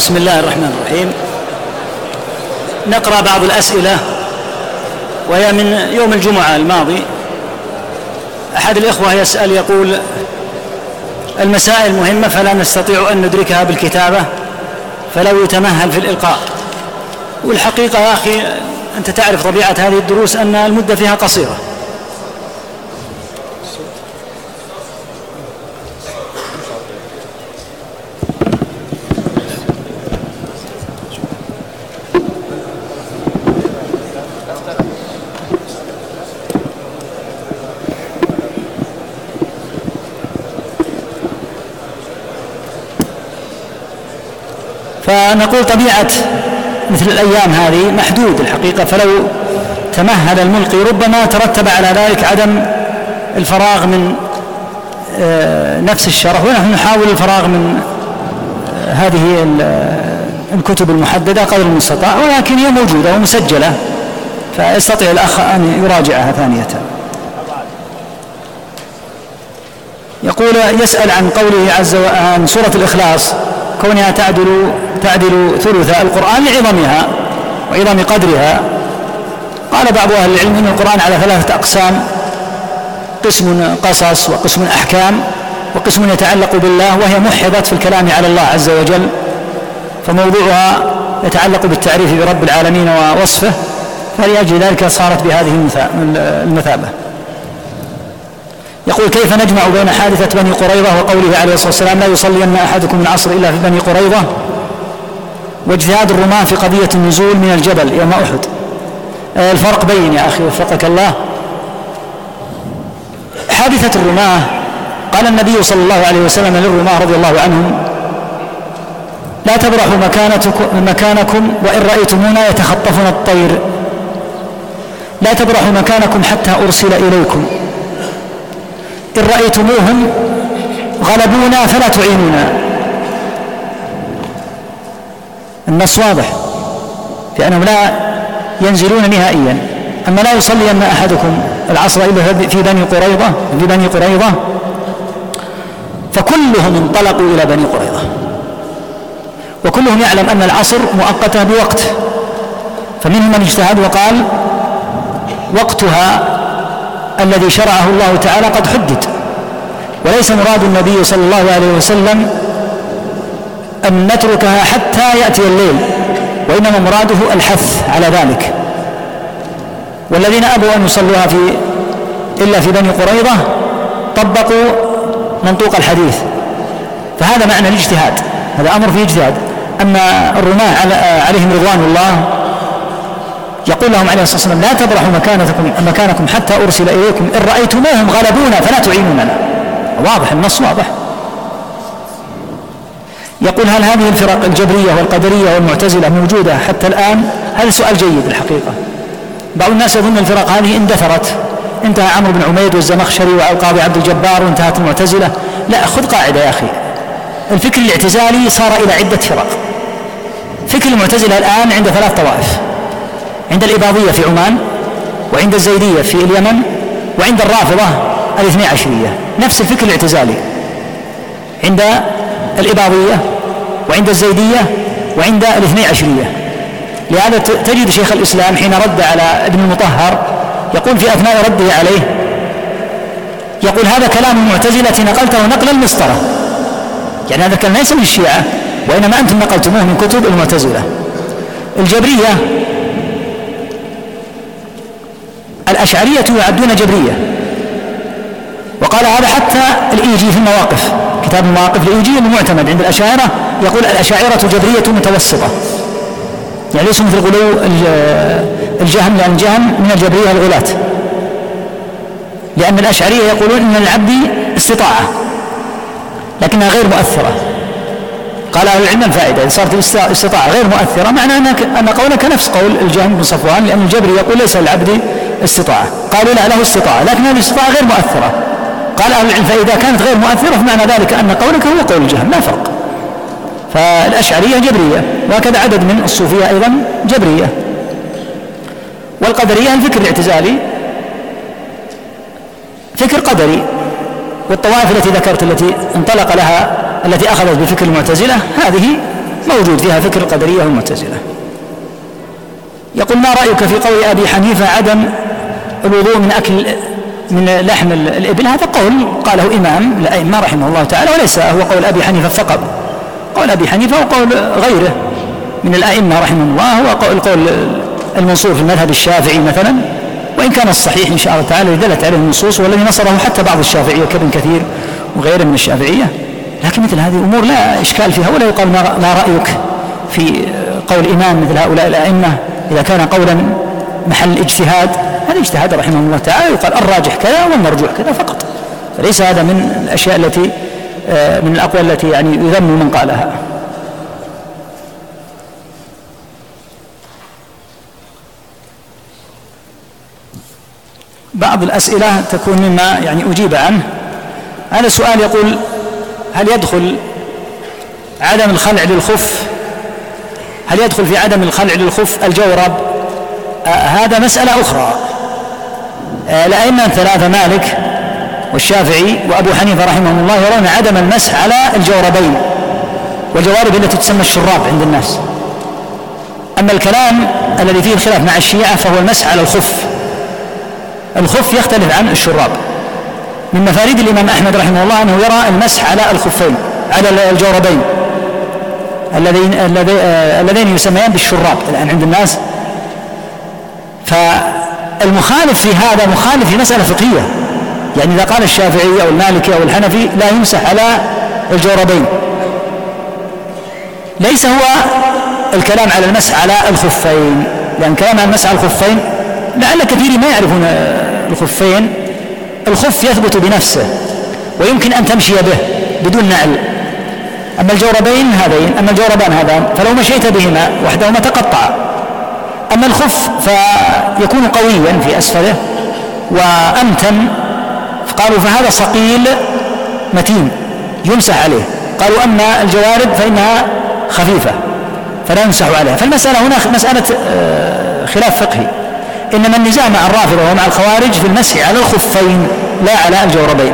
بسم الله الرحمن الرحيم. نقرأ بعض الأسئلة وهي من يوم الجمعة الماضي. أحد الإخوة يسأل يقول المسائل مهمة فلا نستطيع أن ندركها بالكتابة فلو يتمهل في الإلقاء. والحقيقة يا أخي أنت تعرف طبيعة هذه الدروس أن المدة فيها قصيرة. فنقول طبيعة مثل الأيام هذه محدود الحقيقة فلو تمهل الملقي ربما ترتب على ذلك عدم الفراغ من آه، نفس الشرح ونحن نحاول الفراغ من آه، هذه الكتب المحددة قدر المستطاع ولكن هي موجودة ومسجلة فيستطيع الأخ أن يراجعها ثانية. يقول يسأل عن قوله عز وجل عن سورة الإخلاص كونها تعدل تعدل ثلث القرآن لعظمها وعظم قدرها. قال بعض أهل العلم أن القرآن على ثلاثة أقسام قسم قصص وقسم أحكام وقسم يتعلق بالله وهي محضت في الكلام على الله عز وجل فموضوعها يتعلق بالتعريف برب العالمين ووصفه فلأجل ذلك صارت بهذه المثابة. يقول كيف نجمع بين حادثة بني قريظة وقوله عليه الصلاة والسلام لا يصلين أحدكم العصر إلا في بني قريظة؟ واجتهاد الرماة في قضية النزول من الجبل يوم أحد. آه، الفرق بين يا أخي وفقك الله. حادثة الرماة قال النبي صلى الله عليه وسلم للرماة رضي الله عنهم لا تبرحوا مكانكم وإن رأيتمونا يتخطفنا الطير. لا تبرحوا مكانكم حتى أرسل إليكم. إن رأيتموهم غلبونا فلا تعينونا. النص واضح في أنهم لا ينزلون نهائيا. أما لا يصلين أحدكم العصر إلا في بني قريظة في بني قريظة فكلهم انطلقوا إلى بني قريظة. وكلهم يعلم أن العصر مؤقتة بوقت. فمنهم من اجتهد وقال وقتها الذي شرعه الله تعالى قد حدد. وليس مراد النبي صلى الله عليه وسلم أن نتركها حتى يأتي الليل وإنما مراده الحث على ذلك. والذين أبوا أن يصلوها في إلا في بني قريظة طبقوا منطوق الحديث. فهذا معنى الاجتهاد هذا أمر فيه اجتهاد. أما الرماة عليهم رضوان الله يقول لهم عليه الصلاة والسلام لا تبرحوا مكانتكم مكانكم حتى أرسل إليكم إن رأيتموهم غلبونا فلا تعينوننا. واضح النص واضح. يقول هل هذه الفرق الجبرية والقدرية والمعتزلة موجودة حتى الآن؟ هذا سؤال جيد الحقيقة. بعض الناس يظن الفرق هذه اندثرت. انتهى عمرو بن عميد والزمخشري والقاضي عبد الجبار وانتهت المعتزلة. لا خذ قاعدة يا أخي. الفكر الاعتزالي صار إلى عدة فرق. فكر المعتزلة الآن عند ثلاث طوائف. عند الإباضية في عمان وعند الزيدية في اليمن وعند الرافضة الاثني عشرية. نفس الفكر الاعتزالي. عند الإباضية وعند الزيدية وعند الاثني عشرية. لهذا تجد شيخ الإسلام حين رد على ابن المطهر يقول في أثناء رده عليه يقول هذا كلام المعتزلة نقلته نقل المسطرة يعني هذا كلام ليس من الشيعة وإنما أنتم نقلتموه من كتب المعتزلة. الجبرية الأشعرية يعدون جبرية وقال هذا حتى الإيجي في المواقف. كتاب المواقف الإيجي المعتمد عند الأشاعرة يقول الأشاعرة جبرية متوسطة. يعني ليسوا مثل غلو الجهم لأن الجهم من الجبرية الغلاة لأن الأشعرية يقولون إن العبد استطاعة لكنها غير مؤثرة. قال أهل العلم الفائدة إن صارت الاستطاعة غير مؤثرة معنى أن قولك نفس قول الجهم بن صفوان لأن الجبري يقول ليس للعبد استطاعة قالوا لا له استطاعة لكن هذه الاستطاعة غير مؤثرة. قال أهل العلم فإذا كانت غير مؤثرة فمعنى ذلك أن قولك هو قول الجهم لا فرق. فالأشعرية جبرية وهكذا عدد من الصوفية أيضا جبرية. والقدرية الفكر الاعتزالي فكر قدري. والطوائف التي ذكرت التي انطلق لها التي أخذت بفكر المعتزلة هذه موجود فيها فكر القدرية والمعتزلة. يقول ما رأيك في قول أبي حنيفة عدم الوضوء من أكل من لحم الإبل. هذا قول قاله إمام الأئمة رحمه الله تعالى وليس هو قول أبي حنيفة فقط. قول أبي حنيفة وقول غيره من الأئمة رحمه الله هو قول, قول المنصور في المذهب الشافعي مثلا. وإن كان الصحيح إن شاء الله تعالى دلت عليه النصوص والذي نصره حتى بعض الشافعية كابن كثير وغيره من الشافعية. لكن مثل هذه الأمور لا إشكال فيها ولا يقال ما رأيك في قول إمام مثل هؤلاء الأئمة. إذا كان قولا محل اجتهاد هذا اجتهاد رحمه الله تعالى يقال الراجح كذا والمرجوح كذا فقط. فليس هذا من الأشياء التي آه، من الأقوال التي يعني يذم من قالها. بعض الأسئلة تكون مما يعني أجيب عنه. هذا سؤال يقول هل يدخل عدم الخلع للخف؟ هل يدخل في عدم الخلع للخف الجورب؟ آه هذا مسألة أخرى. الأئمة الثلاثة مالك والشافعي وأبو حنيفة رحمهم الله يرون عدم المسح على الجوربين والجوارب التي تسمى الشراب عند الناس. أما الكلام الذي فيه الخلاف مع الشيعة فهو المسح على الخف. الخف يختلف عن الشراب. من مفاريد الإمام أحمد رحمه الله أنه يرى المسح على الخفين على الجوربين الذين اللذين يسميان بالشراب الآن عند الناس. فالمخالف في هذا مخالف في مسألة فقهية. يعني إذا قال الشافعي أو المالكي أو الحنفي لا يمسح على الجوربين. ليس هو الكلام على المسح على الخفين. لأن كلام على المسح على الخفين لعل كثيرين ما يعرفون الخفين. الخف يثبت بنفسه ويمكن أن تمشي به بدون نعل. أما الجوربين هذين أما الجوربان هذان فلو مشيت بهما وحدهما تقطع. أما الخف فيكون قويا في أسفله وأمتن. قالوا فهذا صقيل متين يمسح عليه. قالوا أما الجوارب فإنها خفيفة فلا يمسح عليها. فالمسألة هنا مسألة آه، خلاف فقهي. إنما النزاع مع الرافضة ومع الخوارج في المسح على الخفين لا على الجوربين.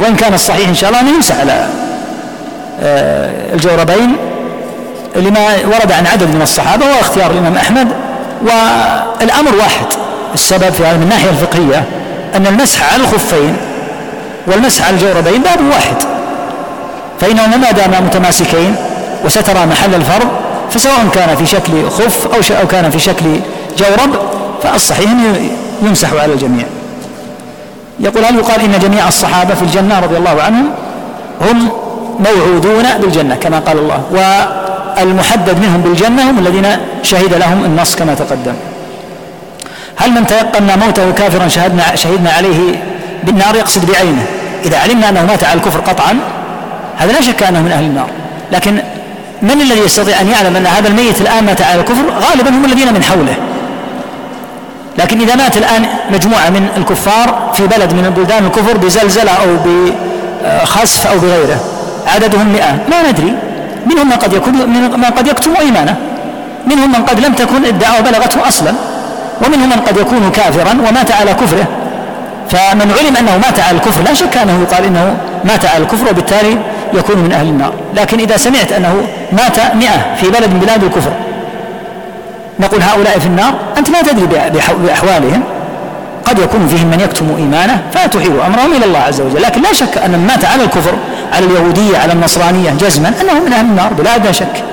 وإن كان الصحيح إن شاء الله أنه يمسح على آه، الجوربين. لما ورد عن عدد من الصحابة وهو اختيار الإمام أحمد والأمر واحد السبب في هذا من الناحية الفقهية أن المسح على الخفين والمسح على الجوربين باب واحد. فإنهما ما داما متماسكين وسترى محل الفرض فسواء كان في شكل خف أو أو كان في شكل جورب فالصحيح أنه يمسح على الجميع. يقول هل يقال إن جميع الصحابة في الجنة رضي الله عنهم هم موعودون بالجنة كما قال الله؟ والمحدد منهم بالجنة هم الذين شهد لهم النص كما تقدم. هل من تيقن موته كافرا شهدنا شهدنا عليه بالنار يقصد بعينه. إذا علمنا أنه مات على الكفر قطعا هذا لا شك أنه من أهل النار. لكن من الذي يستطيع أن يعلم أن هذا الميت الآن مات على الكفر؟ غالبا هم الذين من حوله. لكن إذا مات الآن مجموعة من الكفار في بلد من البلدان الكفر بزلزلة أو بخسف أو بغيره عددهم مئة. ما ندري. منهم من قد يكون من قد يكتم إيمانه. منهم من قد لم تكن الدعوة بلغته أصلا. ومنهم من قد يكون كافرا ومات على كفره. فمن علم أنه مات على الكفر لا شك أنه يقال إنه مات على الكفر وبالتالي يكون من أهل النار. لكن إذا سمعت أنه مات مئة في بلد من بلاد الكفر نقول هؤلاء في النار أنت لا تدري بأحوالهم. قد يكون فيهم من يكتم إيمانه فتحيل أمرهم إلى الله عز وجل. لكن لا شك أن من مات على الكفر على اليهودية على النصرانية جزما أنه من أهل النار بلا أدنى شك.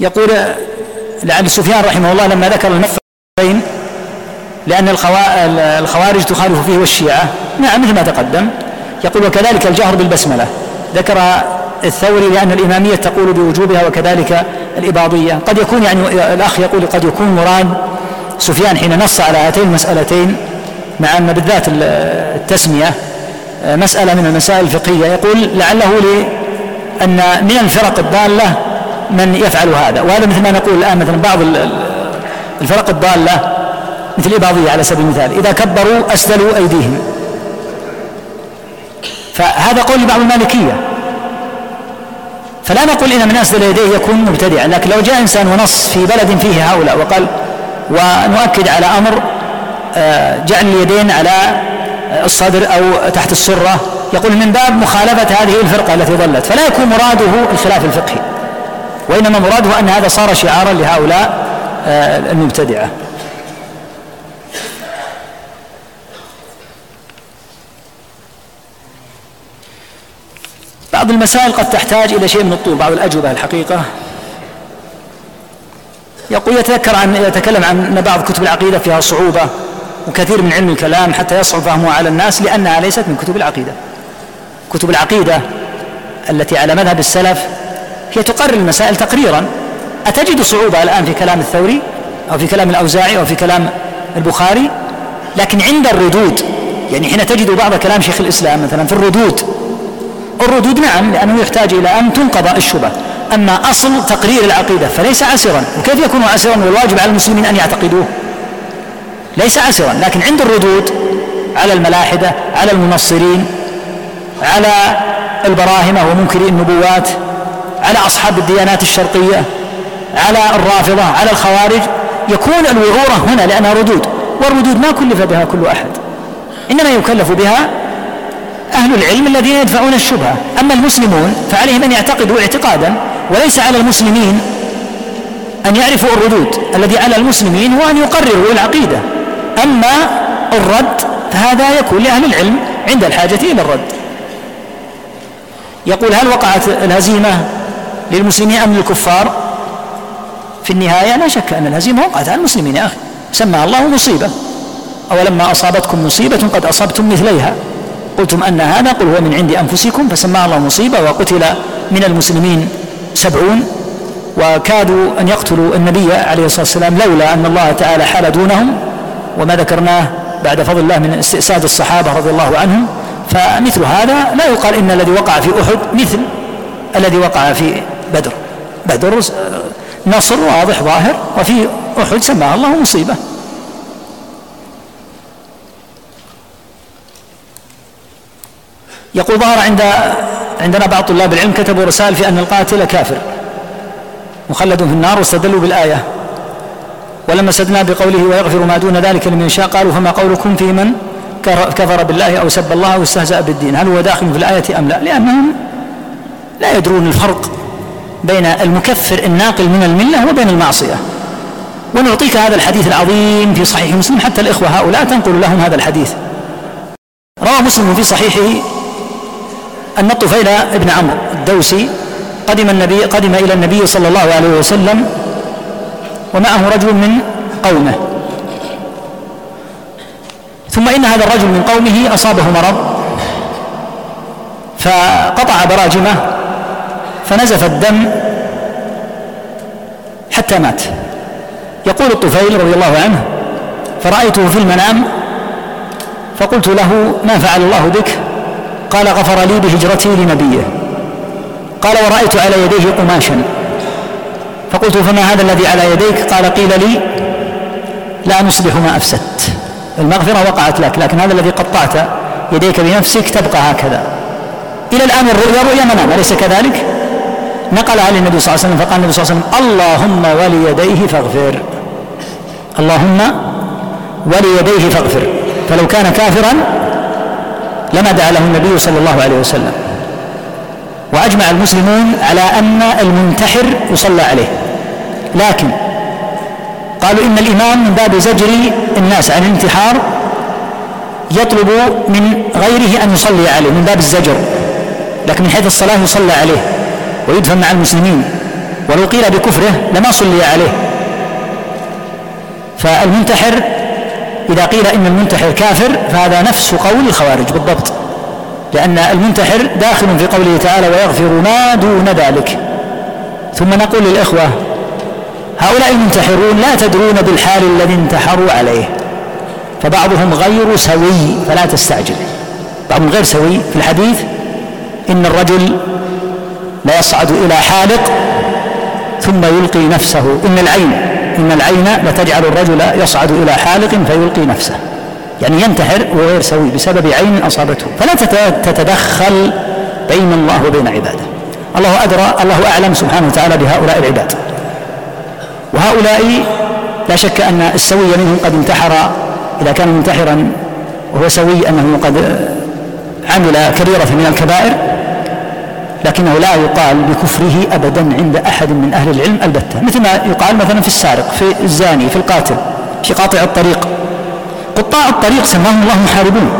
يقول لعل سفيان رحمه الله لما ذكر المفعين لأن الخوارج تخالف فيه والشيعة. نعم مثل ما تقدم. يقول وكذلك الجهر بالبسملة. ذكر الثوري لأن الإمامية تقول بوجوبها وكذلك الإباضية. قد يكون يعني الأخ يقول قد يكون مراد سفيان حين نص على هاتين المسألتين مع أن بالذات التسمية مسألة من المسائل الفقهية. يقول لعله لأن من الفرق الضالة من يفعل هذا. وهذا مثل ما نقول الآن مثلا بعض الفرق الضالة مثل الإباضية على سبيل المثال. إذا كبروا أسدلوا أيديهم. فهذا قول بعض المالكية. فلا نقول إن من أسدل يديه يكون مبتدعا لكن لو جاء إنسان ونص في بلد فيه هؤلاء وقال ونؤكد على أمر آه، جعل اليدين على الصدر أو تحت السرة يقول من باب مخالفة هذه الفرقة التي ضلت فلا يكون مراده الخلاف الفقهي وإنما مراده أن هذا صار شعارا لهؤلاء آه، المبتدعة. بعض المسائل قد تحتاج إلى شيء من الطول بعض الأجوبة الحقيقة. يقول يتذكر عن يتكلم عن أن بعض كتب العقيدة فيها صعوبة وكثير من علم الكلام حتى يصعب فهمه على الناس لأنها ليست من كتب العقيدة. كتب العقيدة التي على مذهب السلف هي تقرر المسائل تقريرا. أتجد صعوبة الآن في كلام الثوري أو في كلام الأوزاعي أو في كلام البخاري؟ لكن عند الردود يعني حين تجد بعض كلام شيخ الإسلام مثلا في الردود الردود نعم لأنه يحتاج إلى أن تنقض الشبه. أما أصل تقرير العقيدة فليس عسرا. وكيف يكون عسرا؟ والواجب على المسلمين أن يعتقدوه. ليس عسرا لكن عند الردود على الملاحدة على المنصرين على البراهمة ومنكري النبوات على أصحاب الديانات الشرقية على الرافضة على الخوارج يكون الوعورة هنا لأنها ردود. والردود ما كلف بها كل أحد. إنما يكلف بها أهل العلم الذين يدفعون الشبهة. أما المسلمون فعليهم أن يعتقدوا اعتقادا وليس على المسلمين أن يعرفوا الردود. الذي على المسلمين هو أن يقرروا العقيدة. أما الرد فهذا يكون لأهل العلم عند الحاجة إلى الرد. يقول هل وقعت الهزيمة للمسلمين أم للكفار؟ في النهاية لا شك أن الهزيمة وقعت على المسلمين يا أخي. سمى الله مصيبة. أولما أصابتكم مصيبة قد أصبتم مثليها. قلتم أن هذا قل هو من عند أنفسكم فسمى الله مصيبة وقتل من المسلمين سبعون وكادوا أن يقتلوا النبي عليه الصلاة والسلام لولا أن الله تعالى حال دونهم وما ذكرناه بعد فضل الله من استئساد الصحابة رضي الله عنهم فمثل هذا لا يقال إن الذي وقع في أحد مثل الذي وقع في بدر. بدر نصر واضح ظاهر وفي أحد سماه الله مصيبة. يقول ظهر عند عندنا بعض طلاب العلم كتبوا رسائل في أن القاتل كافر. مخلد في النار واستدلوا بالآية. ولما سدنا بقوله ويغفر ما دون ذلك لمن يشاء قالوا فما قولكم في من كفر بالله أو سب الله أو استهزأ بالدين؟ هل هو داخل في الآية أم لا؟ لأنهم لا يدرون الفرق بين المكفر الناقل من الملة وبين المعصية. ونعطيك هذا الحديث العظيم في صحيح مسلم. حتى الإخوة هؤلاء تنقل لهم هذا الحديث. روى مسلم في صحيحه أن الطفيل بن عمرو الدوسي قدم النبي قدم إلى النبي صلى الله عليه وسلم ومعه رجل من قومه. ثم إن هذا الرجل من قومه أصابه مرض فقطع براجمه فنزف الدم حتى مات. يقول الطفيل رضي الله عنه فرأيته في المنام فقلت له ما فعل الله بك؟ قال غفر لي بهجرتي لنبيه. قال ورأيت على يديه قماشا. فقلت فما هذا الذي على يديك؟ قال قيل لي لا نصلح ما أفسدت المغفرة وقعت لك لكن هذا الذي قطعت يديك بنفسك تبقى هكذا. إلى الآن الرؤيا رؤيا منام أليس كذلك؟ نقلها للنبي صلى الله عليه وسلم فقال النبي صلى الله عليه وسلم اللهم وليديه فاغفر. اللهم وليديه فاغفر. فلو كان كافرا لما دعا له النبي صلى الله عليه وسلم. وأجمع المسلمون على أن المنتحر يصلى عليه. لكن قالوا إن الإمام من باب زجر الناس عن الانتحار يطلب من غيره أن يصلي عليه من باب الزجر. لكن من حيث الصلاة يصلى عليه ويدفن مع المسلمين. ولو قيل بكفره لما صلي عليه. فالمنتحر إذا قيل إن المنتحر كافر فهذا نفس قول الخوارج بالضبط. لأن المنتحر داخل في قوله تعالى ويغفر ما دون ذلك. ثم نقول للإخوة هؤلاء المنتحرون لا تدرون بالحال الذي انتحروا عليه. فبعضهم غير سوي فلا تستعجل. بعضهم غير سوي في الحديث إن الرجل لا يصعد إلى حالق ثم يلقي نفسه إن العين إن العين لتجعل الرجل يصعد إلى حالق فيلقي نفسه. يعني ينتحر وغير سوي بسبب عين أصابته. فلا تتدخل بين الله وبين عباده. الله أدرى الله أعلم سبحانه وتعالى بهؤلاء العباد. وهؤلاء لا شك أن السوي منهم قد انتحر. إذا كان منتحرا وهو سوي أنه قد عمل كبيرة من الكبائر لكنه لا يقال بكفره أبدا عند أحد من أهل العلم البتة. مثل ما يقال مثلا في السارق في الزاني في القاتل في قاطع الطريق. قطاع الطريق سماهم الله محاربون.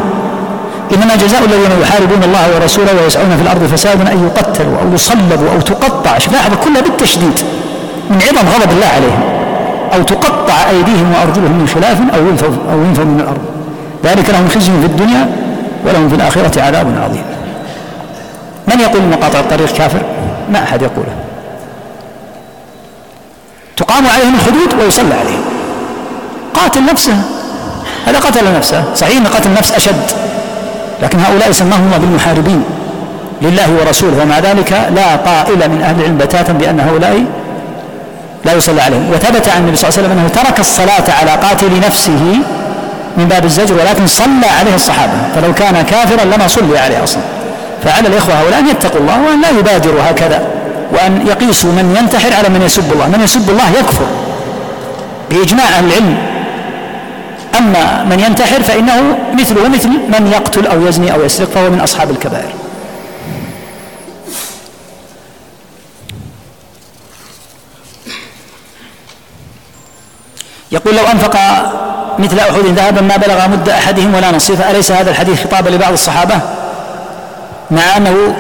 إنما جزاء الذين يحاربون الله ورسوله ويسعون في الأرض فسادا أن يقتلوا أو يصلبوا أو تقطع. لاحظ كلها بالتشديد من عظم غضب الله عليهم. أو تقطع أيديهم وأرجلهم من خلاف أو ينفوا أو ينفوا من الأرض. ذلك لهم خزي في الدنيا ولهم في الآخرة عذاب عظيم. من يقول ان قاطع الطريق كافر؟ ما أحد يقوله. تقام عليهم الحدود ويصلى عليهم. قاتل نفسه. هذا قتل نفسه. صحيح إن قتل النفس أشد. لكن هؤلاء سماهم الله بالمحاربين. لله ورسوله. ومع ذلك لا قائل من أهل العلم بتاتا بأن هؤلاء لا يصلى عليهم. وثبت عن النبي صلى الله عليه وسلم أنه ترك الصلاة على قاتل نفسه من باب الزجر ولكن صلى عليه الصحابة. فلو كان كافرا لما صلي عليه أصلا. فعلى الإخوة هؤلاء أن يتقوا الله وأن لا يبادروا هكذا وأن يقيسوا من ينتحر على من يسب الله من يسب الله يكفر بإجماع أهل العلم. أما من ينتحر فإنه مثله مثل من يقتل أو يزني أو يسرق فهو من أصحاب الكبائر. يقول لو أنفق مثل أحد ذهبا ما بلغ مد أحدهم ولا نصيفه أليس هذا الحديث خطابا لبعض الصحابة؟ مع أنه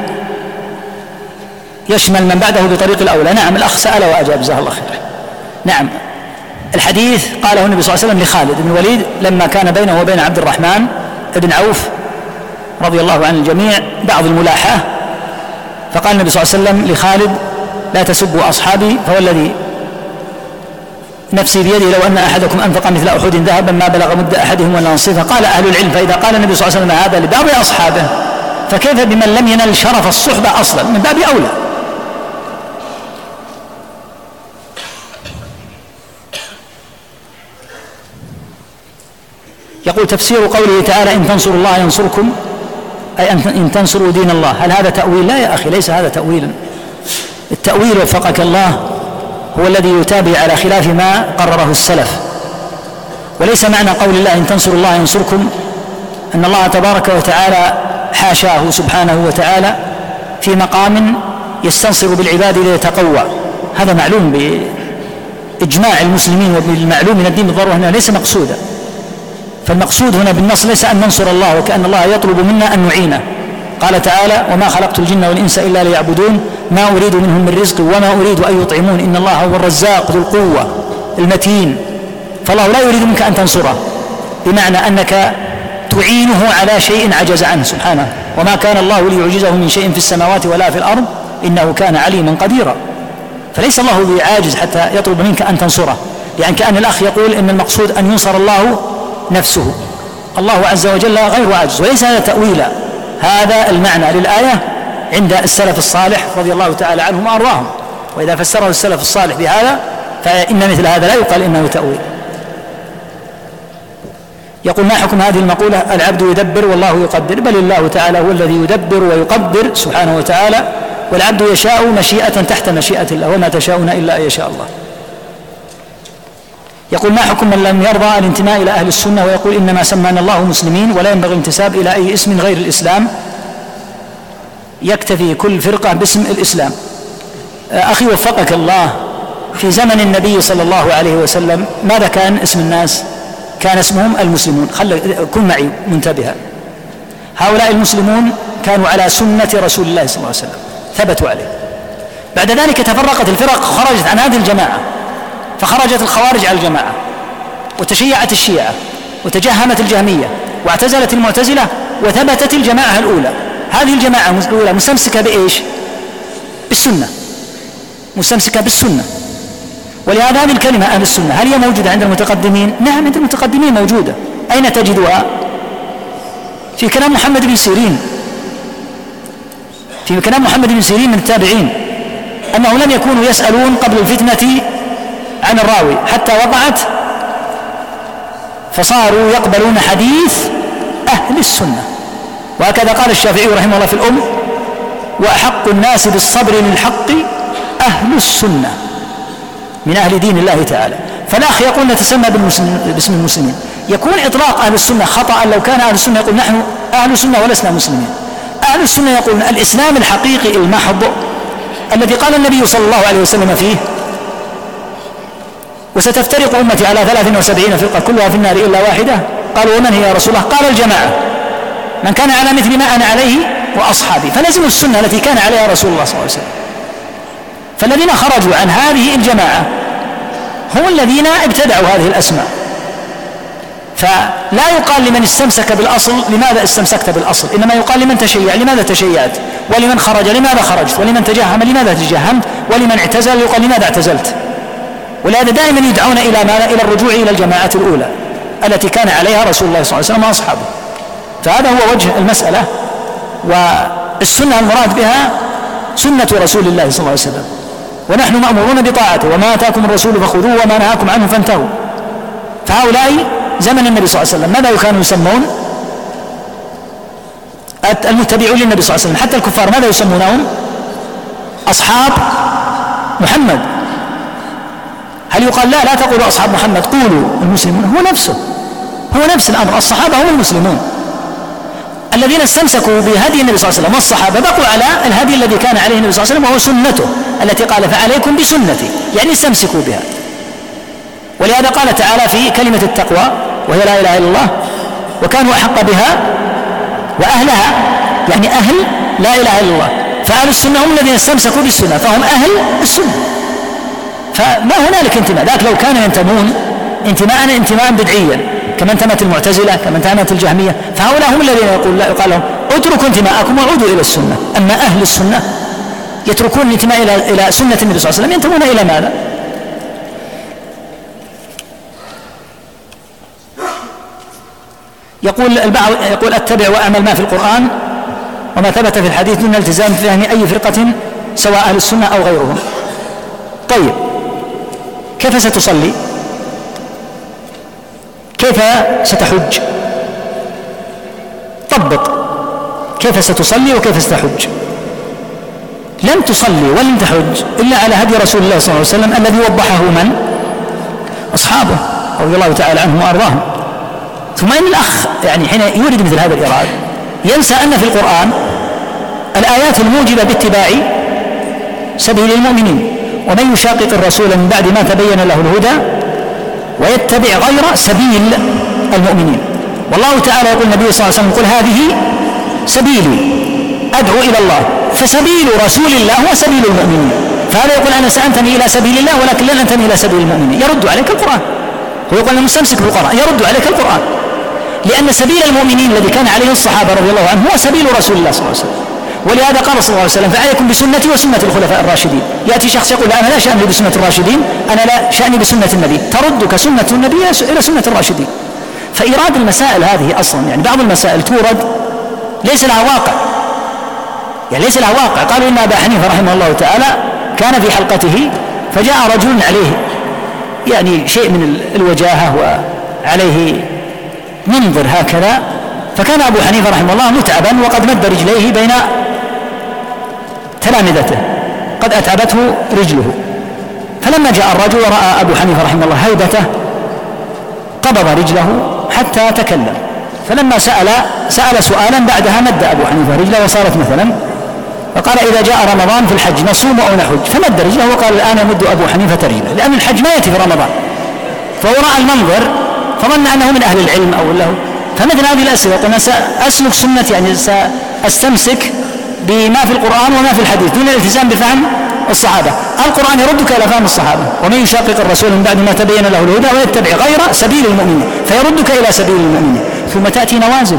يشمل من بعده بطريق الأولى. نعم الأخ سأل وأجاب جزاه الله خير نعم. الحديث قاله النبي صلى الله عليه وسلم لخالد بن الوليد لما كان بينه وبين عبد الرحمن بن عوف رضي الله عن الجميع بعض الملاحة فقال النبي صلى الله عليه وسلم لخالد لا تسبوا أصحابي فهو الذي نفسي بيده لو أن أحدكم أنفق مثل أحد ذهبا ما بلغ مد أحدهم ولا نصيفة. قال أهل العلم فإذا قال النبي صلى الله عليه وسلم هذا لبعض أصحابه فكيف بمن لم ينل شرف الصحبة أصلا؟ من باب أولى. يقول تفسير قوله تعالى إن تنصروا الله ينصركم أي إن تنصروا دين الله. هل هذا تأويل؟ لا يا أخي ليس هذا تأويلا. التأويل وفقك الله هو الذي يتابع على خلاف ما قرره السلف. وليس معنى قول الله إن تنصروا الله ينصركم أن الله تبارك وتعالى حاشاه سبحانه وتعالى في مقام يستنصر بالعباد ليتقوى. هذا معلوم بإجماع المسلمين وبالمعلوم من الدين بالضرورة هنا ليس مقصودا. فالمقصود هنا بالنص ليس أن ننصر الله وكأن الله يطلب منا أن نعينه. قال تعالى وما خلقت الجن والإنس إلا ليعبدون ما أريد منهم من رزق وما أريد أن يطعمون إن الله هو الرزاق ذو القوة المتين. فالله لا يريد منك أن تنصره بمعنى أنك تعينه على شيء عجز عنه سبحانه. وما كان الله ليعجزه من شيء في السماوات ولا في الأرض إنه كان عليما قديرا. فليس الله بعاجز حتى يطلب منك أن تنصره يعني كأن الأخ يقول إن المقصود أن ينصر الله نفسه. الله عز وجل غير عاجز وليس هذا تأويلا. هذا المعنى للآية عند السلف الصالح رضي الله تعالى عنهم وارواهم وإذا فسره السلف الصالح بهذا فإن مثل هذا لا يقال إنه تأويل. يقول ما حكم هذه المقولة؟ العبد يدبر والله يقدر بل الله تعالى هو الذي يدبر ويقدر سبحانه وتعالى والعبد يشاء مشيئة تحت مشيئة الله وما تشاءون إلا أن يشاء الله. يقول ما حكم من لم يرضى الانتماء إلى أهل السنة ويقول إنما سمانا الله مسلمين ولا ينبغي الانتساب إلى أي اسم غير الإسلام؟ يكتفي كل فرقة باسم الإسلام. أخي وفقك الله في زمن النبي صلى الله عليه وسلم ماذا كان اسم الناس؟ كان اسمهم المسلمون. خل كن معي منتبها. هؤلاء المسلمون كانوا على سنة رسول الله صلى الله عليه وسلم. ثبتوا عليه. بعد ذلك تفرقت الفرق خرجت عن هذه الجماعة. فخرجت الخوارج على الجماعة. وتشيعت الشيعة. وتجهمت الجهمية. واعتزلت المعتزلة. وثبتت الجماعة الأولى. هذه الجماعة الأولى مستمسكة بإيش؟ بالسنة. مستمسكة بالسنة. ولهذا هذه الكلمة أهل السنة هل هي موجودة عند المتقدمين؟ نعم عند المتقدمين موجودة أين تجدها؟ في كلام محمد بن سيرين في كلام محمد بن سيرين من التابعين أنهم لم يكونوا يسألون قبل الفتنة عن الراوي حتى وقعت فصاروا يقبلون حديث أهل السنة وهكذا قال الشافعي رحمه الله في الأم وأحق الناس بالصبر للحق أهل السنة من أهل دين الله تعالى. فالأخ يقول نتسمى باسم المسلمين. يكون إطلاق أهل السنة خطأ لو كان أهل السنة يقول نحن أهل السنة ولسنا مسلمين. أهل السنة يقولون الإسلام الحقيقي المحض الذي قال النبي صلى الله عليه وسلم فيه وستفترق أمتي على 73 فرقة كلها في النار إلا واحدة. قالوا ومن هي يا رسول الله؟ قال الجماعة من كان على مثل ما أنا عليه وأصحابي. فلزموا السنة التي كان عليها رسول الله صلى الله عليه وسلم. فالذين خرجوا عن هذه الجماعة هم الذين ابتدعوا هذه الأسماء. فلا يقال لمن استمسك بالأصل لماذا استمسكت بالأصل؟ إنما يقال لمن تشيع لماذا تشيعت؟ ولمن خرج لماذا خرجت؟ ولمن تجهم لماذا تجهمت ولمن اعتزل؟ يقال لماذا اعتزلت؟ ولهذا دائما يدعون إلى ماذا إلى الرجوع إلى الجماعة الأولى التي كان عليها رسول الله صلى الله عليه وسلم وأصحابه. فهذا هو وجه المسألة والسنة المراد بها سنة رسول الله صلى الله عليه وسلم. ونحن مأمورون بطاعته. وما آتاكم الرسول فخذوه وما نهاكم عنه فانتهوا. فهؤلاء زمن النبي صلى الله عليه وسلم. ماذا كانوا يسمون؟ المتبعون للنبي صلى الله عليه وسلم. حتى الكفار ماذا يسمونهم؟ أصحاب محمد. هل يقال لا لا تقولوا أصحاب محمد. قولوا المسلمون. هو نفسه. هو نفس الأمر. الصحابة هم المسلمون. الذين استمسكوا بهدي النبي صلى الله عليه وسلم والصحابة بقوا على الهدي الذي كان عليه النبي صلى الله عليه وسلم وهو سنته التي قال فعليكم بسنتي يعني استمسكوا بها. ولهذا قال تعالى في كلمة التقوى وهي لا إله إلا الله وكانوا أحق بها وأهلها يعني أهل لا إله إلا الله. فأهل السنة هم الذين استمسكوا بالسنة فهم أهل السنة. فما هنالك انتماء؟ ذاك لو كانوا ينتمون انتماء انتماء بدعيا. كما انتمت المعتزلة كما انتمت الجهمية فهؤلاء هم الذين يقول لا يقال لهم اتركوا انتماءكم وعودوا إلى السنة أما أهل السنة يتركون الانتماء إلى إلى سنة النبي صلى الله عليه وسلم ينتمون إلى ماذا؟ يقول البعض يقول اتبع واعمل ما في القرآن وما ثبت في الحديث دون التزام فهم أي فرقة سواء أهل السنة أو غيرهم. طيب كيف ستصلي؟ كيف ستحج؟ طبق كيف ستصلي وكيف ستحج؟ لن تصلي ولن تحج إلا على هدي رسول الله صلى الله عليه وسلم الذي وضحه من؟ أصحابه رضي الله تعالى عنهم وأرضاهم. ثم إن الأخ يعني حين يورد مثل هذا الايراد ينسى أن في القرآن الآيات الموجبة باتباع سبيل المؤمنين ومن يشاقق الرسول من بعد ما تبين له الهدى ويتبع غير سبيل المؤمنين. والله تعالى يقول النبي صلى الله عليه وسلم قل هذه سبيلي أدعو إلى الله فسبيل رسول الله هو سبيل المؤمنين. فهذا يقول أنا سأنتمي إلى سبيل الله ولكن لن أنتمي إلى سبيل المؤمنين. يرد عليك القرآن. هو يقول أنا مستمسك بالقرآن. يرد عليك القرآن. لأن سبيل المؤمنين الذي كان عليه الصحابة رضي الله عنهم هو سبيل رسول الله صلى الله عليه وسلم. ولهذا قال صلى الله عليه وسلم فعليكم بسنتي وسنة الخلفاء الراشدين. يأتي شخص يقول أنا لا شأني بسنة الراشدين أنا لا شأني بسنة النبي. تردك سنة النبي إلى سنة الراشدين. فإيراد المسائل هذه أصلا يعني بعض المسائل تورد ليس لها واقع. يعني ليس لها واقع. قالوا إن أبا حنيفة رحمه الله تعالى كان في حلقته فجاء رجل عليه يعني شيء من الوجاهة وعليه منظر هكذا فكان أبو حنيفة رحمه الله متعبا وقد مد رجليه بين تلامذته. قد أتعبته رجله. فلما جاء الرجل ورأى أبو حنيفة رحمه الله هيبته قبض رجله حتى تكلم. فلما سأل سأل سؤالا بعدها مد أبو حنيفة رجله وصارت مثلا. فقال إذا جاء رمضان في الحج نصوم أو نحج فمد رجله وقال الآن يمد أبو حنيفة رجله لأن الحج ما يأتي في رمضان. فهو رأى المنظر فظن أنه من أهل العلم أو له. فمثل هذه الأسئلة قلنا سأسلك سنة يعني سأستمسك بما في القرآن وما في الحديث دون الالتزام بفهم الصحابة. القرآن يردك إلى فهم الصحابة. ومن يشاقق الرسول من بعد ما تبين له الهدى ويتبع غير سبيل المؤمنين فيردك إلى سبيل المؤمنين. ثم تأتي نوازل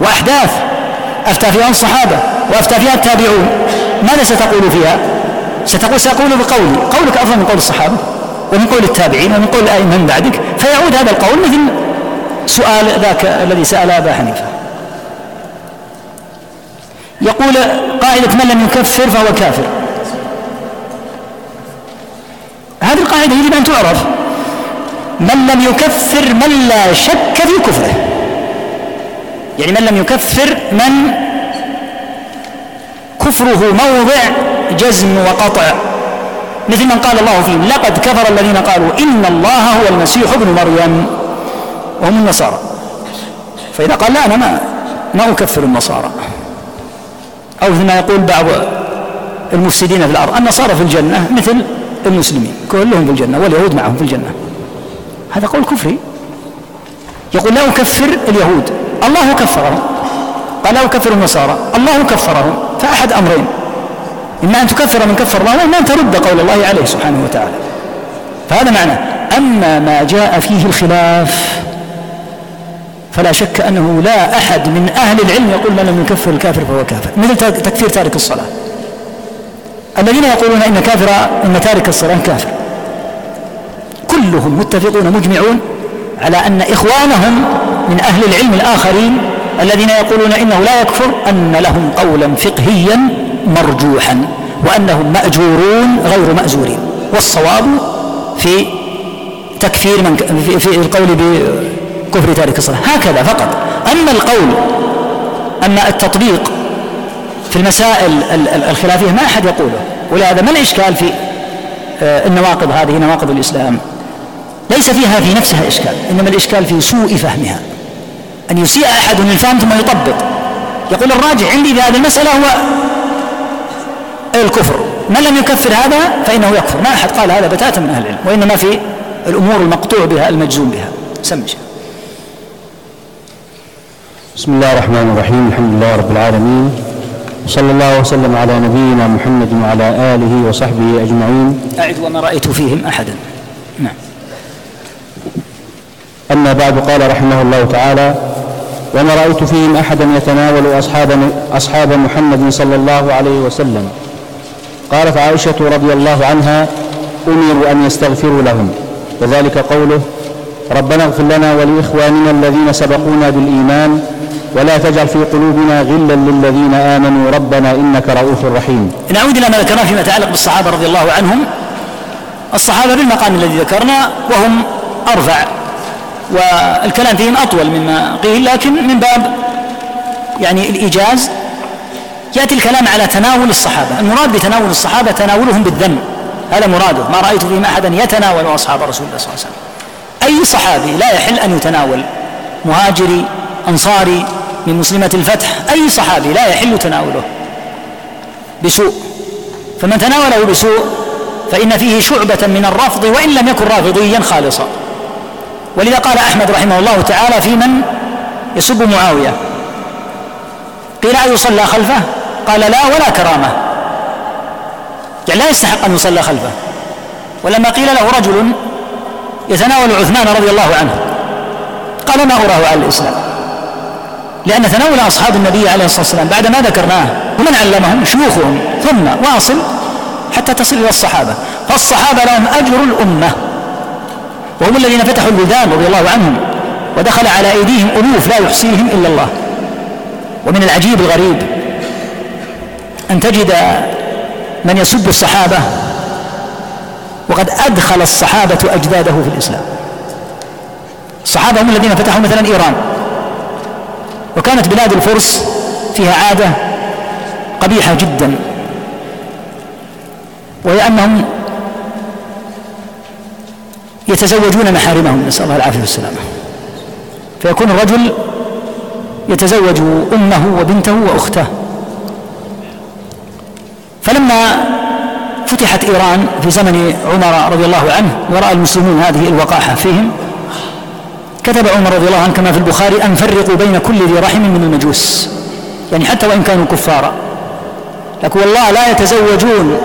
وأحداث أفتى فيها الصحابة وأفتى فيها التابعون. ماذا ستقول فيها؟ ستقول سأقول بقولي. قولك أفضل من قول الصحابة ومن قول التابعين ومن قول الأئمة من بعدك. فيعود هذا القول مثل سؤال ذاك الذي سأل أبا حنيفة. يقول قاعدة من لم يكفر فهو كافر. هذه القاعدة يجب أن تعرف. من لم يكفر من لا شك في كفره. يعني من لم يكفر من كفره موضع جزم وقطع. مثل من قال الله فيهم لقد كفر الذين قالوا إن الله هو المسيح ابن مريم. وهم النصارى. فإذا قال لا أنا ما ما أكفر النصارى. أو مثل ما يقول بعض المفسدين في الأرض النصارى في الجنة مثل المسلمين كلهم في الجنة واليهود معهم في الجنة. هذا قول كفري. يقول لا أكفر اليهود. الله كفرهم. قال لا أكفر النصارى. الله كفرهم. فأحد أمرين. إما أن تكفر من كفر الله وإما أن ترد قول الله عليه سبحانه وتعالى. فهذا معنى. أما ما جاء فيه الخلاف فلا شك أنه لا أحد من أهل العلم يقول من لم يكفر الكافر فهو كافر. مثل تكفير تارك الصلاة. الذين يقولون إن كافر إن تارك الصلاة كافر. كلهم متفقون مجمعون على أن إخوانهم من أهل العلم الآخرين الذين يقولون إنه لا يكفر أن لهم قولا فقهيا مرجوحا وأنهم مأجورون غير مأزورين. والصواب في تكفير من في القول بكفر تارك الصلاة. هكذا فقط. أما القول أما التطبيق في المسائل الخلافية ما أحد يقوله. ولهذا ما الإشكال في آه، النواقض هذه نواقض الإسلام؟ ليس فيها في نفسها إشكال إنما الإشكال في سوء فهمها. أن يسيء أحد الفهم ثم يطبق. يقول الراجع عندي في هذه المسألة هو الكفر. من لم يكفر هذا فإنه يكفر. ما أحد قال هذا بتاتا من أهل العلم وإنما في الأمور المقطوع بها المجزوم بها. سمي بسم الله الرحمن الرحيم الحمد لله رب العالمين وصلى الله وسلم على نبينا محمد وعلى آله وصحبه أجمعين أعد وما رأيت فيهم أحدا. نعم. أما بعد قال رحمه الله تعالى وما رأيت فيهم أحدا يتناول أصحاب, أصحاب محمد صلى الله عليه وسلم. قالت عائشة رضي الله عنها أمروا أن يستغفروا لهم. وذلك قوله ربنا اغفر لنا ولإخواننا الذين سبقونا بالإيمان ولا تجعل في قلوبنا غلا للذين آمنوا ربنا إنك رؤوف رحيم. نعود إلى ما ذكرناه فيما يتعلق بالصحابة رضي الله عنهم. الصحابة بالمقام الذي ذكرنا وهم أرفع. والكلام فيهم أطول مما قيل لكن من باب يعني الإيجاز يأتي الكلام على تناول الصحابة. المراد بتناول الصحابة تناولهم بالذم. هذا مراده. ما رأيت فيهم أحدا يتناول أصحاب رسول الله صلى الله عليه وسلم. أي صحابي لا يحل أن يتناول. مهاجري أنصاري من مسلمة الفتح أي صحابي لا يحل تناوله. بسوء. فمن تناوله بسوء فإن فيه شعبة من الرفض وإن لم يكن رافضيا خالصا. ولذا قال أحمد رحمه الله تعالى في من؟ يسب معاوية. قيل أيصلى خلفه؟ قال لا ولا كرامة. يعني لا يستحق أن يصلى خلفه. ولما قيل له رجل يتناول عثمان رضي الله عنه. قال ما أراه على الإسلام؟ لأن تناول أصحاب النبي عليه الصلاة والسلام بعد ما ذكرناه ومن علمهم؟ شيوخهم. ثم واصل حتى تصل إلى الصحابة. فالصحابة لهم أجر الأمة. وهم الذين فتحوا البلدان رضي الله عنهم ودخل على أيديهم ألوف لا يحصيهم إلا الله. ومن العجيب الغريب أن تجد من يسب الصحابة وقد أدخل الصحابة أجداده في الإسلام. الصحابة هم الذين فتحوا مثلا إيران. وكانت بلاد الفرس فيها عادة قبيحة جدا. وهي أنهم يتزوجون محارمهم نسأل الله العافية والسلامة. فيكون الرجل يتزوج أمه وبنته وأخته. فلما فتحت إيران في زمن عمر رضي الله عنه ورأى المسلمون هذه الوقاحة فيهم. كتب عمر رضي الله عنه كما في البخاري أن فرقوا بين كل ذي رحم من المجوس. يعني حتى وإن كانوا كفارا. لكن والله لا يتزوجون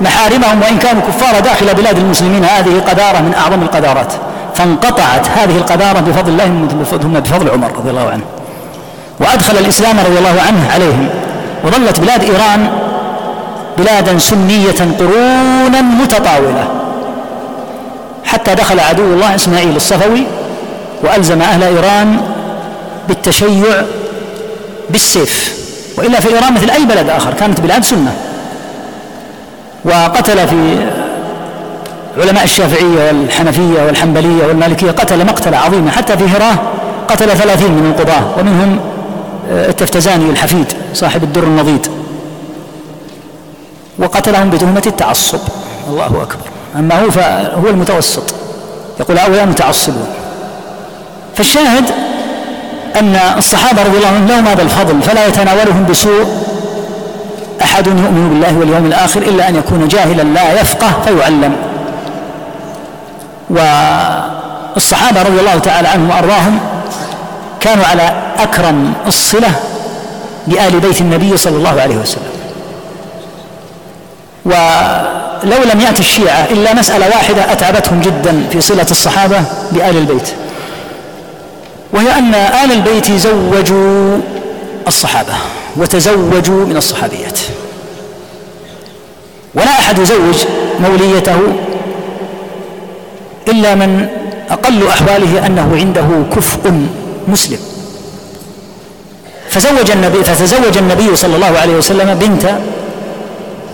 محارمهم وإن كانوا كفارا داخل بلاد المسلمين. هذه قذارة من أعظم القذارات فانقطعت هذه القذارة بفضل الله ثم بفضل عمر رضي الله عنه. وأدخل الإسلام رضي الله عنه عليهم. وظلت بلاد إيران بلادا سنية قرونا متطاولة. حتى دخل عدو الله إسماعيل الصفوي وألزم أهل إيران بالتشيع بالسيف. وإلا في إيران مثل أي بلد آخر كانت بلاد سنة. وقتل في علماء الشافعية والحنفية والحنبلية والمالكية قتل مقتلة عظيمة حتى في هراه قتل ثلاثين من القضاة. ومنهم آه، التفتزاني الحفيد صاحب الدر النضيد وقتلهم بتهمة التعصب. الله أكبر. أما هو فهو المتوسط. يقول هؤلاء متعصبون. فالشاهد أن الصحابة رضي الله عنهم لهم هذا الفضل فلا يتناولهم بسوء أحد يؤمن بالله واليوم الآخر إلا أن يكون جاهلا لا يفقه فيعلم. والصحابة رضي الله تعالى عنهم وأرضاهم كانوا على أكرم الصلة بآل بيت النبي صلى الله عليه وسلم. ولو لم يأتي الشيعة إلا مسألة واحدة أتعبتهم جدا في صلة الصحابة بآل البيت وهي أن آل البيت زوجوا الصحابة وتزوجوا من الصحابيات. ولا أحد يزوج موليته إلا من أقل أحواله أنه عنده كفء مسلم. فزوج النبي فتزوج النبي صلى الله عليه وسلم بنت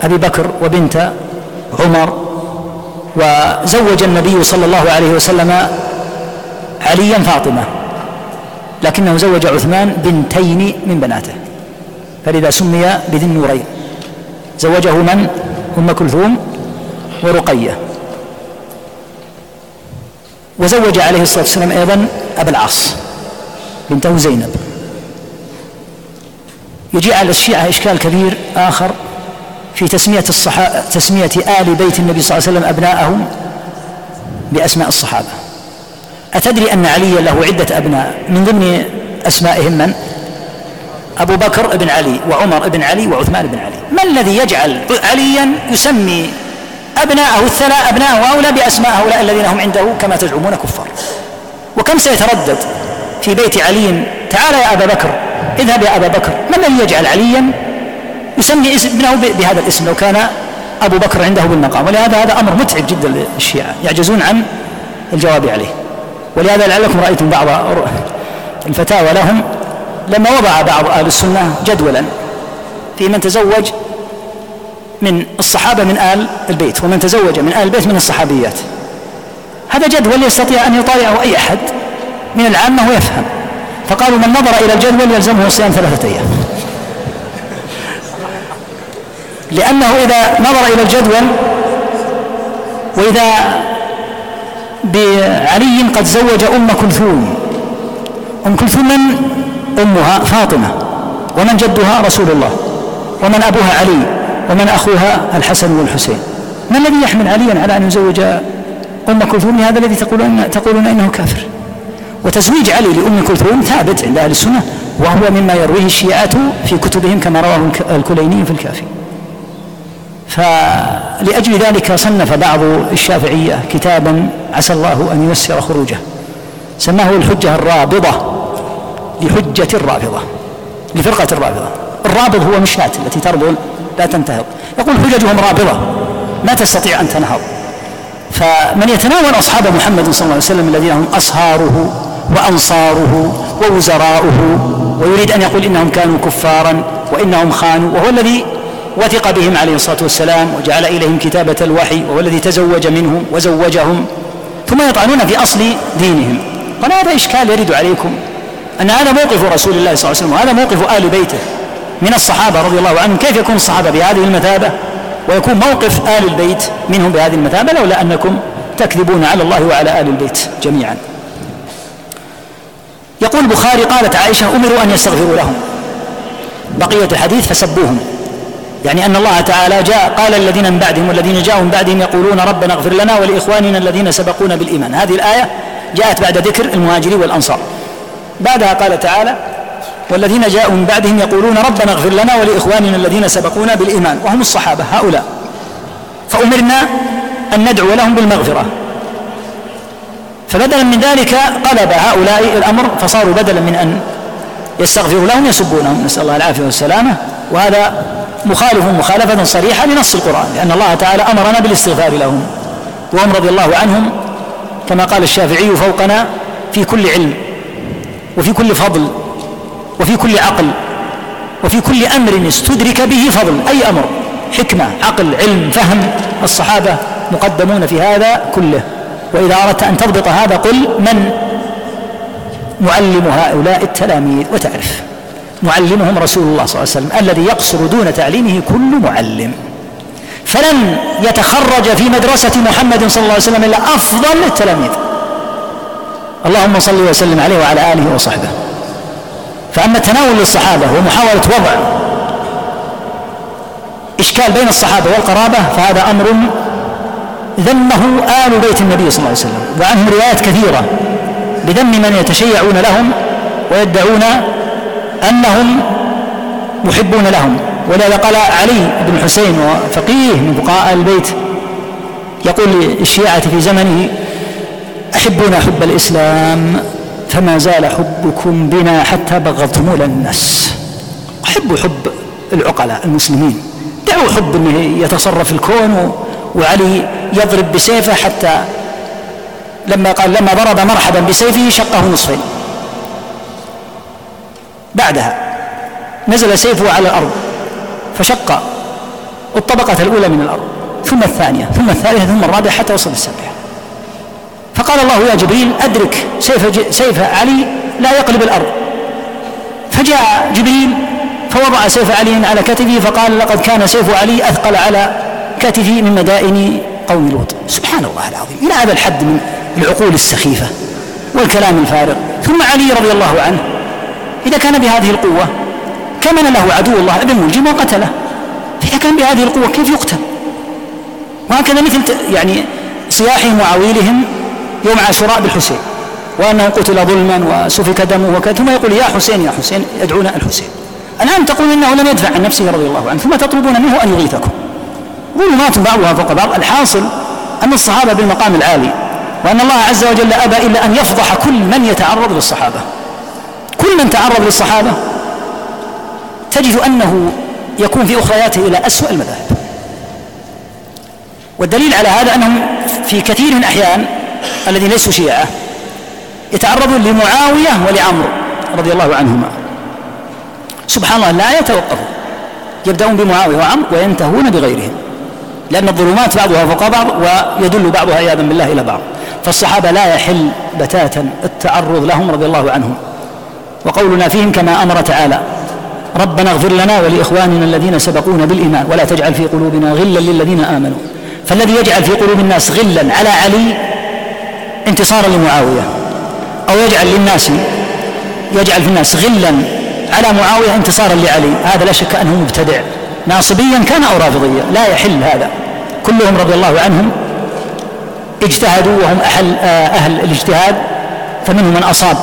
أبي بكر وبنت عمر وزوج النبي صلى الله عليه وسلم عليا فاطمة لكنه زوج عثمان بنتين من بناته فلذا سمي بذي النورين. زوجه من؟ أم كلثوم ورقية. وزوج عليه الصلاة والسلام أيضا أبا العاص بنته زينب. يجي على الشيعة إشكال كبير آخر في تسمية الصحابة تسمية آل بيت النبي صلى الله عليه وسلم أبناءهم بأسماء الصحابة. أتدري أن عليا له عدة أبناء؟ من ضمن أسمائهم من؟ أبو بكر بن علي وعمر بن علي وعثمان بن علي. ما الذي يجعل عليا يسمي أبناءه الثلاث أبناءه هؤلاء بأسماء هؤلاء الذين هم عنده كما تزعمون كفار؟ وكم سيتردد في بيت علي؟ تعال يا أبا بكر اذهب يا أبا بكر. ما الذي يجعل عليا يسمي ابنه بهذا الاسم لو كان أبو بكر عنده بالمقام. ولهذا هذا أمر متعب جدا للشيعة يعجزون عن الجواب عليه. ولهذا لعلكم رأيتم بعض الفتاوى لهم. لما وضع بعض أهل السنة جدولا في من تزوج من الصحابة من آل البيت ومن تزوج من آل البيت من الصحابيات. هذا جدول يستطيع أن يطالعه أي أحد من العامة ويفهم. فقالوا من نظر إلى الجدول يلزمه صيام ثلاثة أيام. لأنه إذا نظر إلى الجدول وإذا بعلي قد زوج أم كلثوم. أم كلثوم من؟ أمها فاطمة. ومن جدها رسول الله. ومن أبوها علي. ومن أخوها الحسن والحسين. ما الذي يحمل عليا على أن يزوج أم كلثوم؟ هذا الذي تقولون تقولون إنه كافر. وتزويج علي لأم كلثوم ثابت عند أهل السنة وهو مما يرويه الشيعة في كتبهم كما رواه الكليني في الكافي. فلأجل ذلك صنف بعض الشافعية كتابا عسى الله أن ييسر خروجه. سماه الحجة الرابضة لحجة الرافضة لفرقة الرافضة. الرابض هو مشاة التي تربط لا تنتهض. يقول حججهم رابضة ما تستطيع أن تنهض. فمن يتناول أصحاب محمد صلى الله عليه وسلم الذين هم أصهاره وأنصاره ووزراؤه ويريد أن يقول إنهم كانوا كفارا وإنهم خانوا وهو الذي وثق بهم عليه الصلاة والسلام وجعل إليهم كتابة الوحي وهو الذي تزوج منهم وزوجهم ثم يطعنون في أصل دينهم. قال هذا إشكال يرد عليكم أن هذا موقف رسول الله صلى الله عليه وسلم وهذا موقف آل بيته من الصحابة رضي الله عنهم. كيف يكون الصحابة بهذه المثابة ويكون موقف آل البيت منهم بهذه المثابة؟ لولا أنكم تكذبون على الله وعلى آل البيت جميعا. يقول البخاري قالت عائشة أمروا أن يستغفروا لهم. بقية الحديث فسبوهم. يعني أن الله تعالى جاء قال الذين من بعدهم والذين جاءوا من بعدهم يقولون ربنا اغفر لنا ولإخواننا الذين سبقونا بالإيمان. هذه الآية جاءت بعد ذكر المهاجرين والأنصار. بعدها قال تعالى والذين جاءوا من بعدهم يقولون ربنا اغفر لنا ولإخواننا الذين سبقونا بالإيمان. وهم الصحابة هؤلاء. فأمرنا أن ندعو لهم بالمغفرة. فبدلا من ذلك قلب هؤلاء الأمر فصاروا بدلا من أن يستغفروا لهم يسبونهم نسأل الله العافية والسلامة. وهذا مخالف مخالفة صريحة لنص القرآن لأن الله تعالى أمرنا بالاستغفار لهم. وهم رضي الله عنهم كما قال الشافعي فوقنا في كل علم وفي كل فضل وفي كل عقل وفي كل أمر استدرك به فضل. أي أمر؟ حكمة عقل علم فهم. الصحابة مقدمون في هذا كله. وإذا أردت أن تضبط هذا قل من؟ معلم هؤلاء التلاميذ. وتعرف معلمهم رسول الله صلى الله عليه وسلم الذي يقصر دون تعليمه كل معلم. فلن يتخرج في مدرسة محمد صلى الله عليه وسلم إلا أفضل التلاميذ. اللهم صل وسلم عليه وعلى آله وصحبه. فأما التناول للصحابة ومحاولة وضع إشكال بين الصحابة والقرابة فهذا أمر ذمه آل بيت النبي صلى الله عليه وسلم. وعنهم روايات كثيرة. بذم من يتشيعون لهم ويدعون أنهم محبون لهم. ولهذا قال علي بن حسين وفقيه من فقهاء البيت يقول للشيعة في زمنه أحبنا حب الإسلام فما زال حبكم بنا حتى بغضتم الناس. حبوا حب العقلاء المسلمين. دعوا حب إنه يتصرف الكون وعلي يضرب بسيفه حتى لما قال لما ضرب مرحبا بسيفه شقه نصفين. بعدها نزل سيفه على الأرض فشق الطبقة الأولى من الأرض ثم الثانية ثم الثالثة ثم الرابعة حتى وصل السابعه فقال الله يا جبريل أدرك سيف سيف علي لا يقلب الأرض. فجاء جبريل فوضع سيف علي على كتفه فقال لقد كان سيف علي أثقل على كتفي من مدائن قوم لوط. سبحان الله العظيم إلى هذا الحد من العقول السخيفة والكلام الفارغ. ثم علي رضي الله عنه إذا كان بهذه القوة كمن له عدو الله ابن ملجم وقتله. فاذا كان بهذه القوة كيف يقتل؟ وهكذا مثل يعني صياحهم وعويلهم يوم عاشوراء بالحسين وانه قتل ظلما وسفك دمه وكذا. ثم يقول يا حسين يا حسين يدعون الحسين. الآن تقول إنه لم يدفع عن نفسه رضي الله عنه ثم تطلبون منه أن يغيثكم. ظلمات بعضها فوق بعض. الحاصل أن الصحابة بالمقام العالي وأن الله عز وجل أبى إلا أن يفضح كل من يتعرض للصحابة. كل من تعرض للصحابة تجد أنه يكون في أخرياته إلى أسوأ المذاهب. والدليل على هذا أنهم في كثير من الاحيان الذين ليسوا شيعة يتعرضون لمعاوية ولعمرو رضي الله عنهما. سبحان الله لا يتوقفوا يبدأون بمعاوية وعمرو وينتهون بغيرهم لأن الظلمات بعضها فوق بعض ويدل بعضها عياذا بالله إلى بعض. فالصحابة لا يحل بتاتا التعرض لهم رضي الله عنهم. وقولنا فيهم كما أمر تعالى ربنا اغفر لنا ولإخواننا الذين سبقونا بالإيمان ولا تجعل في قلوبنا غلا للذين آمنوا. فالذي يجعل في قلوب الناس غلا على علي انتصارا لمعاوية أو يجعل للناس يجعل في الناس غلا على معاوية انتصارا لعلي. هذا لا شك أنه مبتدع. ناصبيا كان أو رافضيا. لا يحل هذا. كلهم رضي الله عنهم اجتهدوا وهم أهل, أهل الاجتهاد فمنهم من أصاب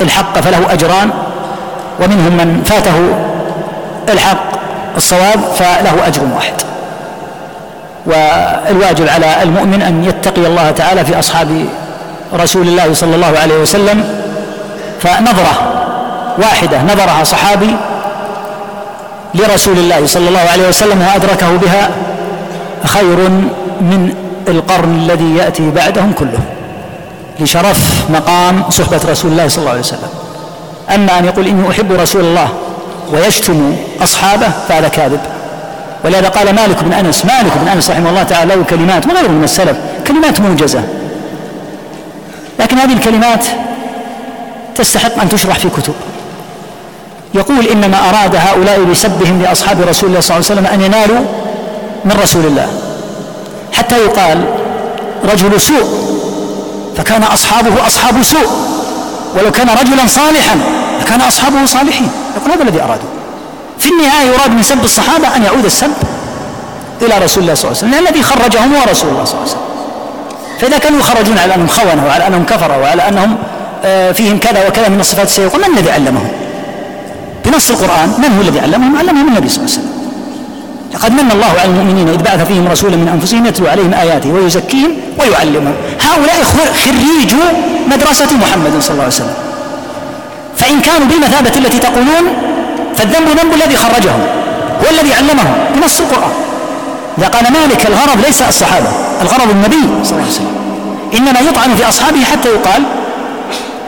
الحق فله أجران ومنهم من فاته الحق الصواب فله أجر واحد. والواجب على المؤمن أن يتقي الله تعالى في أصحاب رسول الله صلى الله عليه وسلم فنظرة واحدة نظرها صحابي لرسول الله صلى الله عليه وسلم وأدركه بها خير من القرن الذي يأتي بعدهم كله لشرف مقام صحبة رسول الله صلى الله عليه وسلم. أما أن يقول إني أحب رسول الله ويشتم أصحابه فهذا كاذب. ولهذا قال مالك بن أنس مالك بن أنس رحمه الله تعالى له كلمات وغيره من السلف كلمات موجزة. لكن هذه الكلمات تستحق أن تشرح في كتب. يقول إنما أراد هؤلاء بسبهم لأصحاب رسول الله صلى الله عليه وسلم أن ينالوا من رسول الله. حتى يقال رجل سوء فكان أصحابه أصحاب سوء. ولو كان رجلا صالحا لكان أصحابه صالحين. يقول هذا الذي ارادوا في النهاية يراد من سب الصحابة أن يعود السب إلى رسول الله صلى الله عليه وسلم الذي خرجهم هو رسول الله صلى الله عليه وسلم. فإذا كانوا يخرجون على أنهم خونوا وعلى أنهم كفروا وعلى أنهم آه، فيهم كذا وكذا من الصفات السيئة من الذي علمهم؟ بنص القرآن من هو الذي علمهم؟ علمهم النبي صلى الله عليه وسلم. لقد من الله على المؤمنين إذ بعث فيهم رسولا من أنفسهم يتلو عليهم آياته ويزكيهم ويعلمهم. هؤلاء خريجو مدرسة محمد صلى الله عليه وسلم. فإن كانوا بالمثابة التي تقولون فالذنب ذنب الذي خرجهم هو الذي علمهم بنص القرآن. إذا قال مالك الغرض ليس الصحابة الغرض النبي صلى الله عليه وسلم. إنما يطعن في أصحابه حتى يقال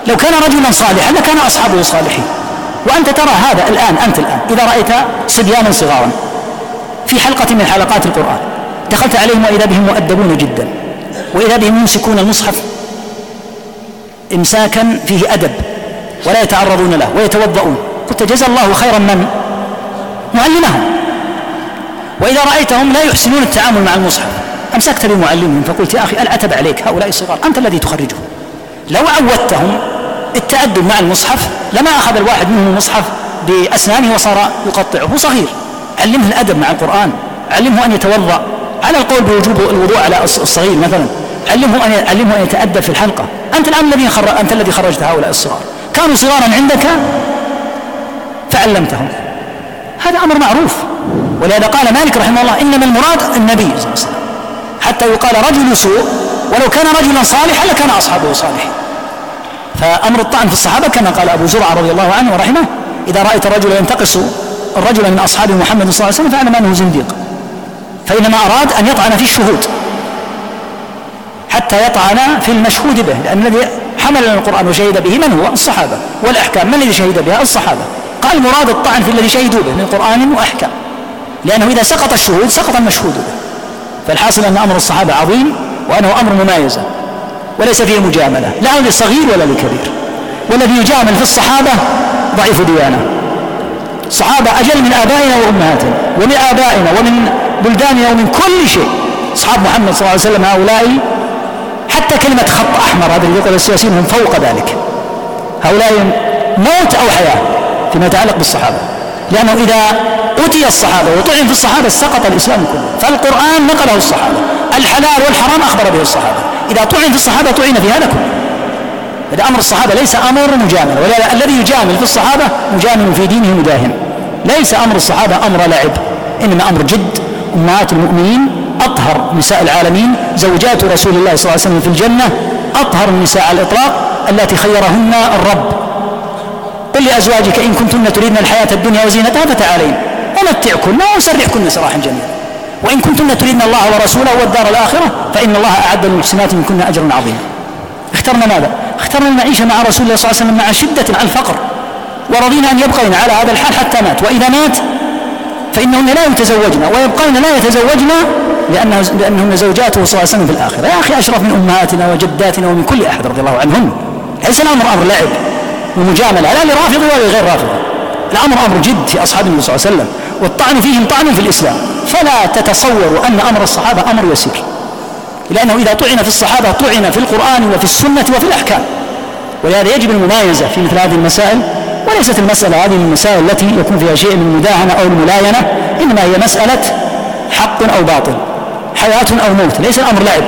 لو كان رجلا صالحا لكان أصحابه صالحين. وأنت ترى هذا الآن أنت الآن إذا رأيت صبيانا صغارا. في حلقة من حلقات القرآن. دخلت عليهم وإذا بهم مؤدبون جدا. وإذا بهم يمسكون المصحف إمساكا فيه أدب ولا يتعرضون له ويتوضؤون. قلت جزى الله خيرا من معلمهم. وإذا رأيتهم لا يحسنون التعامل مع المصحف. أمسكت بمعلمهم فقلت يا أخي العتب عليك هؤلاء الصغار؟ أنت الذي تخرجهم. لو عودتهم التأدب مع المصحف لما أخذ الواحد منهم المصحف بأسنانه وصار يقطعه. صغير. علمه الأدب مع القرآن علمه أن يتوضأ على القول بوجوب الوضوء على الصغير مثلا علمه أن علمه أن يتأدب في الحلقة. أنت الآن الذي أنت الذي خرجت هؤلاء الصغار. كانوا صغارا عندك؟ فعلمتهم. هذا أمر معروف. ولهذا قال مالك رحمه الله إنما المراد النبي صلى الله عليه وسلم. حتى يقال رجل سوء ولو كان رجلا صالحا لكان أصحابه صالحين. فأمر الطعن في الصحابة كما قال أبو زرعة رضي الله عنه ورحمه إذا رأيت الرجل ينتقص الرجل من أصحاب محمد صلى الله عليه وسلم فاعلم أنه زنديق. فإنما أراد أن يطعن في الشهود. حتى يطعن في المشهود به لأن الذي حمل القرآن وشهد به من هو؟ الصحابة. والأحكام من الذي شهد بها؟ الصحابة. قال مراد الطعن في الذي شهدوا به من قرآن وأحكام لأنه إذا سقط الشهود سقط المشهود به. فالحاصل أن أمر الصحابة عظيم وأنه أمر مميزة وليس فيه مجاملة لا للصغير ولا للكبير. والذي يجامل في الصحابة ضعيف ديانة. الصحابة أجل من آبائنا وأمهاتنا ومن آبائنا ومن بلداننا ومن كل شيء. أصحاب محمد صلى الله عليه وسلم هؤلاء حتى كلمة خط أحمر هذا اللي يقول السياسيين هم فوق ذلك. هؤلاء موت أو حياة فيما يتعلق بالصحابة. لأنه إذا أتي الصحابة وطعن في الصحابة سقط الإسلام كله. فالقرآن نقله الصحابة. الحلال والحرام أخبر به الصحابة. إذا طعن في الصحابة طعن في هذا كله. هذا أمر الصحابة ليس أمر مجامل. ولذا الذي يجامل في الصحابة مجامل في دينه مداهن ليس أمر الصحابة أمر لعب إنما أمر جد. أمهات المؤمنين أطهر نساء العالمين. زوجات رسول الله صلى الله عليه وسلم في الجنة أطهر النساء على الإطلاق. التي خيرهن الرب. قل لأزواجك إن كنتن تريدن الحياة الدنيا وزينتها فتعالين. أمتعكن وأسرحكن سراحا جميلا. وإن كنتن تريدن الله ورسوله والدار الآخرة فإن الله أعد للمحسنات منكن أجرا عظيما. اخترنا ماذا؟ اخترنا المعيشة مع رسول الله صلى الله عليه وسلم مع شدة على الفقر ورضينا أن يبقين على هذا الحال حتى مات وإذا مات فإنهن لا يتزوجن ويبقين لا يتزوجن لأنه لأنهن زوجاته صلى الله عليه وسلم في الآخرة. يا أخي أشرف من أمهاتنا وجداتنا ومن كل أحد رضي الله عنهن. ليس الأمر أمر لعب ومجاملة لا لرافض ولا لغير رافض. الأمر أمر جد في أصحاب النبي صلى الله عليه وسلم والطعن فيهم طعن في الإسلام. فلا تتصوروا أن أمر الصحابة أمر يسير. لأنه إذا طعن في الصحابة طعن في القرآن وفي السنة وفي الأحكام. ولهذا يجب الممايزة في مثل هذه المسائل وليست المسألة هذه المسائل التي يكون فيها شيء من المداهنة أو الملاينة إنما هي مسألة حق أو باطل حياة أو موت ليس الأمر لعب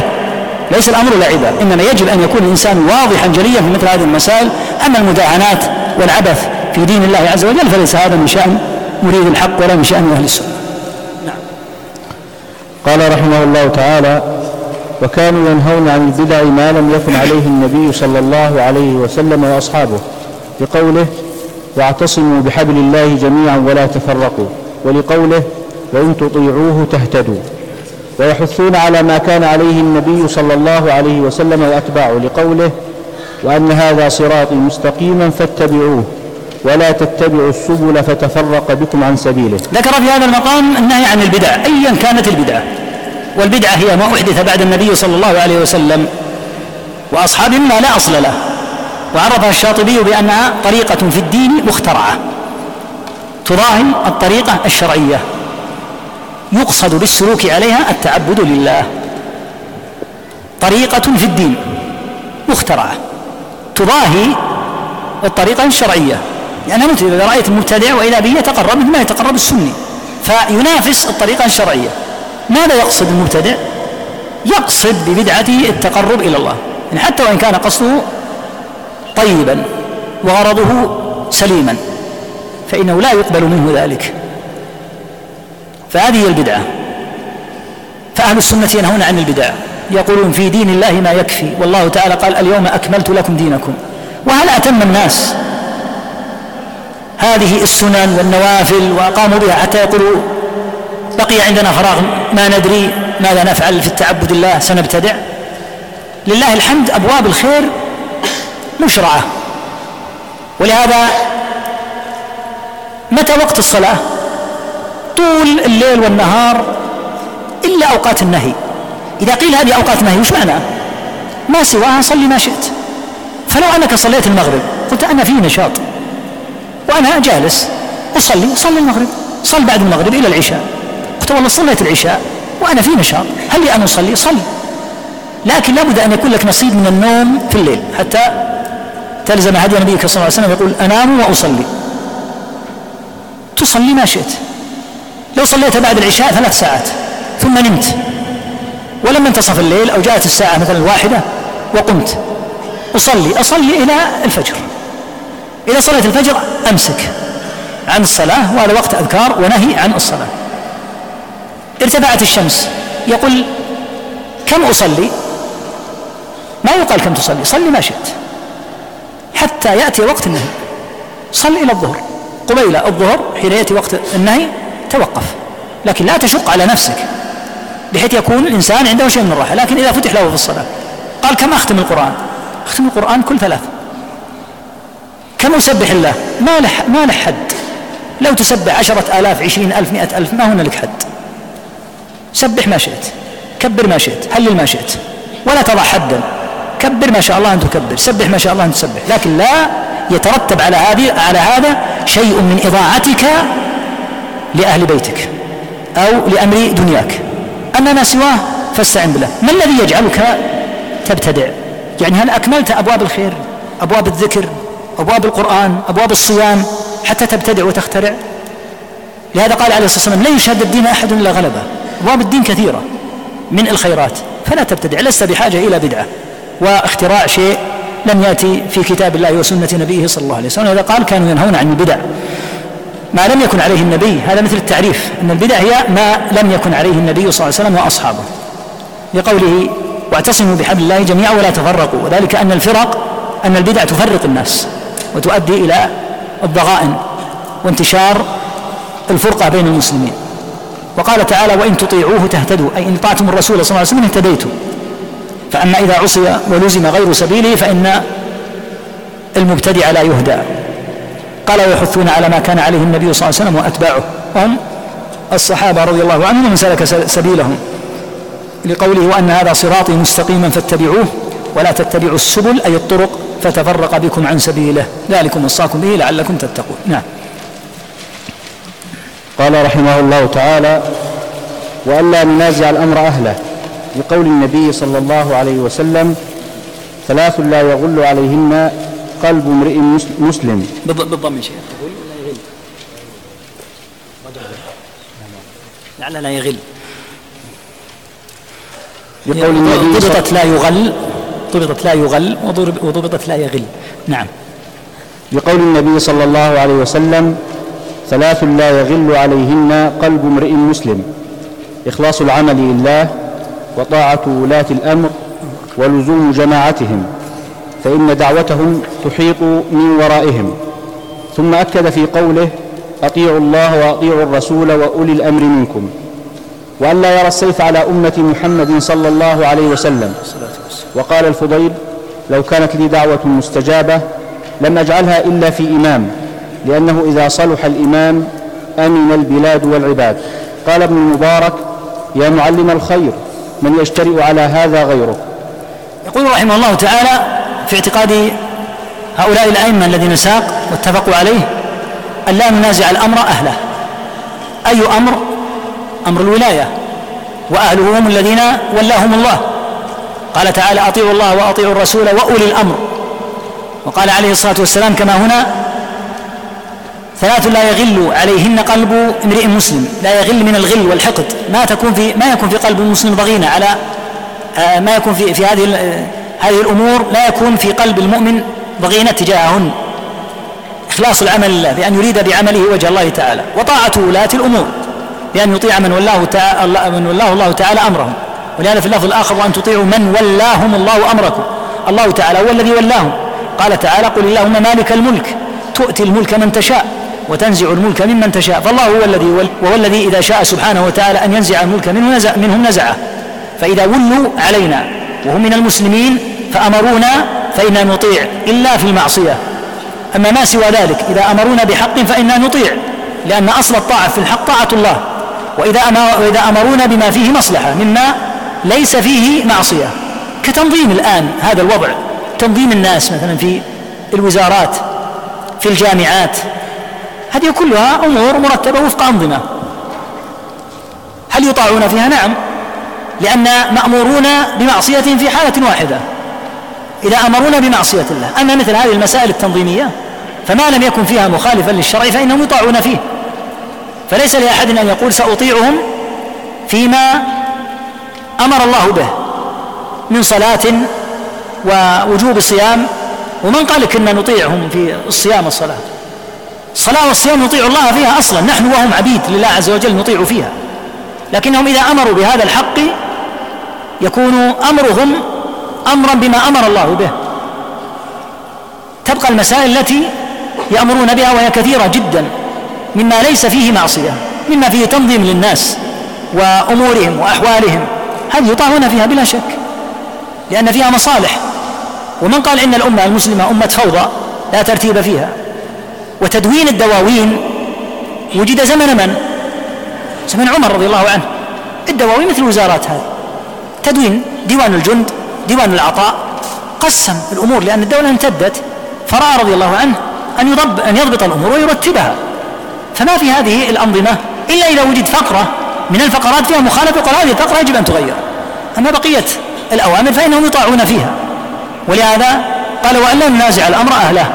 ليس الأمر لعبا إنما يجب أن يكون الإنسان واضحا جليا في مثل هذه المسائل. أما المداهنات والعبث في دين الله عز وجل فليس هذا من شأن مريد الحق ولا من شأن أهل السنة. نعم قال رحمه الله تعالى وكانوا ينهون عن البدع ما لم يكن عليه النبي صلى الله عليه وسلم وأصحابه بقوله واعتصموا بحبل الله جميعا ولا تفرقوا ولقوله وإن تطيعوه تهتدوا ويحثون على ما كان عليه النبي صلى الله عليه وسلم وأتباعه لقوله وأن هذا صراطي مستقيما فاتبعوه ولا تتبعوا السبل فتفرق بكم عن سبيله ذكر في هذا المقام النهي عن البدع ايا كانت البدعه والبدعة هي ما أحدث بعد النبي صلى الله عليه وسلم وأصحاب ما لا أصل له وعرفها الشاطبي بأنها طريقة في الدين مخترعة تضاهي الطريقة الشرعية يقصد بالسلوك عليها التعبد لله طريقة في الدين مخترعة تضاهي الطريقة الشرعية يعني مثل إذا رأيت المبتدع وإذا به يتقرب مثل ما يتقرب السني فينافس الطريقة الشرعية. ماذا يقصد المبتدع؟ يقصد ببدعته التقرب إلى الله. يعني حتى وإن كان قصده طيبا وغرضه سليما فإنه لا يقبل منه ذلك. فهذه هي البدعة. فأهل السنة ينهون عن البدع يقولون في دين الله ما يكفي. والله تعالى قال اليوم أكملت لكم دينكم. وهل أتم الناس؟ هذه السنن والنوافل وأقاموا بها حتى يقولوا بقي عندنا فراغ ما ندري ماذا نفعل في التعبد الله سنبتدع. لله الحمد أبواب الخير مشرعة. ولهذا متى وقت الصلاة؟ طول الليل والنهار إلا أوقات النهي. إذا قيل هذه أوقات نهي وش معنى؟ ما سواها صلي ما شئت. فلو أنك صليت المغرب قلت أنا في نشاط. وأنا جالس أصلي صلي المغرب. صل بعد المغرب إلى العشاء. قلت والله صليت العشاء وأنا في نشاط. هل لي أن أصلي؟ صل لكن لابد أن يكون لك نصيب من النوم في الليل. حتى تلزم هدي نبيك صلى الله عليه وسلم يقول أنام وأصلي. تصلي ما شئت. لو صليت بعد العشاء ثلاث ساعات ثم نمت ولما انتصف الليل أو جاءت الساعة مثلا الواحدة وقمت أصلي. أصلي إلى الفجر. إذا صليت الفجر أمسك عن الصلاة وهذا وقت أذكار ونهي عن الصلاة. ارتفعت الشمس. يقول كم أصلي؟ ما يقال كم تصلي صلي ما شئت. حتى يأتي وقت النهي. صل إلى الظهر. قبيل الظهر حين يأتي وقت النهي توقف. لكن لا تشق على نفسك بحيث يكون الإنسان عنده شيء من الراحة. لكن إذا فتح له في الصلاة قال كم أختم القرآن؟ أختم القرآن كل ثلاث كم أسبح الله؟ ما له ما له حد. لو تسبح عشرة آلاف عشرين ألف مئة ألف ما هنالك حد. سبح ما شئت كبر ما شئت هلل ما شئت ولا تضع حدا كبر ما شاء الله أن تكبر سبح ما شاء الله أن تسبح لكن لا يترتب على هذه على هذا شيء من إضاعتك لأهل بيتك أو لأمر دنياك. أما ما سواه فاستعن بالله. ما الذي يجعلك تبتدع؟ يعني هل أكملت أبواب الخير أبواب الذكر أبواب القرآن أبواب الصيام حتى تبتدع وتخترع؟ لهذا قال عليه الصلاة والسلام لا يشهد الدين أحد إلا غلبه. أبواب الدين كثيرة من الخيرات فلا تبتدع لست بحاجة إلى بدعة. واختراع شيء لم يأتي في كتاب الله وسنة نبيه صلى الله عليه وسلم إذا قال كانوا ينهون عن البدع. ما لم يكن عليه النبي هذا مثل التعريف أن البدع هي ما لم يكن عليه النبي صلى الله عليه وسلم وأصحابه. لقوله واعتصموا بحبل الله جميعا ولا تفرقوا وذلك أن الفرق أن البدع تفرق الناس وتؤدي إلى الضغائن وانتشار الفرقة بين المسلمين. وقال تعالى وإن تطيعوه تهتدوا. أي إن طاعتم الرسول صلى الله عليه وسلم اهتديتم. فأما إذا عصي ولزم غير سبيله فإن المبتدع لا يهدى. قال ويحثون على ما كان عليه النبي صلى الله عليه وسلم وأتباعه. وهم الصحابة رضي الله عنهم ومن سلك سبيلهم. لقوله وأن هذا صراطي مستقيما فاتبعوه ولا تتبعوا السبل أي الطرق فتفرق بكم عن سبيله. ذلكم وصاكم به لعلكم تتقون. نعم. قال رحمه الله تعالى وألا ننازع الأمر أهله. لقول النبي صلى الله عليه وسلم ثلاث لا يغل عليهن قلب امرئ مسلم. بالضم شيء يغل ولا يغل؟ لعل لا يغل. لقول النبي ضبطت لا يغل ضبطت لا يغل وضبطت لا يغل. نعم. لقول النبي صلى الله عليه وسلم ثلاث لا يغل عليهن قلب امرئ مسلم. إخلاص العمل لله وطاعة ولاة الأمر ولزوم جماعتهم فإن دعوتهم تحيط من ورائهم. ثم أكد في قوله أطيعوا الله وأطيعوا الرسول وأولي الأمر منكم. وألا يرى السيف على أمة محمد صلى الله عليه وسلم. وقال الفضيل لو كانت لي دعوة مستجابة لم أجعلها إلا في إمام. لأنه إذا صلح الإمام أمن البلاد والعباد. قال ابن المبارك يا معلم الخير من يجترئ على هذا غيرك؟ يقول رحمه الله تعالى في اعتقاد هؤلاء الأئمة الذين ساق واتفقوا عليه أن لا ننازع الأمر أهله. أي أمر؟ أمر الولاية. وأهله هم الذين ولاهم الله. قال تعالى أطيعوا الله وأطيعوا الرسول وأولي الأمر. وقال عليه الصلاة والسلام كما هنا ثلاث لا يغل عليهن قلب امرئ مسلم لا يغل من الغل والحقد. ما تكون في ما يكون في قلب المسلم ضغينة على آه، ما يكون في في هذه هذه الأمور لا يكون في قلب المؤمن ضغينة تجاههن. إخلاص العمل لله بأن يريد بعمله وجه الله تعالى وطاعة ولاة الأمور بأن يطيع من ولاه تعالى من ولاه الله تعالى أمرهم. ولهذا في اللفظ الآخر وأن تطيعوا من ولاهم الله أمركم. الله تعالى هو الذي ولاهم. قال تعالى قل اللهم مالك الملك تؤتي الملك من تشاء. وتنزع الملك ممن تشاء. فالله هو الذي وهو الذي إذا شاء سبحانه وتعالى أن ينزع الملك منه نزع منهم نزعه. فإذا ولوا علينا وهم من المسلمين فأمرونا فإنا نطيع إلا في المعصية. أما ما سوى ذلك؟ إذا أمرونا بحق فإنا نطيع. لأن أصل الطاعة في الحق طاعة الله. وإذا وإذا أمرونا بما فيه مصلحة مما ليس فيه معصية. كتنظيم الآن هذا الوضع. تنظيم الناس مثلا في الوزارات في الجامعات هذه كلها أمور مرتبة وفق أنظمة. هل يطاعون فيها؟ نعم. لأن مأمورون بمعصية في حالة واحدة. إذا أمرونا بمعصية الله. أما مثل هذه المسائل التنظيمية فما لم يكن فيها مخالفا للشرع فإنهم يطاعون فيه. فليس لأحد أن يقول سأطيعهم فيما أمر الله به من صلاة ووجوب الصيام. ومن قال كنا نطيعهم في الصيام والصلاة الصلاة والصيام نطيع الله فيها أصلا. نحن وهم عبيد لله عز وجل نطيع فيها. لكنهم إذا أمروا بهذا الحق يكون أمرهم أمرا بما أمر الله به. تبقى المسائل التي يأمرون بها وهي كثيرة جدا مما ليس فيه معصية مما فيه تنظيم للناس وأمورهم وأحوالهم. هذه يطاعون فيها بلا شك لأن فيها مصالح. ومن قال إن الأمة المسلمة أمة فوضى لا ترتيب فيها. وتدوين الدواوين. وجد زمن من؟ زمن عمر رضي الله عنه. الدواوين مثل الوزارات هذه. تدوين ديوان الجند ديوان العطاء قسم الأمور لأن الدولة امتدت. فرأى رضي الله عنه أن يضب أن يضبط الأمور ويرتبها. فما في هذه الأنظمة إلا إذا وجد فقرة من الفقرات فيها مخالفة يقول هذه الفقرة يجب أن تغير. أما بقية الأوامر فإنهم يطاعون فيها. ولهذا قال وأن لا ننازع الأمر أهله.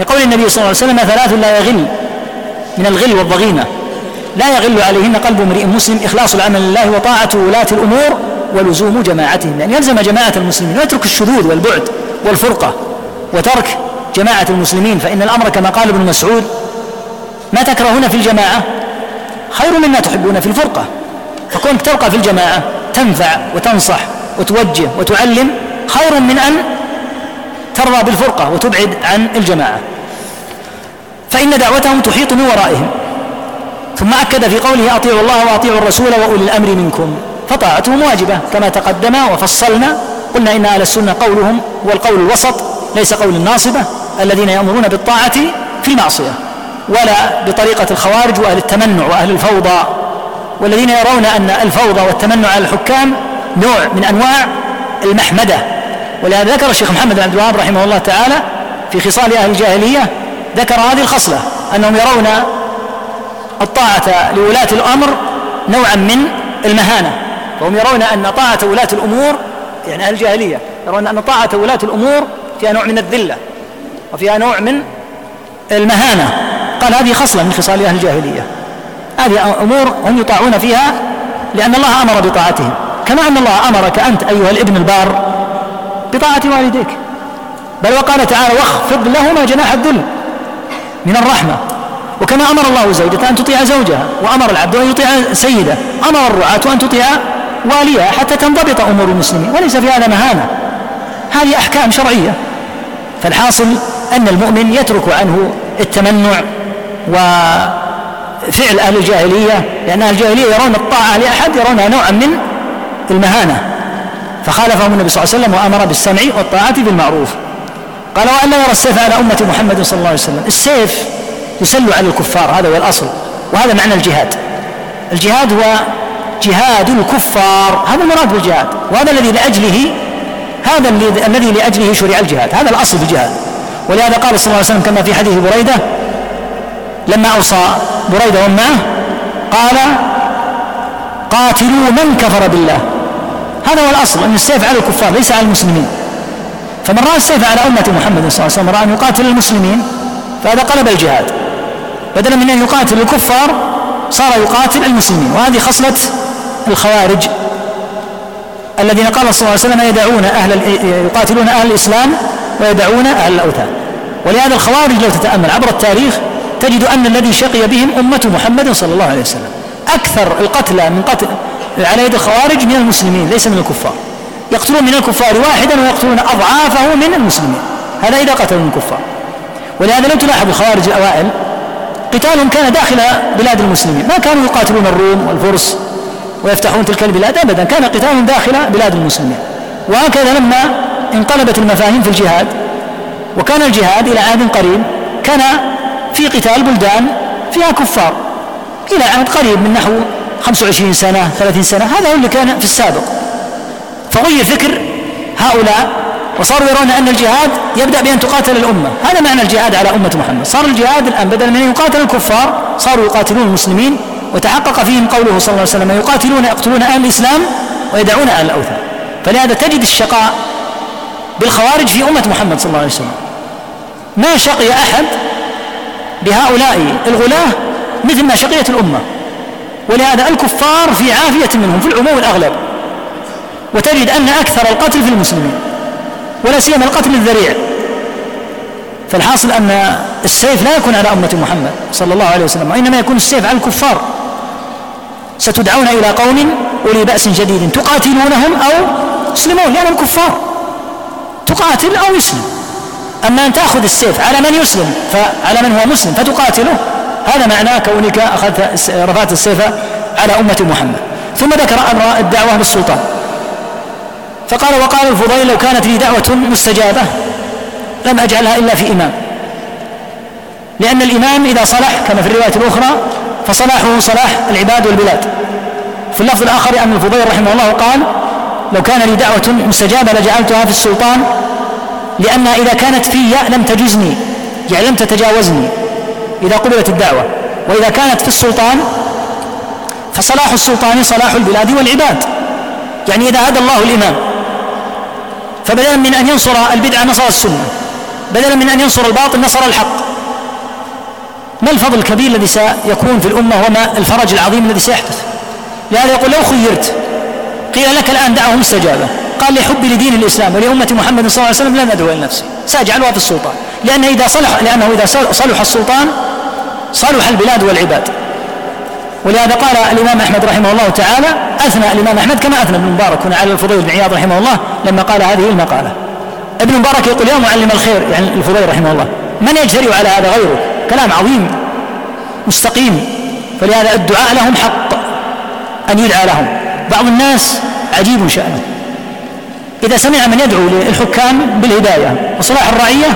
لقول النبي صلى الله عليه وسلم ثلاث لا يغل من الغل والضغينة. لا يغل عليهن قلب امرئ مسلم إخلاص العمل لله وطاعة ولاة الأمور ولزوم جماعتهم. يعني يلزم جماعة المسلمين ويترك الشذوذ والبعد والفرقة وترك جماعة المسلمين فإن الأمر كما قال ابن مسعود ما تكرهون في الجماعة؟ خير مما تحبون في الفرقة. فكونك تبقى في الجماعة تنفع وتنصح وتوجه وتعلم خير من أن ترضى بالفرقة وتبعد عن الجماعة. فإن دعوتهم تحيط من ورائهم. ثم أكد في قوله أطيعوا الله وأطيعوا الرسول وأولي الأمر منكم. فطاعتهم واجبة كما تقدم وفصلنا. قلنا إن أهل السنة قولهم هو القول الوسط ليس قول الناصبة الذين يأمرون بالطاعة في المعصية ولا بطريقة الخوارج وأهل التمنع وأهل الفوضى. والذين يرون أن الفوضى والتمنع على الحكام نوع من أنواع المحمدة. ولهذا ذكر الشيخ محمد بن عبد الوهاب رحمه الله تعالى في خصال أهل الجاهلية ذكر هذه الخصلة أنهم يرون الطاعة لولاة الأمر نوعا من المهانة وهم يرون أن طاعة ولاة الأمور يعني أهل الجاهلية يرون أن طاعة ولاة الأمور فيها نوع من الذلة وفيها نوع من المهانة. قال هذه خصلة من خصال أهل الجاهلية. هذه أمور هم يطاعون فيها لأن الله أمر بطاعتهم. كما أن الله أمرك أنت أيها الابن البار بطاعة والديك. بل وقال تعالى واخفض لهما جناح الذل من الرحمة. وكما أمر الله زوجة أن تطيع زوجها وأمر العبد أن يطيع سيده. أمر الرعاة أن تطيع واليها حتى تنضبط أمور المسلمين وليس في هذا مهانة. هذه أحكام شرعية. فالحاصل أن المؤمن يترك عنه التمنع وفعل أهل الجاهلية لأن أهل الجاهلية يرون الطاعة لأحد يرونها نوعا من المهانة. فخالفهم النبي صلى الله عليه وسلم وأمر بالسمع والطاعة بالمعروف. قال لا يرى السيف على أمة محمد صلى الله عليه وسلم. السيف يسل على الكفار هذا هو الأصل وهذا معنى الجهاد. الجهاد هو جهاد الكفار هذا المراد بالجهاد وهذا الذي لأجله هذا الذي لأجله شرع الجهاد هذا الأصل في الجهاد. ولهذا قال صلى الله عليه وسلم كما في حديث بريدة لما أوصى بريدة ومن معه قال قاتلوا من كفر بالله. هذا هو الأصل أن السيف على الكفار ليس على المسلمين. فمن رأى السيف على أمة محمد صلى الله عليه وسلم رأى أن يقاتل المسلمين فهذا قلب الجهاد. بدلا من أن يقاتل الكفار صار يقاتل المسلمين. وهذه خصلة الخوارج الذين قال صلى الله عليه وسلم يدعون أهل يقاتلون أهل الإسلام ويدعون أهل الأوثان. ولهذا الخوارج لو تتأمل عبر التاريخ تجد أن الذي شقي بهم أمة محمد صلى الله عليه وسلم. أكثر القتلى من قتل على يد الخوارج من المسلمين ليس من الكفار. يقتلون من الكفار واحدا ويقتلون أضعافه من المسلمين. هذا إذا قتلوا من الكفار. ولهذا لو تلاحظ الخوارج الأوائل قتالهم كان داخل بلاد المسلمين. ما كانوا يقاتلون الروم والفرس ويفتحون تلك البلاد أبدا. كان قتالهم داخل بلاد المسلمين. وهكذا لما انقلبت المفاهيم في الجهاد وكان الجهاد إلى عهد قريب كان في قتال بلدان فيها كفار. إلى عهد قريب من نحو 25 سنة 30 سنة هذا هو اللي كان في السابق. فغير فكر هؤلاء وصاروا يرون أن الجهاد يبدأ بأن تقاتل الأمة. هذا معنى الجهاد على أمة محمد. صار الجهاد الآن بدل من أن يقاتل الكفار صاروا يقاتلون المسلمين وتحقق فيهم قوله صلى الله عليه وسلم يقاتلون يقتلون أهل الإسلام ويدعون أهل الأوثان. فلهذا تجد الشقاء بالخوارج في أمة محمد صلى الله عليه وسلم. ما شقي أحد بهؤلاء الغلاة مثل ما شقيت الأمة. ولهذا الكفار في عافية منهم في العموم الأغلب. وتجد أن أكثر القتل في المسلمين ولا سيما القتل الذريع. فالحاصل أن السيف لا يكون على أمة محمد صلى الله عليه وسلم وإنما يكون السيف على الكفار. ستدعون إلى قوم أولي بأس شديد تقاتلونهم أو يسلمون لأنهم كفار تقاتل أو يسلم. أما أن تأخذ السيف على من يسلم فعلى من هو مسلم فتقاتله. هذا معناه كونك أخذت رفعت السيف على أمة محمد. ثم ذكر أمر الدعوة بالسلطان. فقال وقال الفضيل لو كانت لي دعوة مستجابة لم أجعلها إلا في إمام. لأن الإمام إذا صلح كما في الرواية الأخرى فصلاحه صلاح العباد والبلاد. في اللفظ الآخر أن الفضيل رحمه الله قال لو كان لي دعوة مستجابة لجعلتها في السلطان لأن إذا كانت في لم تجزني يعني لم تتجاوزني. إذا قبلت الدعوة. وإذا كانت في السلطان فصلاح السلطان صلاح البلاد والعباد. يعني إذا هدى الله الإمام فبدلا من أن ينصر البدعة نصر السنة بدلا من أن ينصر الباطل نصر الحق. ما الفضل الكبير الذي سيكون في الأمة وما الفرج العظيم الذي سيحدث؟ لهذا يقول لو خيرت قيل لك الآن دعوة مستجابة. قال لحبي لدين الإسلام ولأمة محمد صلى الله عليه وسلم لن أدعو إلى نفسي. سأجعلها في السلطان. لأنه إذا صلح لأنه إذا صلح السلطان صلح البلاد والعباد. ولهذا قال الإمام أحمد رحمه الله تعالى أثنى الإمام أحمد كما أثنى ابن مبارك هنا على الفضيل بن عياض رحمه الله لما قال هذه المقالة. ابن مبارك يقول يا معلم الخير يعني الفضيل رحمه الله من يجترئ على هذا غيره؟ كلام عظيم مستقيم. فلهذا الدعاء لهم حق أن يدعى لهم. بعض الناس عجيب شأنه. إذا سمع من يدعو للحكام بالهداية وصلاح الرعية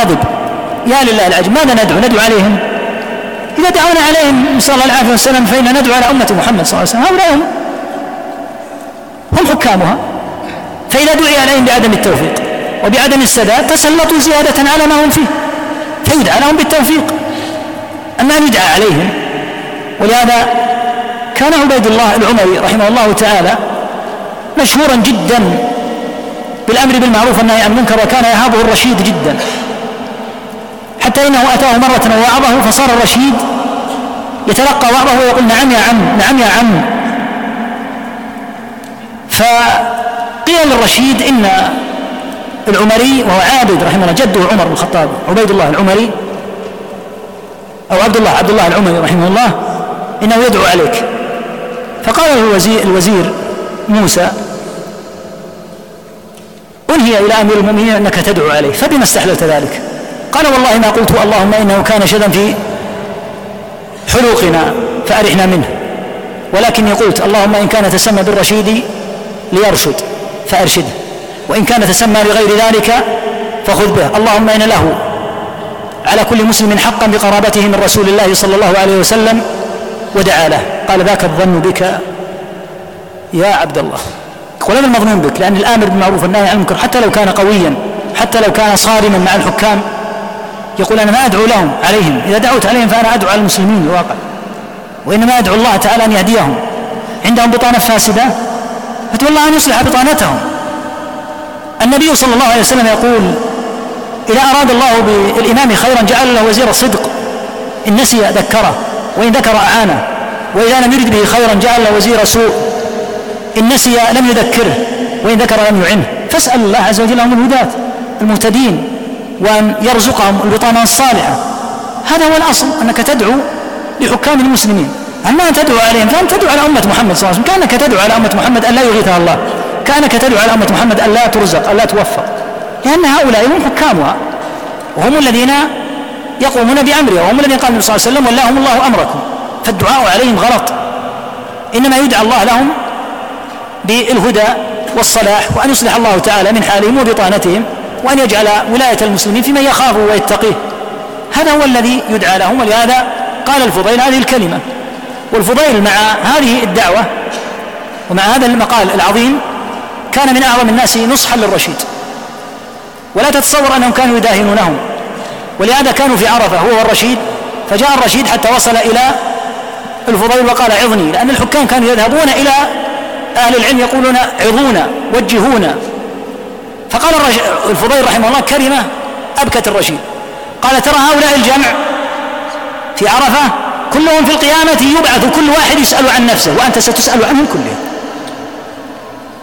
غضب. يا لله العجب ماذا ندعو؟ ندعو عليهم. إذا دعونا عليهم نسأل الله العافية والسلام فإن ندعو على أمة محمد صلى الله عليه وسلم. هؤلاء هم هم حكامها. فإذا دعي عليهم بعدم التوفيق وبعدم السداد تسلطوا زيادة على ما هم فيه. فيدعى لهم بالتوفيق. أما أن يدعى عليهم ولهذا كان عبيد الله العمري رحمه الله تعالى مشهورا جدا بالأمر بالمعروف والنهي عن المنكر وكان يهابه الرشيد جدا. حتى إنه أتاه مرة ووعظه فصار الرشيد يتلقى وعظه ويقول نعم يا عم نعم يا عم. فقيل للرشيد إن العمري وهو عابد رحمه الله جده عمر بن الخطاب عبيد الله العمري أو عبد الله عبد الله العمري رحمه الله إنه يدعو عليك. فقال الوزير, الوزير موسى أنهي إلى أمير المؤمنين أنك تدعو عليه فبما استحللت ذلك؟ قال والله ما قلت اللهم إنه كان شدا في حلوقنا فأرحنا منه. ولكني قلت اللهم إن كان تسمى بالرشيد ليرشد فأرشده. وإن كان تسمى لغير ذلك فخذ به. اللهم إن له على كل مسلم حقا بقرابته من رسول الله صلى الله عليه وسلم ودعا له. قال ذاك الظن بك يا عبد الله. يقول هذا المظنون بك لأن الآمر بالمعروف والنهي عن المنكر حتى لو كان قويا حتى لو كان صارما مع الحكام. يقول أنا ما أدعو لهم عليهم إذا دعوت عليهم فأنا أدعو على المسلمين الواقع وإنما أدعو الله تعالى أن يهديهم. عندهم بطانة فاسدة؟ فتقول الله أن يصلح بطانتهم. النبي صلى الله عليه وسلم يقول إذا أراد الله بالإمام خيرا جعل له وزير صدق إن نسي ذكره وإن ذكر أعانه. وإذا لم يرد به خيرا جعل له وزير سوء. إن نسي لم يذكره وإن ذكر لم يعنه فاسأل الله عز وجل هم الهداة المهتدين وأن يرزقهم البطانة الصالحة. هذا هو الأصل أنك تدعو لحكام المسلمين. أما أن تدعو عليهم فأنت تدعو على أمة محمد صلى الله عليه وسلم. كأنك تدعو على أمة محمد أن لا يغيثها الله. كأنك تدعو على أمة محمد أن لا ترزق أن لا توفق. لأن هؤلاء هم حكامها. وهم الذين يقومون بأمرها وهم الذين قال النبي صلى الله عليه وسلم ولاهم الله أمركم. فالدعاء عليهم غلط. إنما يدعى الله لهم بالهدى والصلاح وأن يصلح الله تعالى من حالهم وبطانتهم وأن يجعل ولاية المسلمين في من يخافه ويتقيه. هذا هو الذي يدعى لهم ولهذا قال الفضيل هذه الكلمة. والفضيل مع هذه الدعوة ومع هذا المقال العظيم كان من أعظم الناس نصحا للرشيد. ولا تتصور أنهم كانوا يداهنونهم. ولهذا كانوا في عرفة هو والرشيد. فجاء الرشيد حتى وصل إلى الفضيل وقال عظني لأن الحكام كانوا يذهبون إلى أهل العلم يقولون عظونا وجهونا. فقال الفضيل رحمه الله كلمة أبكت الرشيد. قال ترى هؤلاء الجمع في عرفة كلهم في القيامة يبعث كل واحد يسأل عن نفسه وأنت ستسأل عنهم كلهم.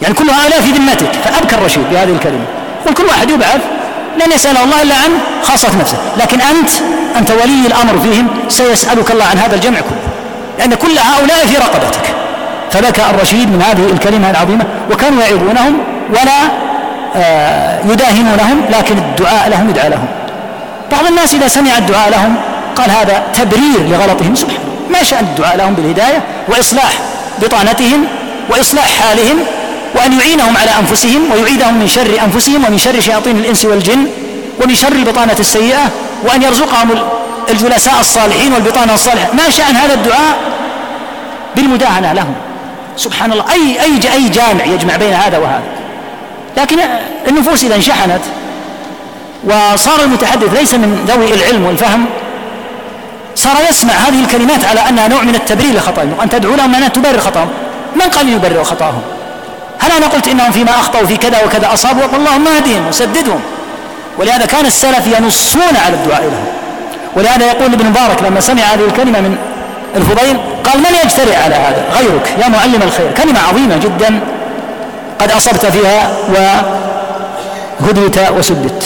يعني كل هؤلاء في ذمتك. فأبكى الرشيد بهذه الكلمة. قل كل واحد يبعث لن يسأله الله إلا عن خاصة نفسه. لكن أنت أنت ولي الأمر فيهم سيسألك الله عن هذا الجمع كله. لأن كل هؤلاء في رقبتك. فبكى الرشيد من هذه الكلمة العظيمة وكانوا يعظونهم ولا آه، يداهنونهم لكن الدعاء لهم يدعى لهم. بعض الناس إذا سمع الدعاء لهم قال هذا تبرير لغلطهم سبحانه ما شأن الدعاء لهم بالهداية وإصلاح بطانتهم وإصلاح حالهم وأن يعينهم على أنفسهم ويعيدهم من شر أنفسهم ومن شر شياطين الإنس والجن ومن شر البطانة السيئة وأن يرزقهم الجلساء الصالحين والبطانة الصالحة. ما شأن هذا الدعاء؟ بالمداهنة لهم. سبحان الله أي أي أي جامع يجمع بين هذا وهذا. لكن النفوس إذا انشحنت وصار المتحدث ليس من ذوي العلم والفهم صار يسمع هذه الكلمات على أنها نوع من التبرير لخطأهم وأن تدعو لهم أنها تبرر خطأهم. من قال يبرر خطأهم؟ هل أنا قلت إنهم فيما أخطأوا في كذا وكذا أصابوا؟ اللهم اهدهم وسددهم ولهذا كان السلف ينصون على الدعاء لهم. ولهذا يقول ابن مبارك لما سمع هذه الكلمة من الفضيل قال من يجترئ على هذا؟ غيرك. يا معلم الخير. كلمة عظيمة جدا قد أصبت فيها وهديت أكبر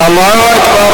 الله أكبر.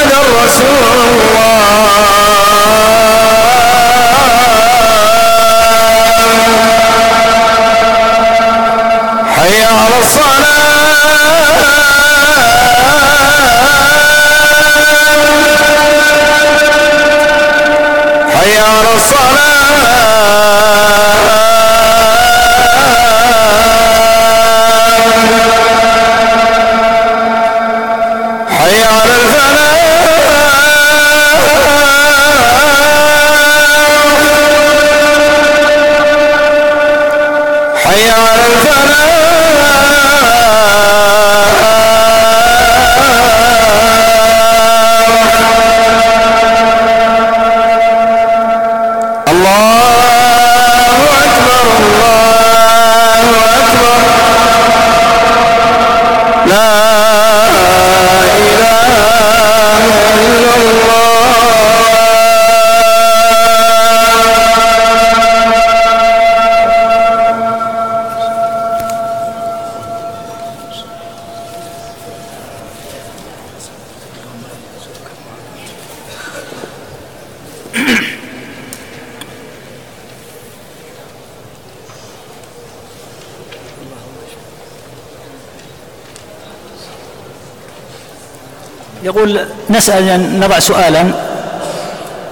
يقول نسأل نضع سؤالا.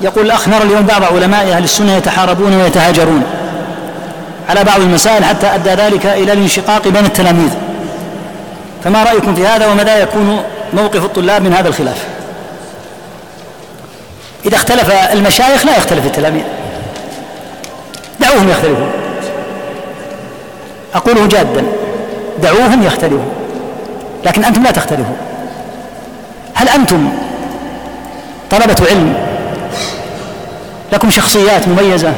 يقول الأخ نرى اليوم بعض علماء أهل السنة يتحاربون ويتهاجرون. على بعض المسائل حتى أدى ذلك إلى الانشقاق بين التلاميذ. فما رأيكم في هذا ومتى يكون موقف الطلاب من هذا الخلاف؟ إذا اختلف المشايخ لا يختلف التلاميذ. دعوهم يختلفون. أقوله جادا. دعوهم يختلفون. لكن أنتم لا تختلفون. أنتم طلبة علم لكم شخصيات مميزة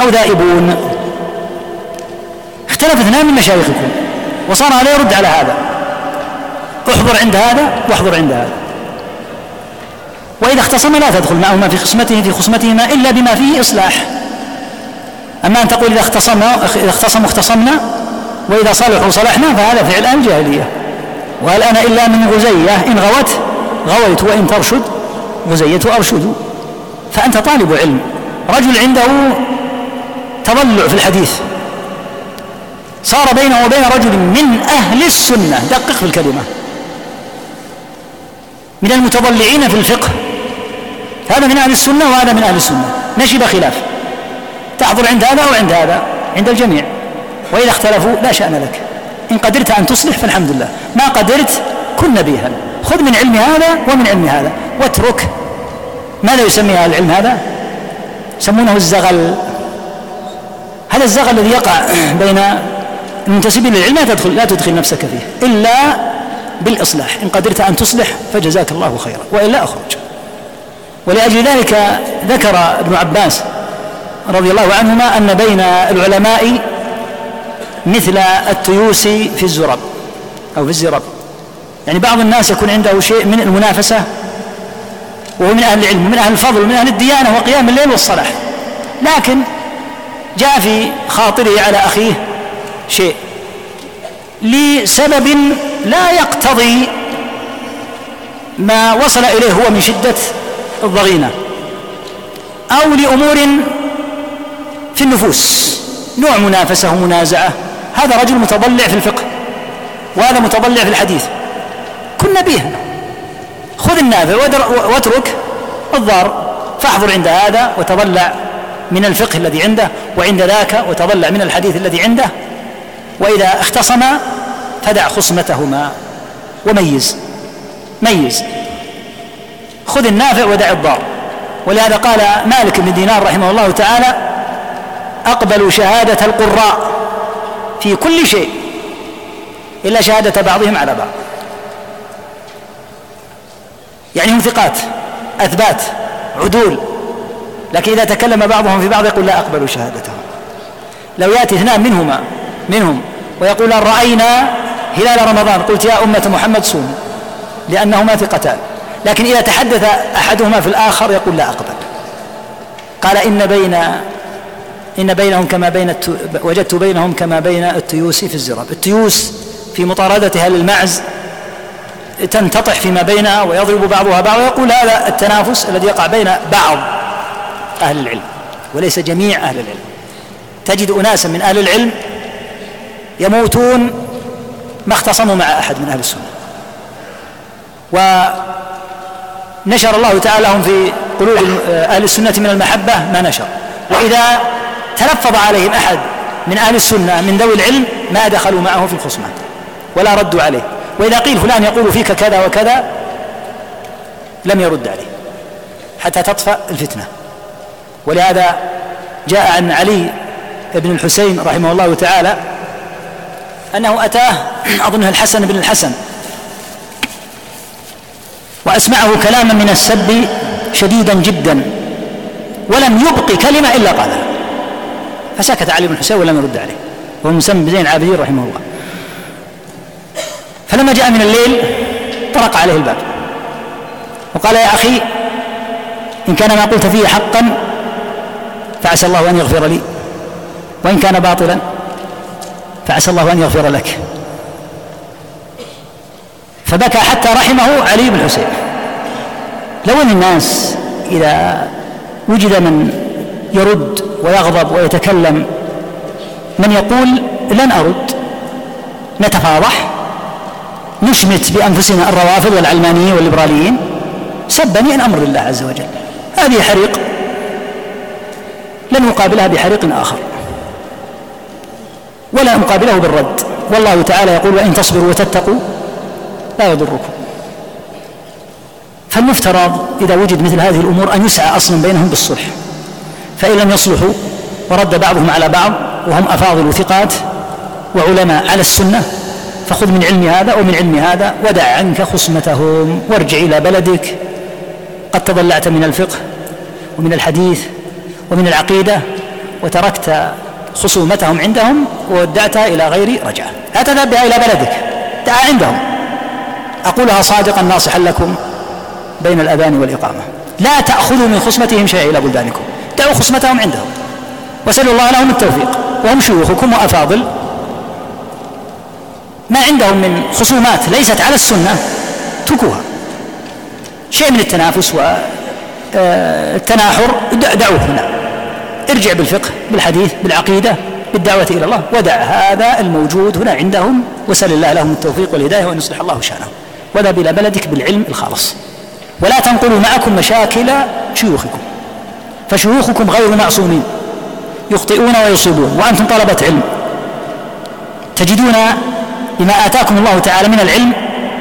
أو ذائبون. اختلف اثنان من مشايخكم وصار عليه يرد على هذا. احضر عند هذا واحضر عند هذا. وإذا اختصم لا تدخل معهما في خصمته في خصمتهما إلا بما فيه إصلاح. أما أن تقول إذا اختصمنا إذا اختصموا اختصمنا وإذا صلحوا صلحنا فهذا فعل الجاهلية وهل أنا إلا من غزية إن غوت؟ غويت وإن ترشد غزية أرشد فأنت طالب علم. رجل عنده تضلع في الحديث. صار بينه وبين رجل من أهل السنة. دقق في الكلمة. من المتضلعين في الفقه. هذا من أهل السنة وهذا من أهل السنة. نشب خلاف. تحضر عند هذا أو عند هذا؟ عند الجميع. وإذا اختلفوا لا شأن لك. إن قدرت أن تصلح فالحمد لله. ما قدرت كن نبيها. خذ من علم هذا ومن علم هذا. واترك. ماذا يسمي أهل العلم هذا؟ يسمونه الزغل. هذا الزغل الذي يقع بين المنتسبين للعلم لا تدخل لا تدخل نفسك فيه إلا بالإصلاح. إن قدرت أن تصلح فجزاك الله خيرا وإلا أخرج. ولأجل ذلك ذكر ابن عباس رضي الله عنهما أن بين العلماء مثل التيوس في الزرب أو في الزرب. يعني بعض الناس يكون عنده شيء من المنافسة وهو من أهل العلم ومن أهل الفضل ومن أهل الديانة وقيام الليل والصلاح. لكن جاء في خاطره على أخيه شيء لسبب لا يقتضي ما وصل إليه هو من شدة الضغينة أو لأمور في النفوس. نوع منافسة ومنازعة. هذا رجل متضلع في الفقه وهذا متضلع في الحديث. النافع واترك الضار. فاحضر عند هذا وتضلع من الفقه الذي عنده وعند ذاك وتضلع من الحديث الذي عنده. وإذا اختصما فدع خصمتهما. وميز ميز. خذ النافع ودع الضار. ولهذا قال مالك بن دينار رحمه الله تعالى أقبلوا شهادة القراء في كل شيء إلا شهادة بعضهم على بعض. يعني هم ثقات أثبات عدول. لكن إذا تكلم بعضهم في بعض يقول لا أقبل شهادتهم. لو يأتي اثنان منهما منهم ويقول رأينا هلال رمضان قلت يا أمة محمد صوموا لأنهما ثقتان. لكن إذا تحدث أحدهما في الآخر يقول لا أقبل. قال إن بين إن بينهم كما بين التو... وجدت بينهم كما بين التيوس في الزراب. التيوس في مطاردتها للمعز تنتطح فيما بينها ويضرب بعضها بعضا ويقول هذا التنافس الذي يقع بين بعض أهل العلم وليس جميع أهل العلم. تجد أناسا من أهل العلم يموتون ما اختصموا مع أحد من أهل السنة. ونشر الله تعالى لهم في قلوب أهل السنة من المحبة ما نشر. وإذا تلفظ عليهم أحد من أهل السنة من ذوي العلم ما دخلوا معه في الخصمان ولا ردوا عليه. وإذا قيل فلان يقول فيك كذا وكذا لم يرد عليه حتى تطفأ الفتنة. ولهذا جاء عن علي بن الحسين رحمه الله تعالى أنه أتاه أظنها الحسن بن الحسن وأسمعه كلاما من السب شديدا جدا ولم يبق كلمة إلا قالها فسكت علي بن الحسين ولم يرد عليه. وهو مسمى بزين العابدين رحمه الله. فلما جاء من الليل طرق عليه الباب. وقال يا أخي إن كان ما قلت فيه حقا فعسى الله أن يغفر لي وإن كان باطلا فعسى الله أن يغفر لك. فبكى حتى رحمه علي بن الحسين لو أن الناس إذا وجد من يرد ويغضب ويتكلم من يقول لن أرد نتفاضح نشمت بأنفسنا الروافض والعلمانيين والليبراليين سبني أن أمر الله عز وجل. هذه حريق لن أقابلها بحريق آخر. ولا مقابله بالرد. والله تعالى يقول وإن تصبروا وتتقوا لا يضركم. فالمفترض إذا وجد مثل هذه الأمور أن يسعى أصلا بينهم بالصلح. فإن لم يصلحوا ورد بعضهم على بعض وهم أفاضل وثقات وعلماء على السنة فخذ من علم هذا ومن علم هذا ودع عنك خصمتهم وارجع إلى بلدك. قد تضلعت من الفقه ومن الحديث ومن العقيدة وتركت خصومتهم عندهم وودعتها إلى غير رجعة لا تذهب بها إلى بلدك دعا عندهم. أقولها صادقا ناصحا لكم بين الأذان والإقامة. لا تأخذوا من خصمتهم شيئا إلى بلدانكم دعوا خصمتهم عندهم. وسلوا الله لهم التوفيق. وهم شيوخكم وأفاضل. ما عندهم من خصومات ليست على السنة اتركوها. شيء من التنافس آه، التناحر دعوه هنا. ارجع بالفقه بالحديث بالعقيدة بالدعوة إلى الله. ودع هذا الموجود هنا عندهم وسل الله لهم التوفيق والهداية وأن يصلح الله شأنهم. وذهب إلى بلدك بالعلم الخالص. ولا تنقلوا معكم مشاكل شيوخكم. فشيوخكم غير معصومين. يخطئون ويصيبون. وأنتم طلبة علم. تجدون بما آتاكم الله تعالى من العلم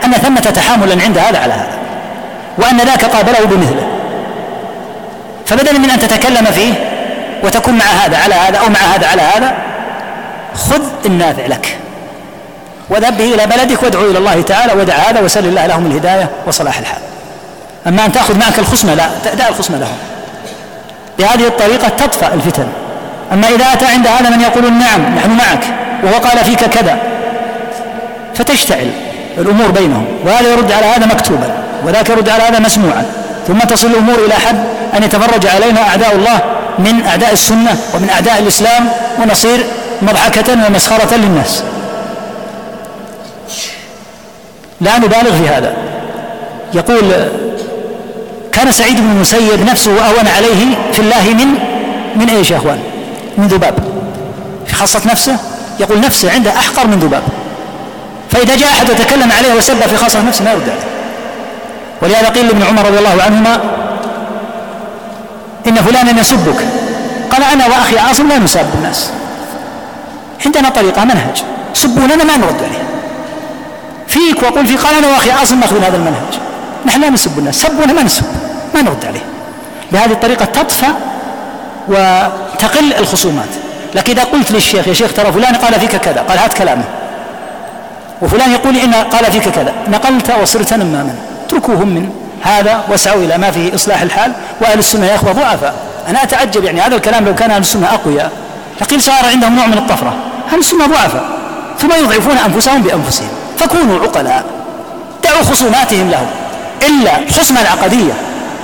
أن ثمة تحاملا عند هذا على هذا وأن ذاك قابله بمثله. فبدلا من أن تتكلم فيه وتكون مع هذا على هذا أو مع هذا على هذا خذ النافع لك. وذهب به إلى بلدك وادعو إلى الله تعالى ودع هذا وسل الله لهم الهداية وصلاح الحال. أما أن تأخذ معك الخصم لا دع الخصم لهم. بهذه الطريقة تطفأ الفتن. أما إذا أتى عند هذا من يقول نعم نحن معك وهو قال فيك كذا فتشتعل الأمور بينهم وهذا يرد على هذا مكتوبا وذاك يرد على هذا مسموعا ثم تصل الأمور إلى حد أن يتفرج علينا أعداء الله من أعداء السنة ومن أعداء الإسلام ونصير مضحكة ومسخرة للناس. لا نبالغ في هذا. يقول كان سعيد بن المسيب نفسه أهون عليه في الله من من إيش يا إخوان؟ من ذباب. في خاصة نفسه؟ يقول نفسه عنده أحقر من ذباب. فإذا جاء أحد وتكلم عليه وسب في خاصة نفسه ما يرد. عليه ولهذا قيل لابن عمر رضي الله عنهما إن فلانا يسبك. قال أنا وأخي عاصم لا نساب الناس. عندنا طريقة منهج. سبوننا ما نرد عليه. فيك وقل في قال أنا وأخي عاصم نأخذ هذا المنهج. نحن لا نسب الناس. سبونا ما نسب ما نرد عليه. بهذه الطريقة تطفى وتقل الخصومات. لكن إذا قلت للشيخ يا شيخ ترى فلان قال فيك كذا. قال هات كلامه. وفلان يقول إن قال فيك كذا نقلت وصرت نماما. اتركوهم من هذا واسعوا إلى ما فيه إصلاح الحال وأهل السنة يا أخوة ضعفاء. أنا أتعجب يعني هذا الكلام لو كان أهل السنة أقوياء. لقيل صار عندهم نوع من الطفرة. أهل السنة ضعفاء. ثم يضعفون أنفسهم بأنفسهم؟ فكونوا عقلاء. دعوا خصوماتهم لهم. إلا خصمة العقدية.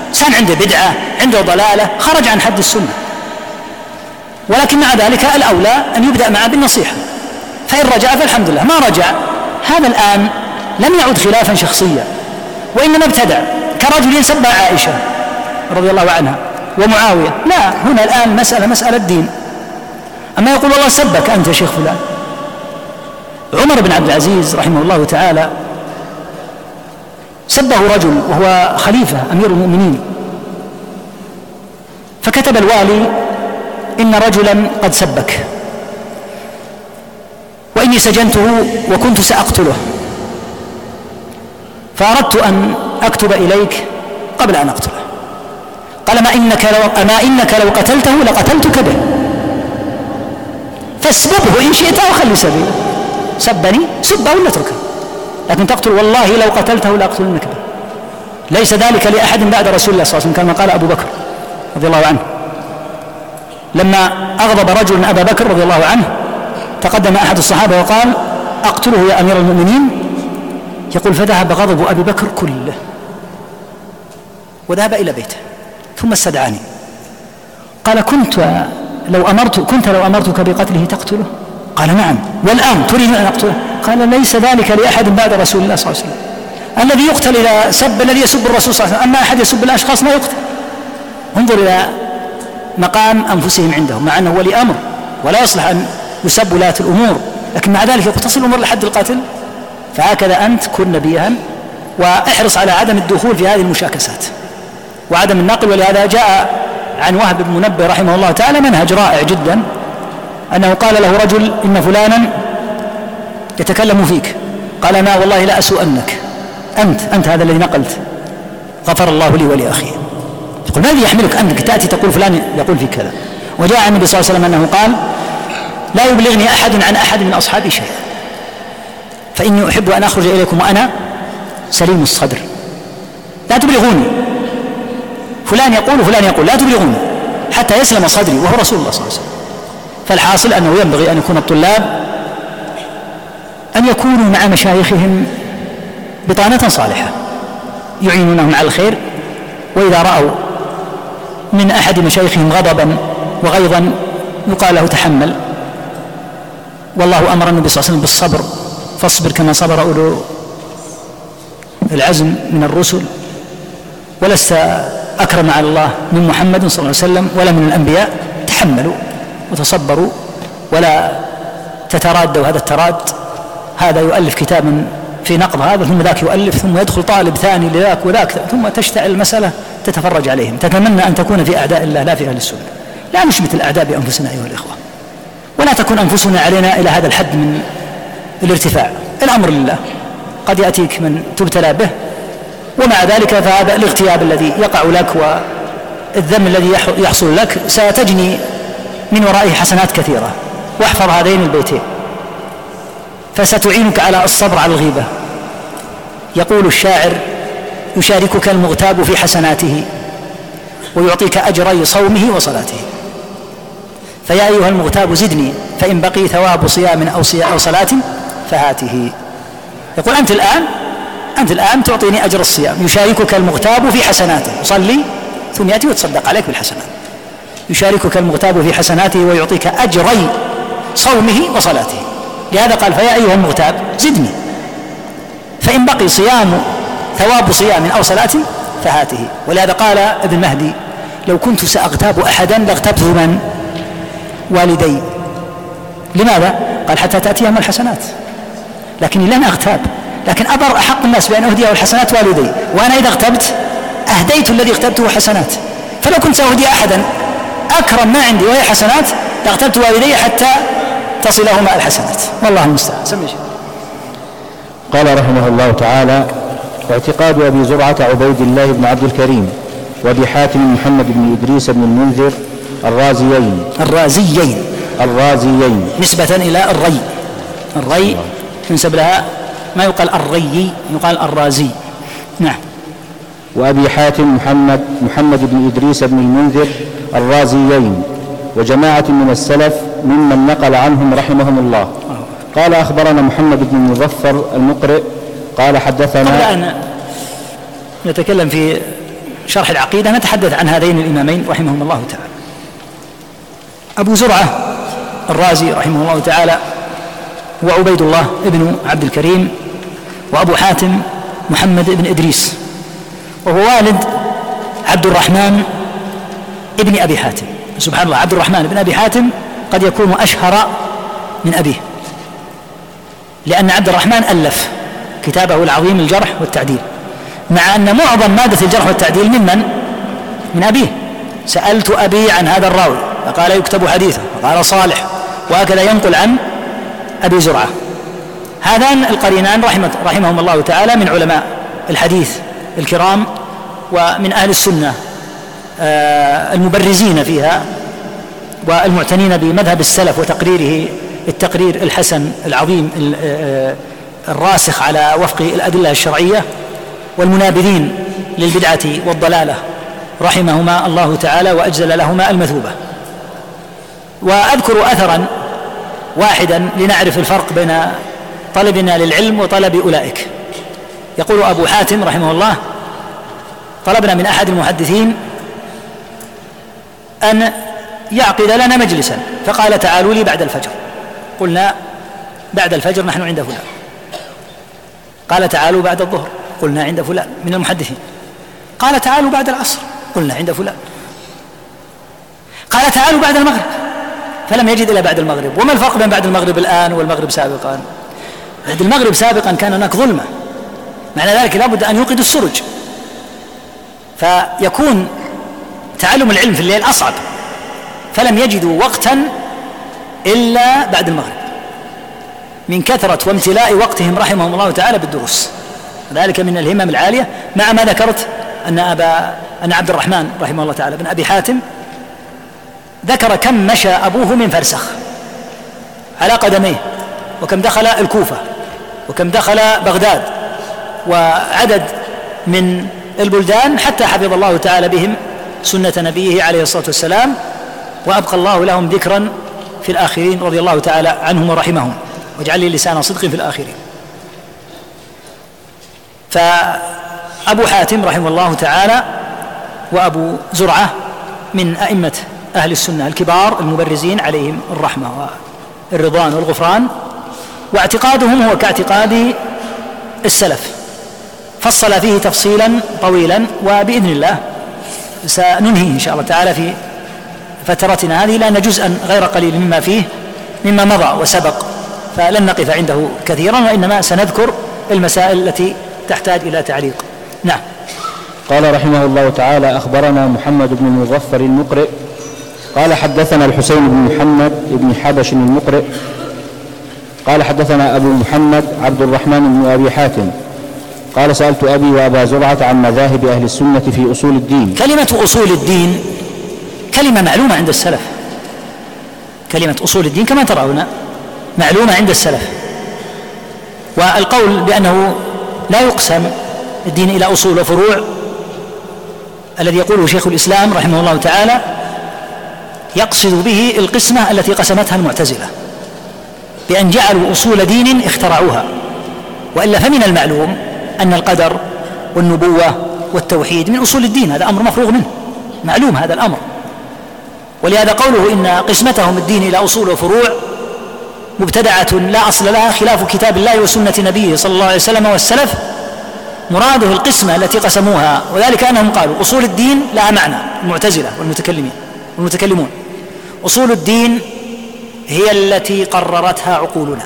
إنسان عنده بدعة عنده ضلالة خرج عن حد السنة. ولكن مع ذلك الأولى أن يبدأ معه بالنصيحة. فإن رجع فالحمد لله. ما رجع هذا الآن لم يعد خلافا شخصيا وإنما ابتدع كرجل سب عائشة رضي الله عنها ومعاوية. لا هنا الآن مسألة مسألة دين أما يقول الله سبك أنت يا شيخ فلان. عمر بن عبد العزيز رحمه الله تعالى سبه رجل وهو خليفة أمير المؤمنين. فكتب الوالي إن رجلا قد سبك. وإني سجنته وكنت سأقتله. فأردت أن أكتب إليك قبل أن أقتله. قال ما إنك لو أما إنك لو قتلته لقتلتك به. فاسببه إن شئت وخلي سبيله سبني سبه ولا اتركه لكن تقتل والله لو قتلته لأقتلنك به. ليس ذلك لأحد بعد رسول الله صلى الله عليه وسلم كما قال أبو بكر رضي الله عنه. لما أغضب رجل أبا بكر رضي الله عنه تقدم أحد الصحابة وقال أقتله يا أمير المؤمنين؟ يقول فذهب غضب أبي بكر كله وذهب إلى بيته ثم استدعاني. قال كنت لو أمرت كنت لو أمرتك بقتله تقتله؟ قال نعم والآن تريد أن أقتله. قال ليس ذلك لأحد بعد رسول الله صلى الله عليه وسلم. الذي يقتل إذا سب الذي يسب الرسول صلى الله عليه وسلم. أما أحد يسب الأشخاص ما يقتل. انظر إلى مقام أنفسهم عندهم مع أنه ولي أمر ولا يصلح أن يسب ولاة الأمور لكن مع ذلك تصل الأمور لحد القتل فهكذا أنت كن نبيها واحرص على عدم الدخول في هذه المشاكسات. وعدم النقل ولهذا جاء عن وهب بن منبه رحمه الله تعالى منهج رائع جدا أنه قال له رجل إن فلانا يتكلم فيك. قال أنا والله لا أسوءنك أنت أنت هذا الذي نقلت. غفر الله لي ولأخي. يقول ما الذي يحملك؟ أنك تأتي تقول فلان يقول فيك كذا. وجاء عن النبي صلى الله عليه وسلم أنه قال لا يبلغني أحد عن أحد من أصحابي شيئا فإني أحب أن أخرج إليكم وأنا سليم الصدر. لا تبلغوني. فلان يقول وفلان يقول. لا تبلغوني. حتى يسلم صدري وهو رسول الله صلى الله عليه وسلم. فالحاصل أنه ينبغي أن يكون الطلاب أن يكونوا مع مشايخهم بطانة صالحة. يعينونهم على الخير. وإذا رأوا من أحد مشايخهم غضبا وغيظا يقال له تحمل. والله أمر النبي صلى الله عليه وسلم بالصبر فاصبر كما صبر أولو العزم من الرسل. ولست أكرم على الله من محمد صلى الله عليه وسلم ولا من الأنبياء. تحملوا وتصبروا ولا تترادوا هذا التراد. هذا يؤلف كتابا في نقض هذا ثم ذاك يؤلف ثم يدخل طالب ثاني لذاك وذاك ثم تشتعل المسألة تتفرج عليهم. تتمنى أن تكون في أعداء الله لا في أهل السنة. لا نشمت الأعداء بأنفسنا أيها الإخوة. ولا تكون أنفسنا علينا إلى هذا الحد من الارتفاع. الأمر لله. قد يأتيك من تبتلى به. ومع ذلك فهذا الاغتياب الذي يقع لك والذم الذي يحصل لك ستجني من ورائه حسنات كثيرة. واحفظ هذين البيتين. فستعينك على الصبر على الغيبة. يقول الشاعر يشاركك المغتاب في حسناته ويعطيك أجري صومه وصلاته. فيا أيها المغتاب زدني فإن بقي ثواب صيام أو, أو صلاة فهاته. يقول أنت الآن أنت الآن تعطيني أجر الصيام. يشاركك المغتاب في حسناته. يصلي ثم يأتي ويتصدق عليك بالحسنات. يشاركك المغتاب في حسناته ويعطيك أجري صومه وصلاته. لهذا قال فيا أيها المغتاب زدني. فإن بقي صيام ثواب صيام أو صلاة فهاته. ولهذا قال ابن مهدي لو كنت سأغتاب أحدا لاغتبته من والدي. لماذا؟ قال حتى تأتيهم الحسنات. لكني لن أغتاب. لكن أبر أحق الناس بأن أهديه الحسنات والدي. وأنا إذا اغتبت أهديت الذي اغتبته حسنات. فلو كنت سأهدي أحدا أكرم ما عندي وهي حسنات لاغتبت والدي حتى تصلهما الحسنات. والله المستعان. سمي قال رحمه الله تعالى واعتقاد أبي زرعة عبيد الله بن عبد الكريم وأبي حاتم محمد بن إدريس بن المنذر الرازيين. الرازيين. الرازيين. نسبة إلى الري. الري ينسب لها ما يقال الري يقال الرازي. نعم. وأبي حاتم محمد محمد بن إدريس بن المنذر الرازيين. وجماعة من السلف ممن نقل عنهم رحمهم الله. قال أخبرنا محمد بن المظفر المقرئ قال حدثنا قبل أن نتكلم في شرح العقيدة نتحدث عن هذين الإمامين رحمهم الله تعالى. أبو زرعة الرازي رحمه الله تعالى هو عبيد الله ابن عبد الكريم وأبو حاتم محمد بن إدريس وهو والد عبد الرحمن ابن أبي حاتم. سبحان الله عبد الرحمن بن أبي حاتم قد يكون أشهر من أبيه لأن عبد الرحمن ألف كتابه العظيم الجرح والتعديل مع أن معظم مادة الجرح والتعديل ممن؟ من أبيه. سألت أبي عن هذا الراوي. فقال يكتب حديثه فقال صالح وهكذا ينقل عن أبي زرعة. هذان القرينان رحمة رحمهم الله تعالى من علماء الحديث الكرام ومن أهل السنة آه، المبرزين فيها والمعتنين بمذهب السلف وتقريره التقرير الحسن العظيم آه، الراسخ على وفق الأدلة الشرعية والمنابذين للبدعة والضلالة رحمهما الله تعالى وأجزل لهما المثوبة. وأذكر أثرا واحدا لنعرف الفرق بين طلبنا للعلم وطلب أولئك. يقول أبو حاتم رحمه الله طلبنا من أحد المحدثين أن يعقد لنا مجلسا فقال تعالوا لي بعد الفجر. قلنا بعد الفجر نحن عند فلان. قال تعالوا بعد الظهر. قلنا عند فلان من المحدثين. قال تعالوا بعد العصر. قلنا عند فلان. قال تعالوا بعد المغرب. فلم يجد إلا بعد المغرب. وما الفرق بين بعد المغرب الآن والمغرب سابقا؟ بعد المغرب سابقا كان هناك ظلمة. معنى ذلك لابد أن يوقد السرج. فيكون تعلم العلم في الليل أصعب. فلم يجدوا وقتا إلا بعد المغرب. من كثرة وامتلاء وقتهم رحمهم الله تعالى بالدروس. ذلك من الهمم العالية مع ما ذكرت أن أبا أن عبد الرحمن رحمه الله تعالى بن أبي حاتم ذكر كم مشى أبوه من فرسخ. على قدميه. وكم دخل الكوفة. وكم دخل بغداد. وعدد من البلدان حتى حفظ الله تعالى بهم سنة نبيه عليه الصلاة والسلام. وأبقى الله لهم ذكرا في الآخرين رضي الله تعالى عنهم ورحمهم. واجعل لي لسان صدق في الآخرين. فأبو حاتم رحمه الله تعالى وأبو زرعة من أئمة أهل السنة الكبار المبرزين عليهم الرحمة والرضوان والغفران واعتقادهم هو كاعتقاد السلف. فصل فيه تفصيلا طويلا وبإذن الله سننهي إن شاء الله تعالى في فترتنا هذه. لأن جزءا غير قليل مما فيه مما مضى وسبق فلن نقف عنده كثيرا وإنما سنذكر المسائل التي تحتاج إلى تعليق. نعم. قال رحمه الله تعالى أخبرنا محمد بن المظفر المقرئ قال حدثنا الحسين بن محمد بن حبش المقرئ. قال حدثنا أبو محمد عبد الرحمن بن أبي حاتم. قال سألت أبي وأبا زرعة عن مذاهب أهل السنة في أصول الدين. كلمة أصول الدين كلمة معلومة عند السلف. كلمة أصول الدين كما ترون معلومة عند السلف. والقول بأنه لا يقسم الدين إلى أصول وفروع الذي يقوله شيخ الإسلام رحمه الله تعالى يقصد به القسمة التي قسمتها المعتزلة بأن جعلوا أصول دين اخترعوها. وإلا فمن المعلوم أن القدر والنبوة والتوحيد من أصول الدين هذا أمر مفروغ منه معلوم هذا الأمر. ولهذا قوله إن قسمتهم الدين إلى أصول وفروع مبتدعة لا أصل لها خلاف كتاب الله وسنة نبيه صلى الله عليه وسلم والسلف مراده القسمة التي قسموها. وذلك أنهم قالوا أصول الدين لها معنى المعتزلة والمتكلمين. والمتكلمون أصول الدين هي التي قررتها عقولنا.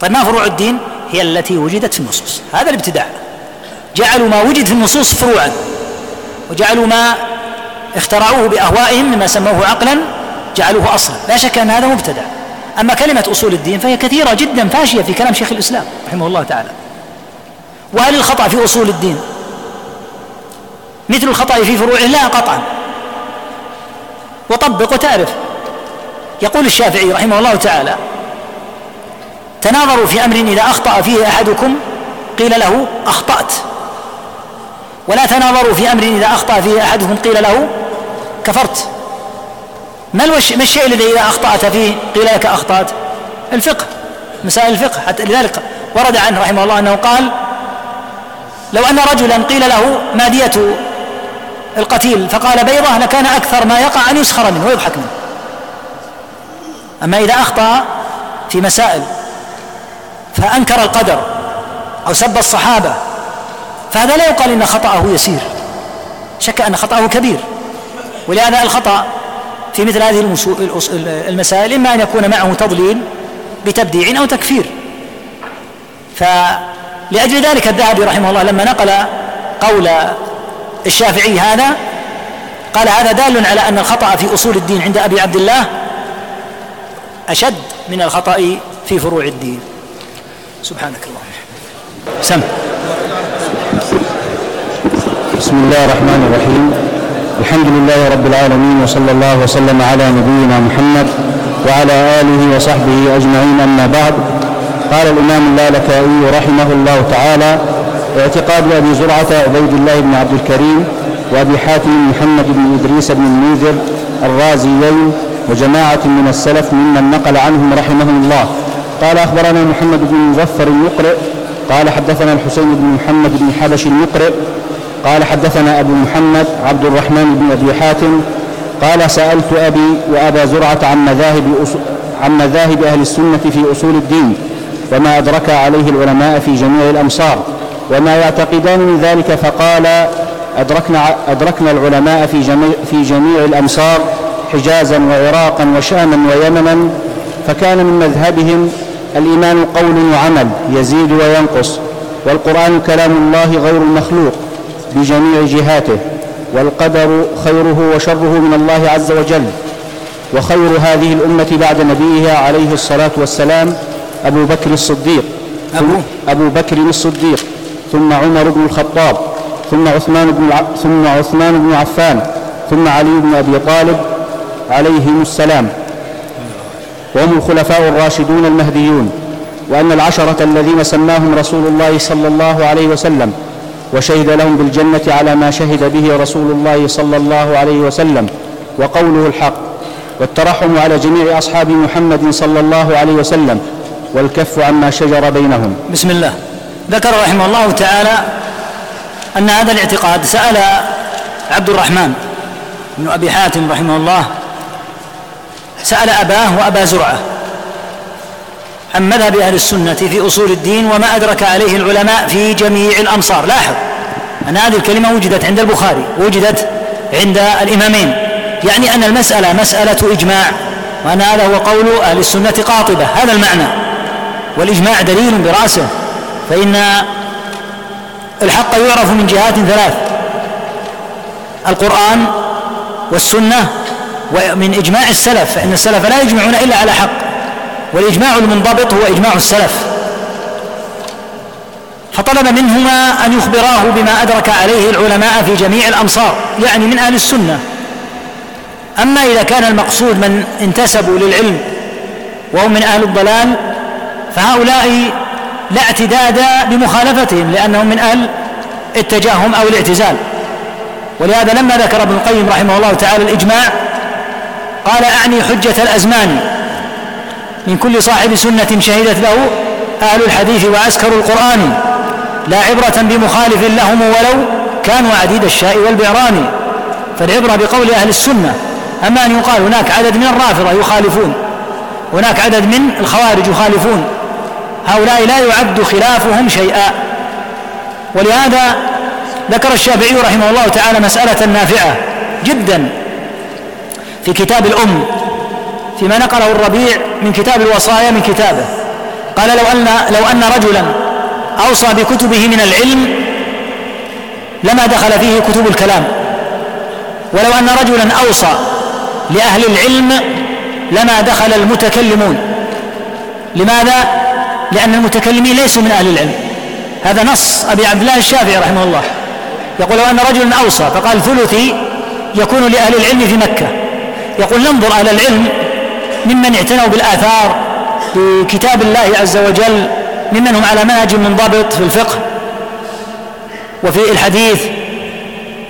طيب ما فروع الدين؟ هي التي وجدت في النصوص. هذا الابتداع. جعلوا ما وجد في النصوص فروعا. وجعلوا ما اخترعوه بأهوائهم مما سموه عقلا جعلوه أصلا. لا شك أن هذا مبتدع. أما كلمة أصول الدين فهي كثيرة جدا فاشية في كلام شيخ الإسلام رحمه الله تعالى. وهل الخطأ في أصول الدين؟ مثل الخطأ في فروعه؟ لا قطعا. وطبق وتعرف. يقول الشافعي رحمه الله تعالى تناظروا في أمر إذا أخطأ فيه أحدكم قيل له أخطأت. ولا تناظروا في أمر إذا أخطأ فيه أحدكم قيل له كفرت. ما ما الشيء الذي إذا أخطأت فيه قيل لك أخطأت؟ الفقه مسائل الفقه. حتى لذلك ورد عنه رحمه الله أنه قال لو أن رجلا قيل له ما دية القتيل فقال بيضة لكان أكثر ما يقع أن يسخر منه ويضحك منه. أما إذا أخطأ في مسائل فأنكر القدر أو سب الصحابة فهذا لا يقال إن خطأه يسير. شك أن خطأه كبير. ولهذا الخطأ في مثل هذه المسائل إما أن يكون معه تضليل بتبديع أو تكفير. فلأجل ذلك الذهبي رحمه الله لما نقل قول الشافعي هذا قال هذا دال على أن الخطأ في أصول الدين عند أبي عبد الله أشد من الخطأ في فروع الدين. سبحانك اللهم. سم. بسم الله الرحمن الرحيم. الحمد لله رب العالمين وصلى الله وسلم على نبينا محمد وعلى آله وصحبه أجمعين أما بعد. قال الإمام اللالكائي رحمه الله تعالى اعتقاد أبي زرعة عبيد الله بن عبد الكريم وأبي حاتم محمد بن إدريس بن المنذر الرازيين وجماعة من السلف ممن نقل عنهم رحمهم الله. قال أخبرنا محمد بن مظفر المقرئ قال حدثنا الحسين بن محمد بن حبش المقرئ قال حدثنا أبو محمد عبد الرحمن بن أبي حاتم قال سألت أبي وأبا زرعة عن مذاهب عن مذاهب أهل السنة في أصول الدين وما أدرك عليه العلماء في جميع الأمصار. وما يعتقدان من ذلك فقال أدركنا, أدركنا العلماء في جميع, في جميع الأمصار حجازا وعراقا وشاما ويمنا فكان من مذهبهم الإيمان قول وعمل يزيد وينقص والقرآن كلام الله غير المخلوق بجميع جهاته والقدر خيره وشره من الله عز وجل. وخير هذه الأمة بعد نبيها عليه الصلاة والسلام أبو بكر الصديق. أبو, أبو بكر الصديق. ثم عمر بن الخطاب ثم عثمان بن ثم عثمان بن عفان ثم علي بن أبي طالب عليهم السلام. وهم الخلفاء الراشدون المهديون وأن العشرة الذين سماهم رسول الله صلى الله عليه وسلم وشهد لهم بالجنة على ما شهد به رسول الله صلى الله عليه وسلم وقوله الحق والترحم على جميع أصحاب محمد صلى الله عليه وسلم والكف عما شجر بينهم. بسم الله. ذكر رحمه الله تعالى أن هذا الاعتقاد سأل عبد الرحمن بن أبي حاتم رحمه الله سأل أباه وأبا زرعة عن مذهب أهل السنة في أصول الدين وما أدرك عليه العلماء في جميع الأمصار. لاحظ أن هذه الكلمة وجدت عند البخاري وجدت عند الإمامين. يعني أن المسألة مسألة إجماع وأن هذا هو قول أهل السنة قاطبة. هذا المعنى. والإجماع دليل برأسه. فإن الحق يعرف من جهات ثلاث القرآن والسنة ومن إجماع السلف فإن السلف لا يجمعون إلا على حق والإجماع المنضبط هو إجماع السلف. فطلب منهما أن يخبراه بما أدرك عليه العلماء في جميع الأمصار يعني من أهل السنة. أما إذا كان المقصود من انتسبوا للعلم وهم من أهل الضلال فهؤلاء لا اعتداد بمخالفتهم لأنهم من أهل التجاهم أو الاعتزال. ولهذا لما ذكر ابن القيم رحمه الله تعالى الإجماع قال أعني حجة الأزمان من كل صاحب سنة شهدت له أهل الحديث وعسكر القرآن لا عبرة بمخالف لهم ولو كانوا عديد الشاء والبعران. فالعبرة بقول أهل السنة أما أن يقال هناك عدد من الرافضة يخالفون هناك عدد من الخوارج يخالفون. هؤلاء لا يعد خلافهم شيئا. ولهذا ذكر الشافعي رحمه الله تعالى مسألة نافعة جدا في كتاب الأم فيما نقله الربيع من كتاب الوصايا من كتابه. قال لو أن لو أن رجلا أوصى بكتبه من العلم لما دخل فيه كتب الكلام. ولو أن رجلا أوصى لأهل العلم لما دخل المتكلمون. لماذا؟ لأن المتكلمين ليسوا من أهل العلم. هذا نص أبي عبد الله الشافعي رحمه الله. يقول أن رجلا أوصى فقال ثلثي يكون لأهل العلم في مكة. يقول ننظر أهل العلم ممن اعتنوا بالآثار بكتاب الله عز وجل ممن هم على منهج منضبط في الفقه وفي الحديث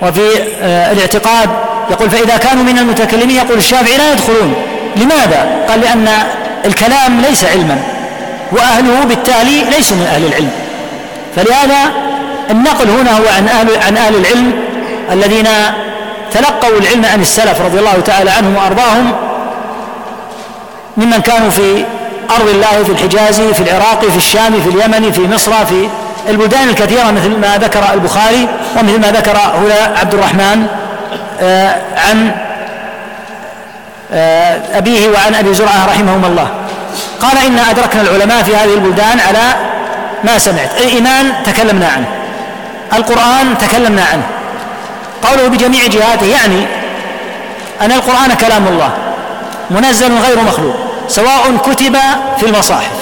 وفي آه، الاعتقاد. يقول فإذا كانوا من المتكلمين يقول الشافعي لا يدخلون. لماذا؟ قال لأن الكلام ليس علما. وأهله بالتالي ليسوا من أهل العلم. فلهذا النقل هنا هو عن أهل, عن أهل العلم الذين تلقوا العلم عن السلف رضي الله تعالى عنهم وأرضاهم ممن كانوا في أرض الله في الحجاز في العراق في الشام في اليمن في مصر في البلدان الكثيرة مثل ما ذكر البخاري ومثل ما ذكر هنا عبد الرحمن آه، عن آه، أبيه وعن أبي زرعة رحمهم الله. قال إنا أدركنا العلماء في هذه البلدان على ما سمعت. الإيمان تكلمنا عنه. القرآن تكلمنا عنه. قوله بجميع جهاته يعني أن القرآن كلام الله منزل غير مخلوق سواء كتب في المصاحف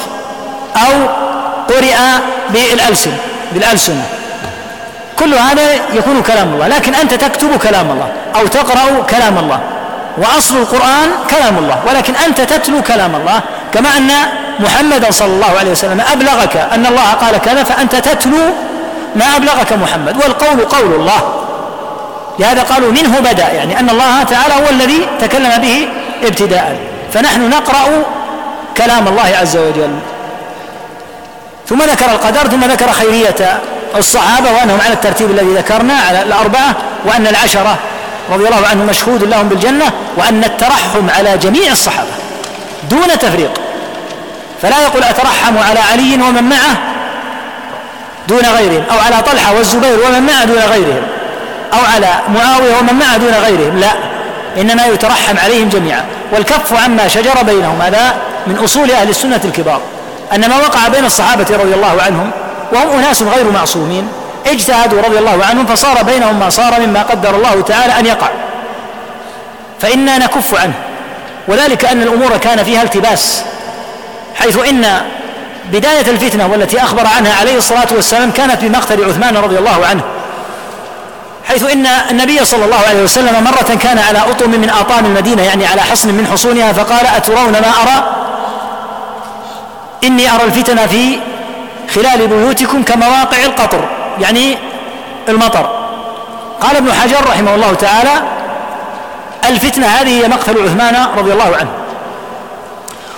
أو قرئ بالألسن بالألسنة. كل هذا يكون كلام الله لكن أنت تكتب كلام الله أو تقرأ كلام الله وأصل القرآن كلام الله ولكن أنت تتلو كلام الله كما أن محمدا صلى الله عليه وسلم أبلغك أن الله قال كذا فأنت تتلو ما أبلغك محمد والقول قول الله. لهذا قالوا منه بدأ يعني أن الله تعالى هو الذي تكلم به ابتداء. فنحن نقرأ كلام الله عز وجل. ثم ذكر القدر ثم ذكر خيرية الصحابة وأنهم على الترتيب الذي ذكرنا على الأربعة وأن العشرة رضي الله عنهم مشهود لهم بالجنة وأن الترحم على جميع الصحابة دون تفريق. فلا يقول أترحم على علي ومن معه دون غيرهم أو على طلحة والزبير ومن معه دون غيرهم أو على معاوية ومن معه دون غيرهم لا إنما يترحم عليهم جميعا. والكف عما شجر بينهم هذا من أصول أهل السنة الكبار أن ما وقع بين الصحابة رضي الله عنهم وهم أناس غير معصومين اجتهدوا رضي الله عنهم فصار بينهم ما صار مما قدر الله تعالى أن يقع. فإنا نكف عنه وذلك أن الأمور كان فيها التباس. حيث إن بداية الفتنة والتي أخبر عنها عليه الصلاة والسلام كانت بمقتل عثمان رضي الله عنه. حيث إن النبي صلى الله عليه وسلم مرة كان على أطم من آطام المدينة يعني على حصن من حصونها فقال أترون ما أرى؟ إني أرى الفتن في خلال بيوتكم كمواقع القطر يعني المطر. قال ابن حجر رحمه الله تعالى الفتنة هذه هي مقتل عثمان رضي الله عنه.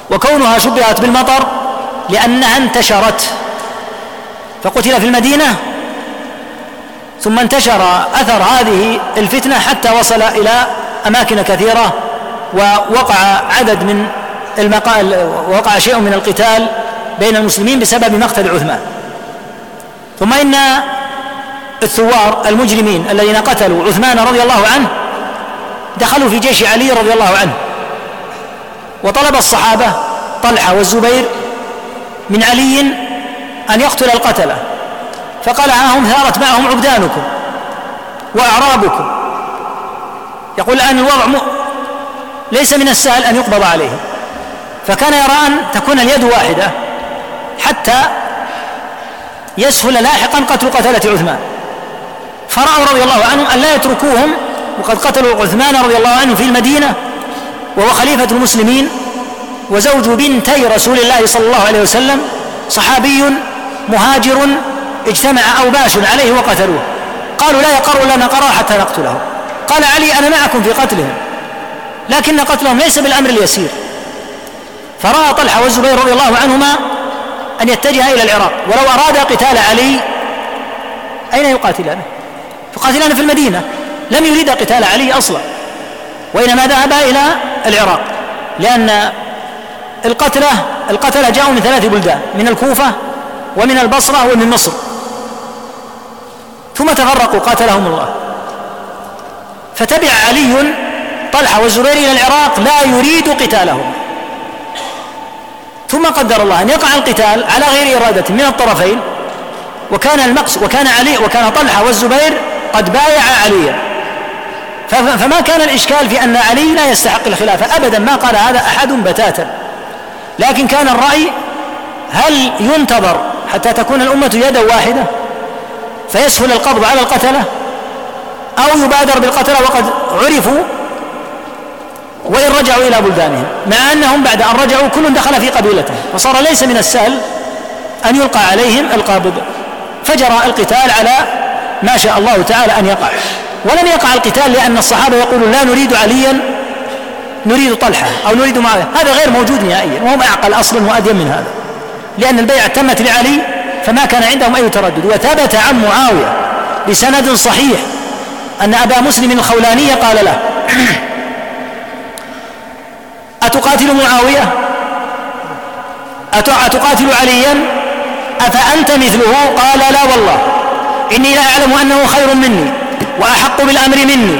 وكونها شبهت بالمطر لأنها انتشرت فقتل في المدينة ثم انتشر أثر هذه الفتنة حتى وصل إلى أماكن كثيرة ووقع عدد من المقال وقع شيء من القتال بين المسلمين بسبب مقتل عثمان. ثم إن الثوار المجرمين الذين قتلوا عثمان رضي الله عنه دخلوا في جيش علي رضي الله عنه. وطلب الصحابة طلحة والزبير من علي أن يقتل القتلة. فقال هم ثارت معهم عبدانكم وأعرابكم. يقول الآن الوضع م... ليس من السهل أن يقبض عليهم. فكان يرى أن تكون اليد واحدة حتى يسهل لاحقا قتل قتلة عثمان. فرأوا رضي الله عنهم أن لا يتركوهم وقد قتلوا عثمان رضي الله عنه في المدينة وهو خليفة المسلمين وزوج بنتي رسول الله صلى الله عليه وسلم صحابي مهاجر اجتمع أوباش عليه وقتلوه. قالوا لا يقر لنا قرار حتى نقتله. قال علي أنا معكم في قتلهم لكن قتلهم ليس بالأمر اليسير. فرأى طلحة والزبير رضي الله عنهما أن يتجه إلى العراق ولو أراد قتال علي أين يقاتلانه يقاتلان في المدينة. لم يريد قتال علي أصلا. وإنما ذهب إلى العراق لأن القتلة القتلة جاءوا من ثلاث بلدان من الكوفة ومن البصرة ومن مصر. ثم تفرقوا قاتلهم الله. فتبع علي طلحة والزبير إلى العراق لا يريد قتالهم. ثم قدر الله أن يقع القتال على غير إرادة من الطرفين وكان المقص وكان علي وكان طلحة والزبير قد بايع عليا. فما كان الإشكال في أن علي لا يستحق الخلافة. أبدا ما قال هذا أحد بتاتا. لكن كان الرأي هل ينتظر حتى تكون الأمة يدا واحدة فيسهل القبض على القتلة أو يبادر بالقتلة وقد عرفوا وإن رجعوا إلى بلدانهم؟ مع أنهم بعد أن رجعوا كل دخل في قبيلته فصار ليس من السهل أن يلقى عليهم القابض. فجرى القتال على ما شاء الله تعالى أن يقع. ولم يقع القتال لأن الصحابة يقولون لا نريد عليا نريد طلحة أو نريد معاوية هذا غير موجود نهائيا وهم أعقل أصلا وأدين من هذا. لأن البيعة تمت لعلي فما كان عندهم أي تردد. وثبت عن معاوية بسند صحيح أن أبا مسلم الخولاني قال له أتقاتل معاوية؟ أتقاتل عليا؟ أفأنت مثله؟ قال لا والله إني لا أعلم أنه خير مني. وأحق بالأمر مني.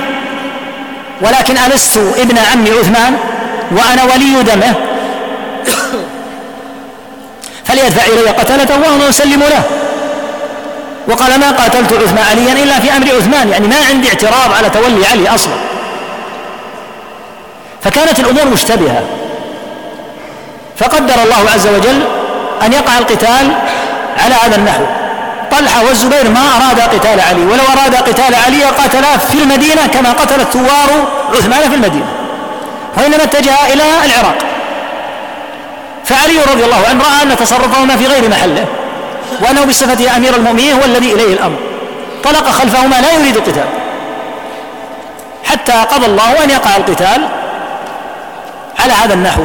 ولكن ألست ابن عم عثمان وأنا ولي دمه. فليدفع إلي قتلته وأنا أسلم له. وقال ما قاتلت عثمان عليا إلا في أمر عثمان يعني ما عندي اعتراض على تولي علي أصلا. فكانت الأمور مشتبهة. فقدر الله عز وجل أن يقع القتال على هذا النحو. طلحة والزبير ما أراد قتال علي ولو أراد قتال علي قاتلا في المدينة كما قتل الثوار عثمان في المدينة وإنما اتجه إلى العراق. فعلي رضي الله عنه رأى أن تصرفهما في غير محله وأنه بصفته أمير المؤمنين هو الذي إليه الأمر. طلق خلفهما لا يريد القتال. حتى قضى الله أن يقع القتال على هذا النحو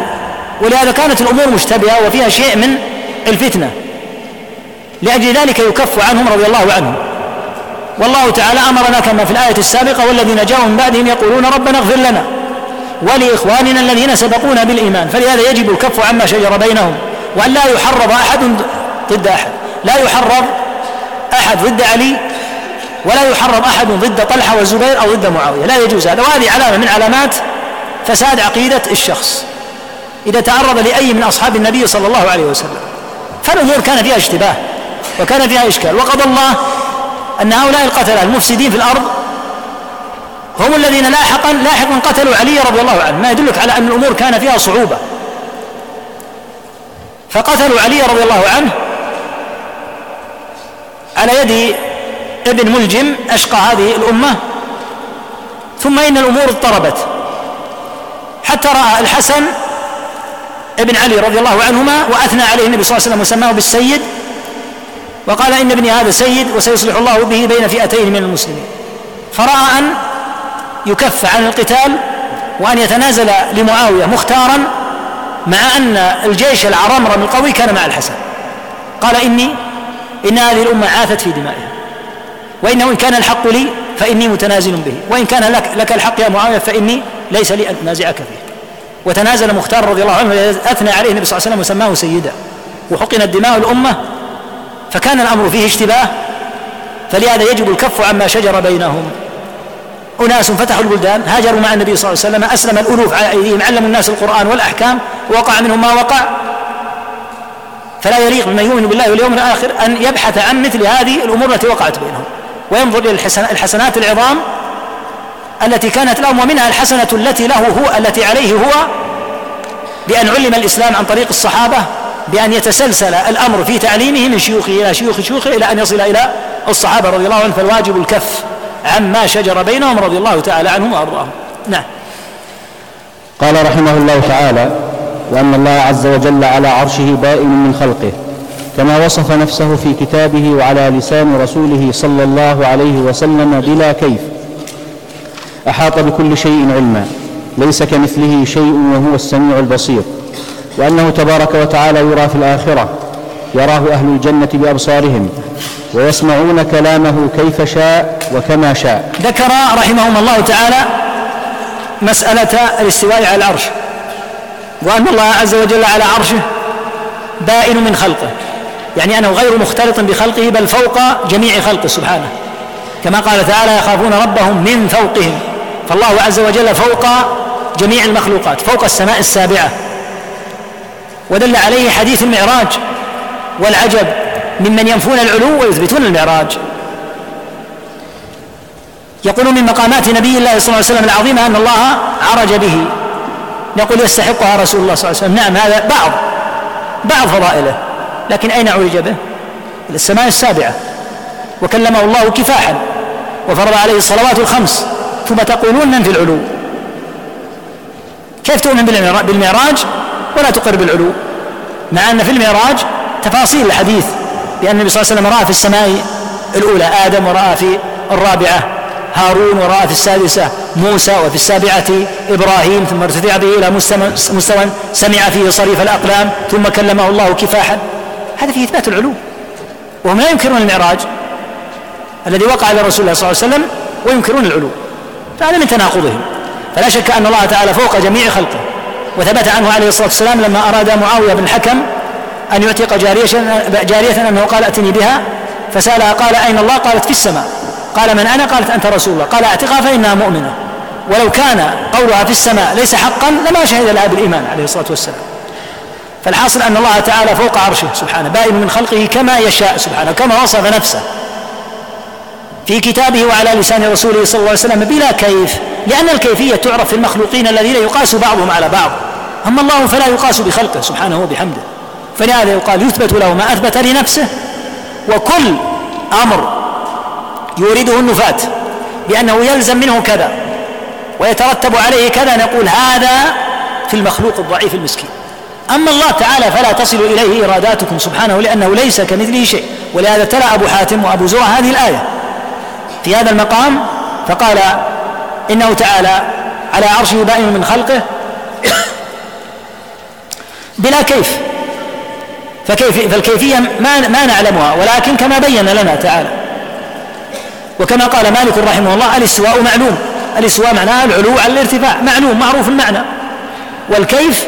ولهذا كانت الأمور مشتبهة وفيها شيء من الفتنة. لأجل ذلك يكف عنهم رضي الله عنهم. والله تعالى أمرنا كما في الآية السابقة والذين جاءوا من بعدهم يقولون ربنا اغفر لنا ولإخواننا الذين سبقونا بالإيمان. فلهذا يجب الكف عما شجر بينهم. وأن لا يحرض أحد ضد أحد. لا يحرض أحد ضد علي ولا يحرض أحد ضد طلحة والزبير أو ضد معاوية. لا يجوز هذا. وهذه علامة من علامات فساد عقيدة الشخص. إذا تعرض لأي من أصحاب النبي صلى الله عليه وسلم. فالأمور كان فيها اشتباه. وكان فيها إشكال. وقضى الله أن هؤلاء القتلة المفسدين في الأرض هم الذين لاحقا لاحقا قتلوا علي رضي الله عنه. ما يدلك على أن الأمور كان فيها صعوبة. فقتلوا علي رضي الله عنه على يد ابن ملجم أشقى هذه الأمة. ثم إن الأمور اضطربت. حتى رأى الحسن ابن علي رضي الله عنهما وأثنى عليه النبي صلى الله عليه وسلم وسماه بالسيد. وقال إن ابني هذا سيد وسيصلح الله به بين فئتين من المسلمين. فرأى أن يكف عن القتال وأن يتنازل لمعاوية مختارا مع أن الجيش العرمرم القوي كان مع الحسن. قال إني إن هذه الأمة عاثت في دمائها. وإنه إن كان الحق لي فإني متنازل به. وإن كان لك, لك الحق يا معاوية فإني ليس لي أن أنازعك فيه وتنازل مختار رضي الله عنه أثنى عليه النبي صلى الله عليه وسلم وسماه سيدا. وحقنت دماء الأمة فكان الأمر فيه اشتباه فلهذا يجب الكف عما شجر بينهم. أناس فتحوا البلدان هاجروا مع النبي صلى الله عليه وسلم أسلم الألوف على أيديهم علموا الناس القرآن والأحكام ووقع منهم ما وقع. فلا يليق بمن يؤمن بالله واليوم الآخر أن يبحث عن مثل هذه الأمور التي وقعت بينهم وينظر إلى الحسنات العظام التي كانت لهم ومنها الحسنة التي له هو التي عليه هو بأن علم الإسلام عن طريق الصحابة بأن يتسلسل الأمر في تعليمه من شيوخه إلى شيوخ شيوخه إلى أن يصل إلى الصحابة رضي الله عنهم فالواجب الكف عما شجر بينهم رضي الله تعالى عنهم وأرضاهم. نعم. قال رحمه الله تعالى وأن الله عز وجل على عرشه بائن من خلقه كما وصف نفسه في كتابه وعلى لسان رسوله صلى الله عليه وسلم بلا كيف. أحاط بكل شيء علما ليس كمثله شيء وهو السميع البصير. وأنه تبارك وتعالى يرى في الآخرة يراه أهل الجنة بأبصارهم ويسمعون كلامه كيف شاء وكما شاء. ذكر رحمهم الله تعالى مسألة الاستواء على العرش وأن الله عز وجل على عرشه بائن من خلقه. يعني أنه غير مختلط بخلقه بل فوق جميع خلقه سبحانه. كما قال تعالى يخافون ربهم من فوقهم. فالله عز وجل فوق جميع المخلوقات فوق السماء السابعة. ودل عليه حديث المعراج والعجب ممن ينفون العلو ويثبتون المعراج. يقول من مقامات نبي الله صلى الله عليه وسلم العظيمة أن الله عرج به. نقول يستحقها رسول الله صلى الله عليه وسلم. نعم هذا بعض بعض فضائله. لكن أين عرج به؟ إلى السماء السابعة. وكلمه الله كفاحا. وفرض عليه الصلوات الخمس. ثم تقولون من في العلو؟ كيف تؤمن بالمعراج؟ ولا تقر بالعلو. مع أن في المعراج تفاصيل الحديث بأن النبي صلى الله عليه وسلم رأى في السماء الأولى آدم ورأى في الرابعة هارون ورأى في السادسة موسى وفي السابعة إبراهيم ثم ارتفع به إلى مستوى سمع فيه صريف الأقلام ثم كلمه الله كفاحا. هذا فيه إثبات العلو. وهم لا ينكرون المعراج الذي وقع لرسول الله صلى الله عليه وسلم وينكرون العلو. فهذا من تناقضهم. فلا شك أن الله تعالى فوق جميع خلقه. وثبت عنه عليه الصلاة والسلام لما أراد معاوية بن الحكم أن يعتق جارية, جارية أنه قال أتني بها فسألها قال أين الله؟ قالت في السماء. قال من أنا؟ قالت أنت رسول الله. قال أعتقها فإنها مؤمنة. ولو كان قولها في السماء ليس حقا لما شهد لها بالإيمان عليه الصلاة والسلام. فالحاصل أن الله تعالى فوق عرشه سبحانه بائن من خلقه كما يشاء سبحانه كما وصف نفسه. في كتابه وعلى لسان رسوله صلى الله عليه وسلم بلا كيف لأن الكيفية تعرف في المخلوقين الذين يقاس بعضهم على بعض. أما الله فلا يقاس بخلقه سبحانه وبحمده. فلهذا يقال يثبت له ما أثبت لنفسه وكل أمر يورده النفاة بأنه يلزم منه كذا ويترتب عليه كذا نقول هذا في المخلوق الضعيف المسكين. أما الله تعالى فلا تصل إليه إراداتكم سبحانه لأنه ليس كمثله شيء. ولهذا تلا أبو حاتم وأبو زرع هذه الآية. في هذا المقام فقال إنه تعالى على عرشه بائن من خلقه بلا كيف. فكيف فالكيفية ما ما نعلمها ولكن كما بين لنا تعالى. وكما قال مالك رحمه الله الاستواء معلوم. الاستواء معناه العلو على الارتفاع. معلوم معروف المعنى. والكيف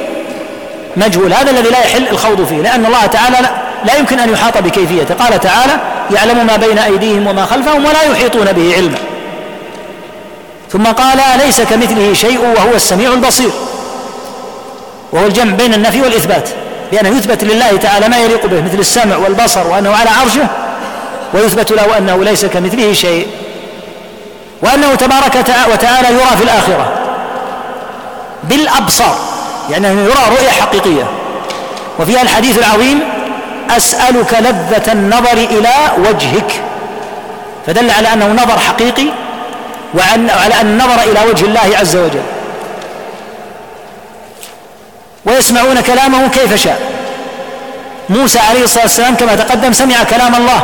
مجهول. هذا الذي لا يحل الخوض فيه لأن الله تعالى يمكن أن يحاط بكيفيته. قال تعالى يعلم ما بين أيديهم وما خلفهم ولا يحيطون به علما. ثم قال ليس كمثله شيء وهو السميع البصير؟ وهو الجمع بين النفي والإثبات لأنه يثبت لله تعالى ما يليق به مثل السمع والبصر وأنه على عرشه ويثبت له أنه ليس كمثله شيء. وأنه تبارك وتعالى يرى في الآخرة. بالأبصار يعني يرى رؤية حقيقية. وفيها الحديث العظيم أسألك لذة النظر إلى وجهك. فدل على أنه نظر حقيقي وعلى أن النظر إلى وجه الله عز وجل. ويسمعون كلامه كيف شاء. موسى عليه الصلاة والسلام كما تقدم سمع كلام الله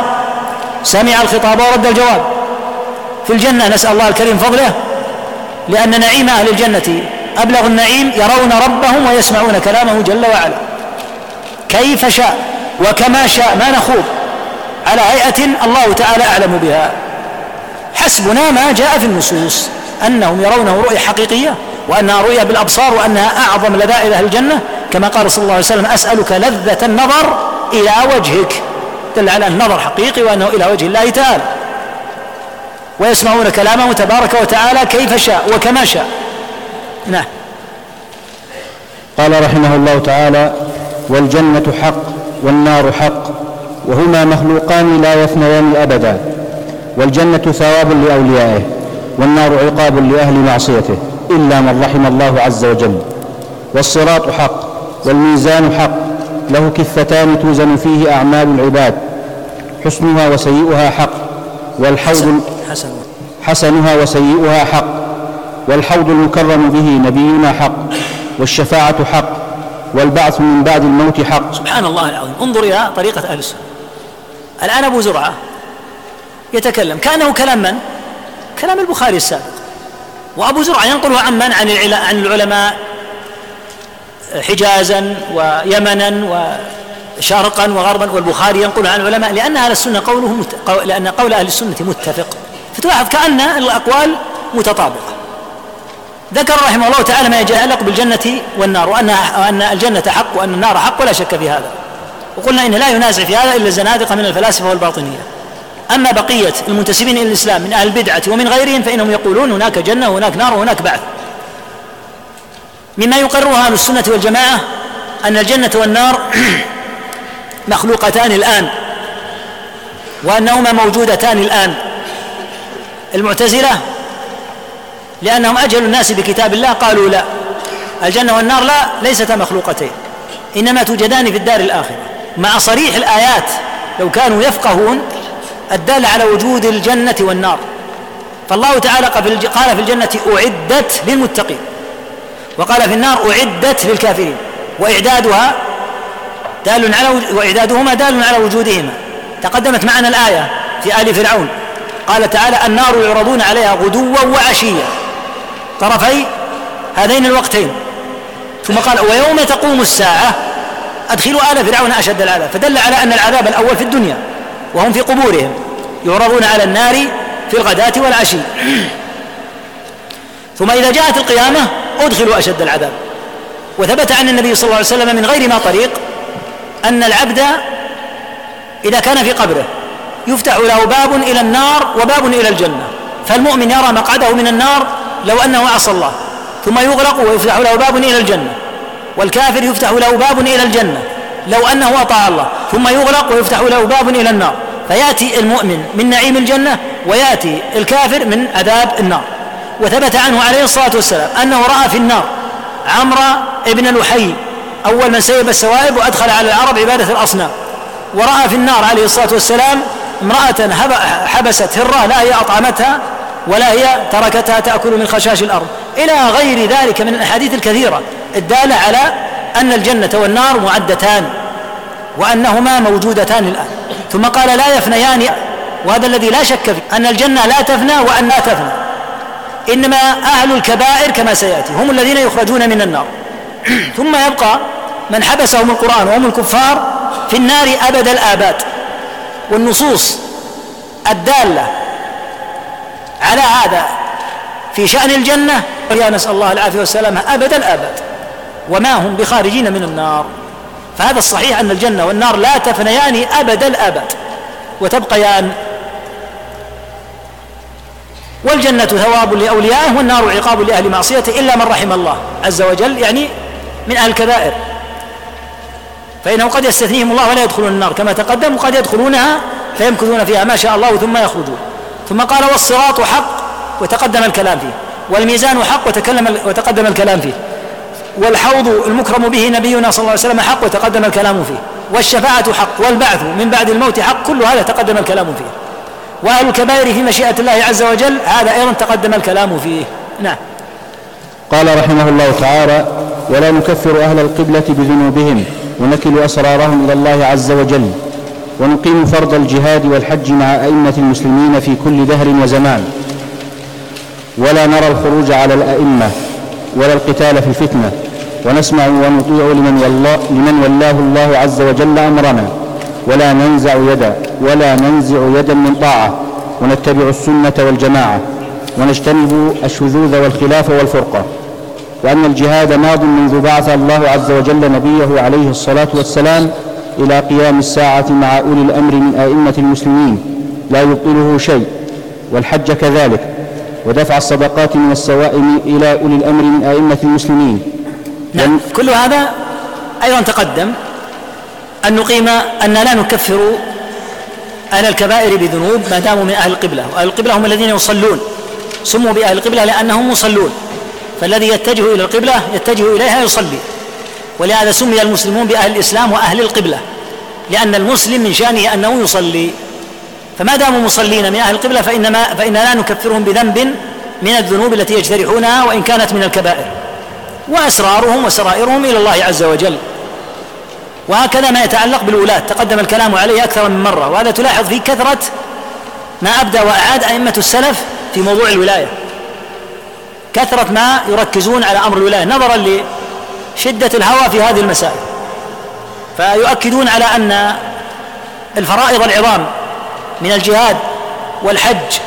سمع الخطاب ورد الجواب. في الجنة نسأل الله الكريم فضله لأن نعيم أهل الجنة أبلغ النعيم يرون ربهم ويسمعون كلامه جل وعلا. كيف شاء؟ وكما شاء ما نخوض. على هيئة الله تعالى أعلم بها. حسبنا ما جاء في النصوص أنهم يرونه رؤية حقيقية وأنها رؤية بالأبصار وأنها أعظم لذائذ أهل الجنة. كما قال صلى الله عليه وسلم أسألك لذة النظر إلى وجهك. دل على النظر حقيقي وأنه إلى وجه الله تعالى. ويسمعون كلامه تبارك وتعالى كيف شاء وكما شاء. نعم. قال رحمه الله تعالى والجنة حق. والنار حق وهما مخلوقان لا يفنيان أبدا والجنة ثواب لأوليائه والنار عقاب لأهل معصيته إلا من رحم الله عز وجل. والصراط حق والميزان حق له كفتان توزن فيه أعمال العباد حسنها وسيئها حق والحوض حسن حسنها وسيئها حق والحوض المكرم به نبينا حق والشفاعة حق والبعث من بعد الموت حق. سبحان الله العظيم. انظر إلى طريقة أهل السنة. الآن أبو زرعة يتكلم. كأنه كلام من؟ كلام البخاري السابق. وأبو زرعة ينقله عن من؟ عن عن العلماء. حجازا ويمنا وشرقا وغربا. والبخاري ينقل عن العلماء. لأن أهل السنة قوله مت... لأن قول أهل السنة متفق. فتلاحظ كأن الأقوال متطابقة. ذكر رحمه الله تعالى ما يتعلق بالجنة والنار وأن وأن الجنة حق وأن النار حق ولا شك في هذا. وقلنا إن لا ينازع في هذا إلا الزنادقة من الفلاسفة والباطنية. أما بقية المنتسبين إلى الإسلام من أهل البدعة ومن غيرهم فإنهم يقولون هناك جنة وهناك نار وهناك بعث. مما يقرها أهل السنة والجماعة أن الجنة والنار مخلوقتان الآن وأنهما موجودتان الآن. المعتزلة لأنهم أجهلوا الناس بكتاب الله قالوا لا. الجنة والنار لا ليستا مخلوقتين. إنما توجدان في الدار الآخرة. مع صريح الآيات لو كانوا يفقهون الدالة على وجود الجنة والنار. فالله تعالى قال في الجنة أعدت للمتقين. وقال في النار أعدت للكافرين. وإعدادها دال على وإعدادهما دال على وجودهما. تقدمت معنا الآية في آل فرعون. قال تعالى النار يعرضون عليها غدوا وعشيا. طرفي هذين الوقتين. ثم قال ويوم تقوم الساعة أدخلوا آل فرعون أشد العذاب فدل على أن العذاب الأول في الدنيا وهم في قبورهم يعرضون على النار في الغداة والعشي. ثم إذا جاءت القيامة أدخلوا أشد العذاب. وثبت عن النبي صلى الله عليه وسلم من غير ما طريق أن العبد إذا كان في قبره يفتح له باب إلى النار وباب إلى الجنة. فالمؤمن يرى مقعده من النار لو أنه عصى الله. ثم يغلق ويفتح له باب إلى الجنة. والكافر يفتح له باب إلى الجنة. لو أنه أطاع الله. ثم يغلق ويفتح له باب إلى النار. فيأتي المؤمن من نعيم الجنة ويأتي الكافر من عذاب النار. وثبت عنه عليه الصلاة والسلام أنه رأى في النار عمرو ابن لحي أول من سيب السوائب وأدخل على العرب عبادة الأصنام. ورأى في النار عليه الصلاة والسلام امرأة حبست هرة لا هي أطعمتها ولا هي تركتها تأكل من خشاش الأرض. إلى غير ذلك من الأحاديث الكثيرة الدالة على أن الجنة والنار معدتان وأنهما موجودتان الآن. ثم قال لا يفنيان وهذا الذي لا شك فيه أن الجنة لا تفنى وأن لا تفنى. إنما أهل الكبائر كما سيأتي هم الذين يخرجون من النار. ثم يبقى من حبسهم القرآن وهم الكفار في النار أبد الآباد. والنصوص الدالة على هذا. في شأن الجنة يا نسأل الله العافية والسلامة. أبد الآباد وما هم بخارجين من النار. فهذا الصحيح أن الجنة والنار لا تفنيان أبد الآباد وتبقيان. والجنة ثواب لأوليائه والنار عقاب لأهل معصيته إلا من رحم الله عز وجل يعني من أهل الكبائر. فإنه قد يستثنيهم الله ولا يدخلون النار. كما تقدم وقد يدخلونها فيمكثون فيها ما شاء الله ثم يخرجون. ثم قال والصراط حق وتقدم الكلام فيه والميزان حق وتكلم وتقدم الكلام فيه والحوض المكرم به نبينا صلى الله عليه وسلم حق وتقدم الكلام فيه والشفاعة حق والبعث من بعد الموت حق كل هذا تقدم الكلام فيه. وأهل الكبائر في مشيئة الله عز وجل هذا أيضا تقدم الكلام فيه. نعم. قال رحمه الله تعالى ولا نكفر أهل القبلة بذنوبهم ونكل أسرارهم إلى الله عز وجل. ونقيم فرض الجهاد والحج مع أئمة المسلمين في كل دهر وزمان. ولا نرى الخروج على الأئمة ولا القتال في الفتنة. ونسمع ونطيع لمن, والله لمن ولاه الله عز وجل أمرنا. ولا ننزع يدا ولا ننزع يدا من طاعة. ونتبع السنة والجماعة. ونجتنب الشذوذ والخلاف والفرقة. وأن الجهاد ماض منذ بعث الله عز وجل نبيه عليه الصلاة والسلام إلى قيام الساعة مع أولي الأمر من أئمة المسلمين لا يبطله شيء والحج كذلك ودفع الصدقات من السوائم إلى أولي الأمر من أئمة المسلمين. نعم. كل هذا أيضا تقدم أن نقيم أن لا نكفر أهل الكبائر بذنوب ما داموا من أهل القبلة وأهل القبلة هم الذين يصلون سموا بأهل القبلة لأنهم مصلون فالذي يتجه إلى القبلة يتجه إليها يصلي. ولهذا سمي المسلمون بأهل الإسلام وأهل القبلة لأن المسلم من شأنه أنه يصلي. فما داموا مصلين من أهل القبلة فإنما فإننا لا نكفرهم بذنب من الذنوب التي يجترحونها وإن كانت من الكبائر. وأسرارهم وسرائرهم إلى الله عز وجل. وهكذا ما يتعلق بالولاة تقدم الكلام عليه أكثر من مرة. وهذا تلاحظ في كثرة ما أبدى وأعاد أئمة السلف في موضوع الولاية. كثرة ما يركزون على أمر الولاية. نظرا لشدة الهوى في هذه المسائل. فيؤكدون على أن الفرائض العظام من الجهاد والحج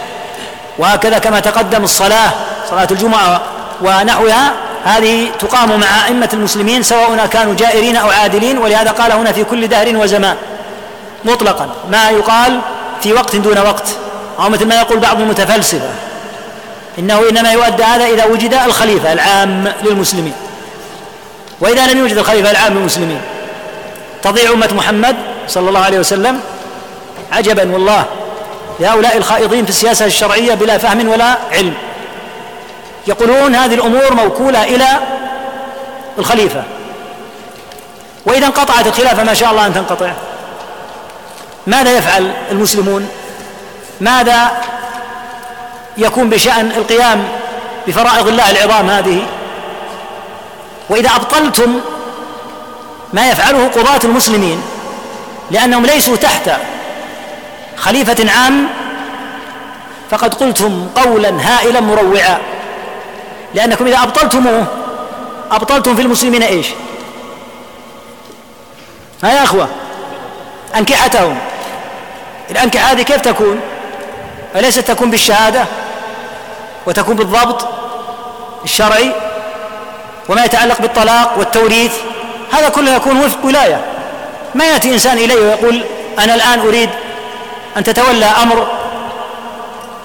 وهكذا كما تقدم الصلاة صلاة الجمعة ونحوها هذه تقام مع أئمة المسلمين سواء كانوا جائرين أو عادلين ولهذا قال هنا في كل دهر وزمان مطلقا ما يقال في وقت دون وقت أو مثل ما يقول بعض المتفلسفة إنه إنما يؤدى هذا إذا وجد الخليفة العام للمسلمين. وإذا لم يوجد الخليفة العام للمسلمين. تضيع أمة محمد صلى الله عليه وسلم عجبا والله. لهؤلاء الخائضين في السياسة الشرعية بلا فهم ولا علم. يقولون هذه الأمور موكولة إلى الخليفة. وإذا انقطعت الخلافة ما شاء الله أن تنقطع. ماذا يفعل المسلمون؟ ماذا يكون بشأن القيام بفرائض الله العظام هذه؟ وإذا أبطلتم ما يفعله قضاة المسلمين لأنهم ليسوا تحت خليفة عام فقد قلتم قولا هائلا مروعا. لأنكم إذا أبطلتموه أبطلتم في المسلمين إيش؟ ها يا أخوة أنكحتهم. الأنكحة هذه كيف تكون؟ أليست تكون بالشهادة وتكون بالضبط الشرعي؟ وما يتعلق بالطلاق والتوريث هذا كله يكون وفق ولاية. ما يأتي إنسان إلي ويقول أنا الآن أريد أن تتولى أمر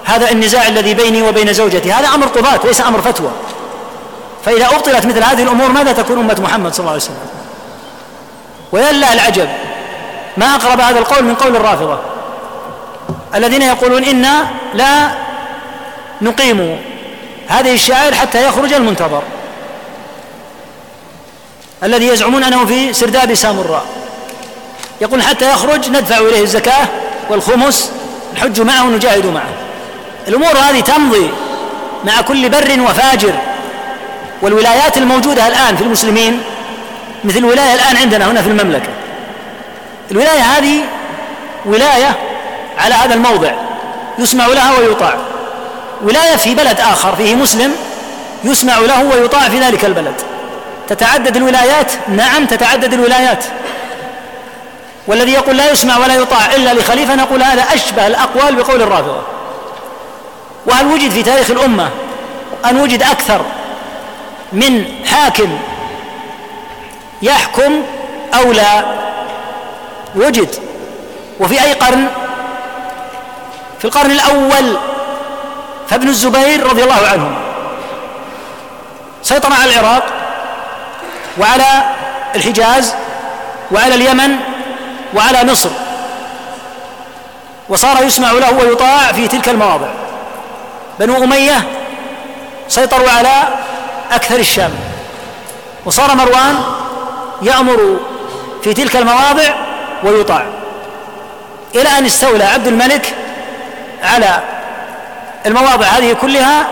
هذا النزاع الذي بيني وبين زوجتي. هذا أمر قضاة ليس أمر فتوى. فإذا أبطلت مثل هذه الأمور ماذا تكون أمة محمد صلى الله عليه وسلم؟ ويلا العجب. ما أقرب هذا القول من قول الرافضة. الذين يقولون إنا لا نقيم هذه الشعائر حتى يخرج المنتظر. الذي يزعمون أنه في سرداب سامراء. يقول حتى يخرج ندفع إليه الزكاة والخمس نحج معه ونجاهد معه. الأمور هذه تمضي مع كل بر وفاجر. والولايات الموجودة الآن في المسلمين مثل الولاية الآن عندنا هنا في المملكة. الولاية هذه ولاية على هذا الموضع يسمع لها ويطاع. ولاية في بلد آخر فيه مسلم يسمع له ويطاع في ذلك البلد. تتعدد الولايات؟ نعم تتعدد الولايات. والذي يقول لا يسمع ولا يطاع إلا لخليفة نقول هذا أشبه الأقوال بقول الرافضة. وهل وجد في تاريخ الأمة أن وجد أكثر من حاكم يحكم أو لا؟ وجد. وفي أي قرن؟ في القرن الأول. فابن الزبير رضي الله عنه سيطر على العراق. وعلى الحجاز وعلى اليمن وعلى مصر. وصار يسمع له ويطاع في تلك المواضع. بنو أمية سيطروا على أكثر الشام. وصار مروان يأمر في تلك المواضع ويطاع. إلى أن استولى عبد الملك على المواضع هذه كلها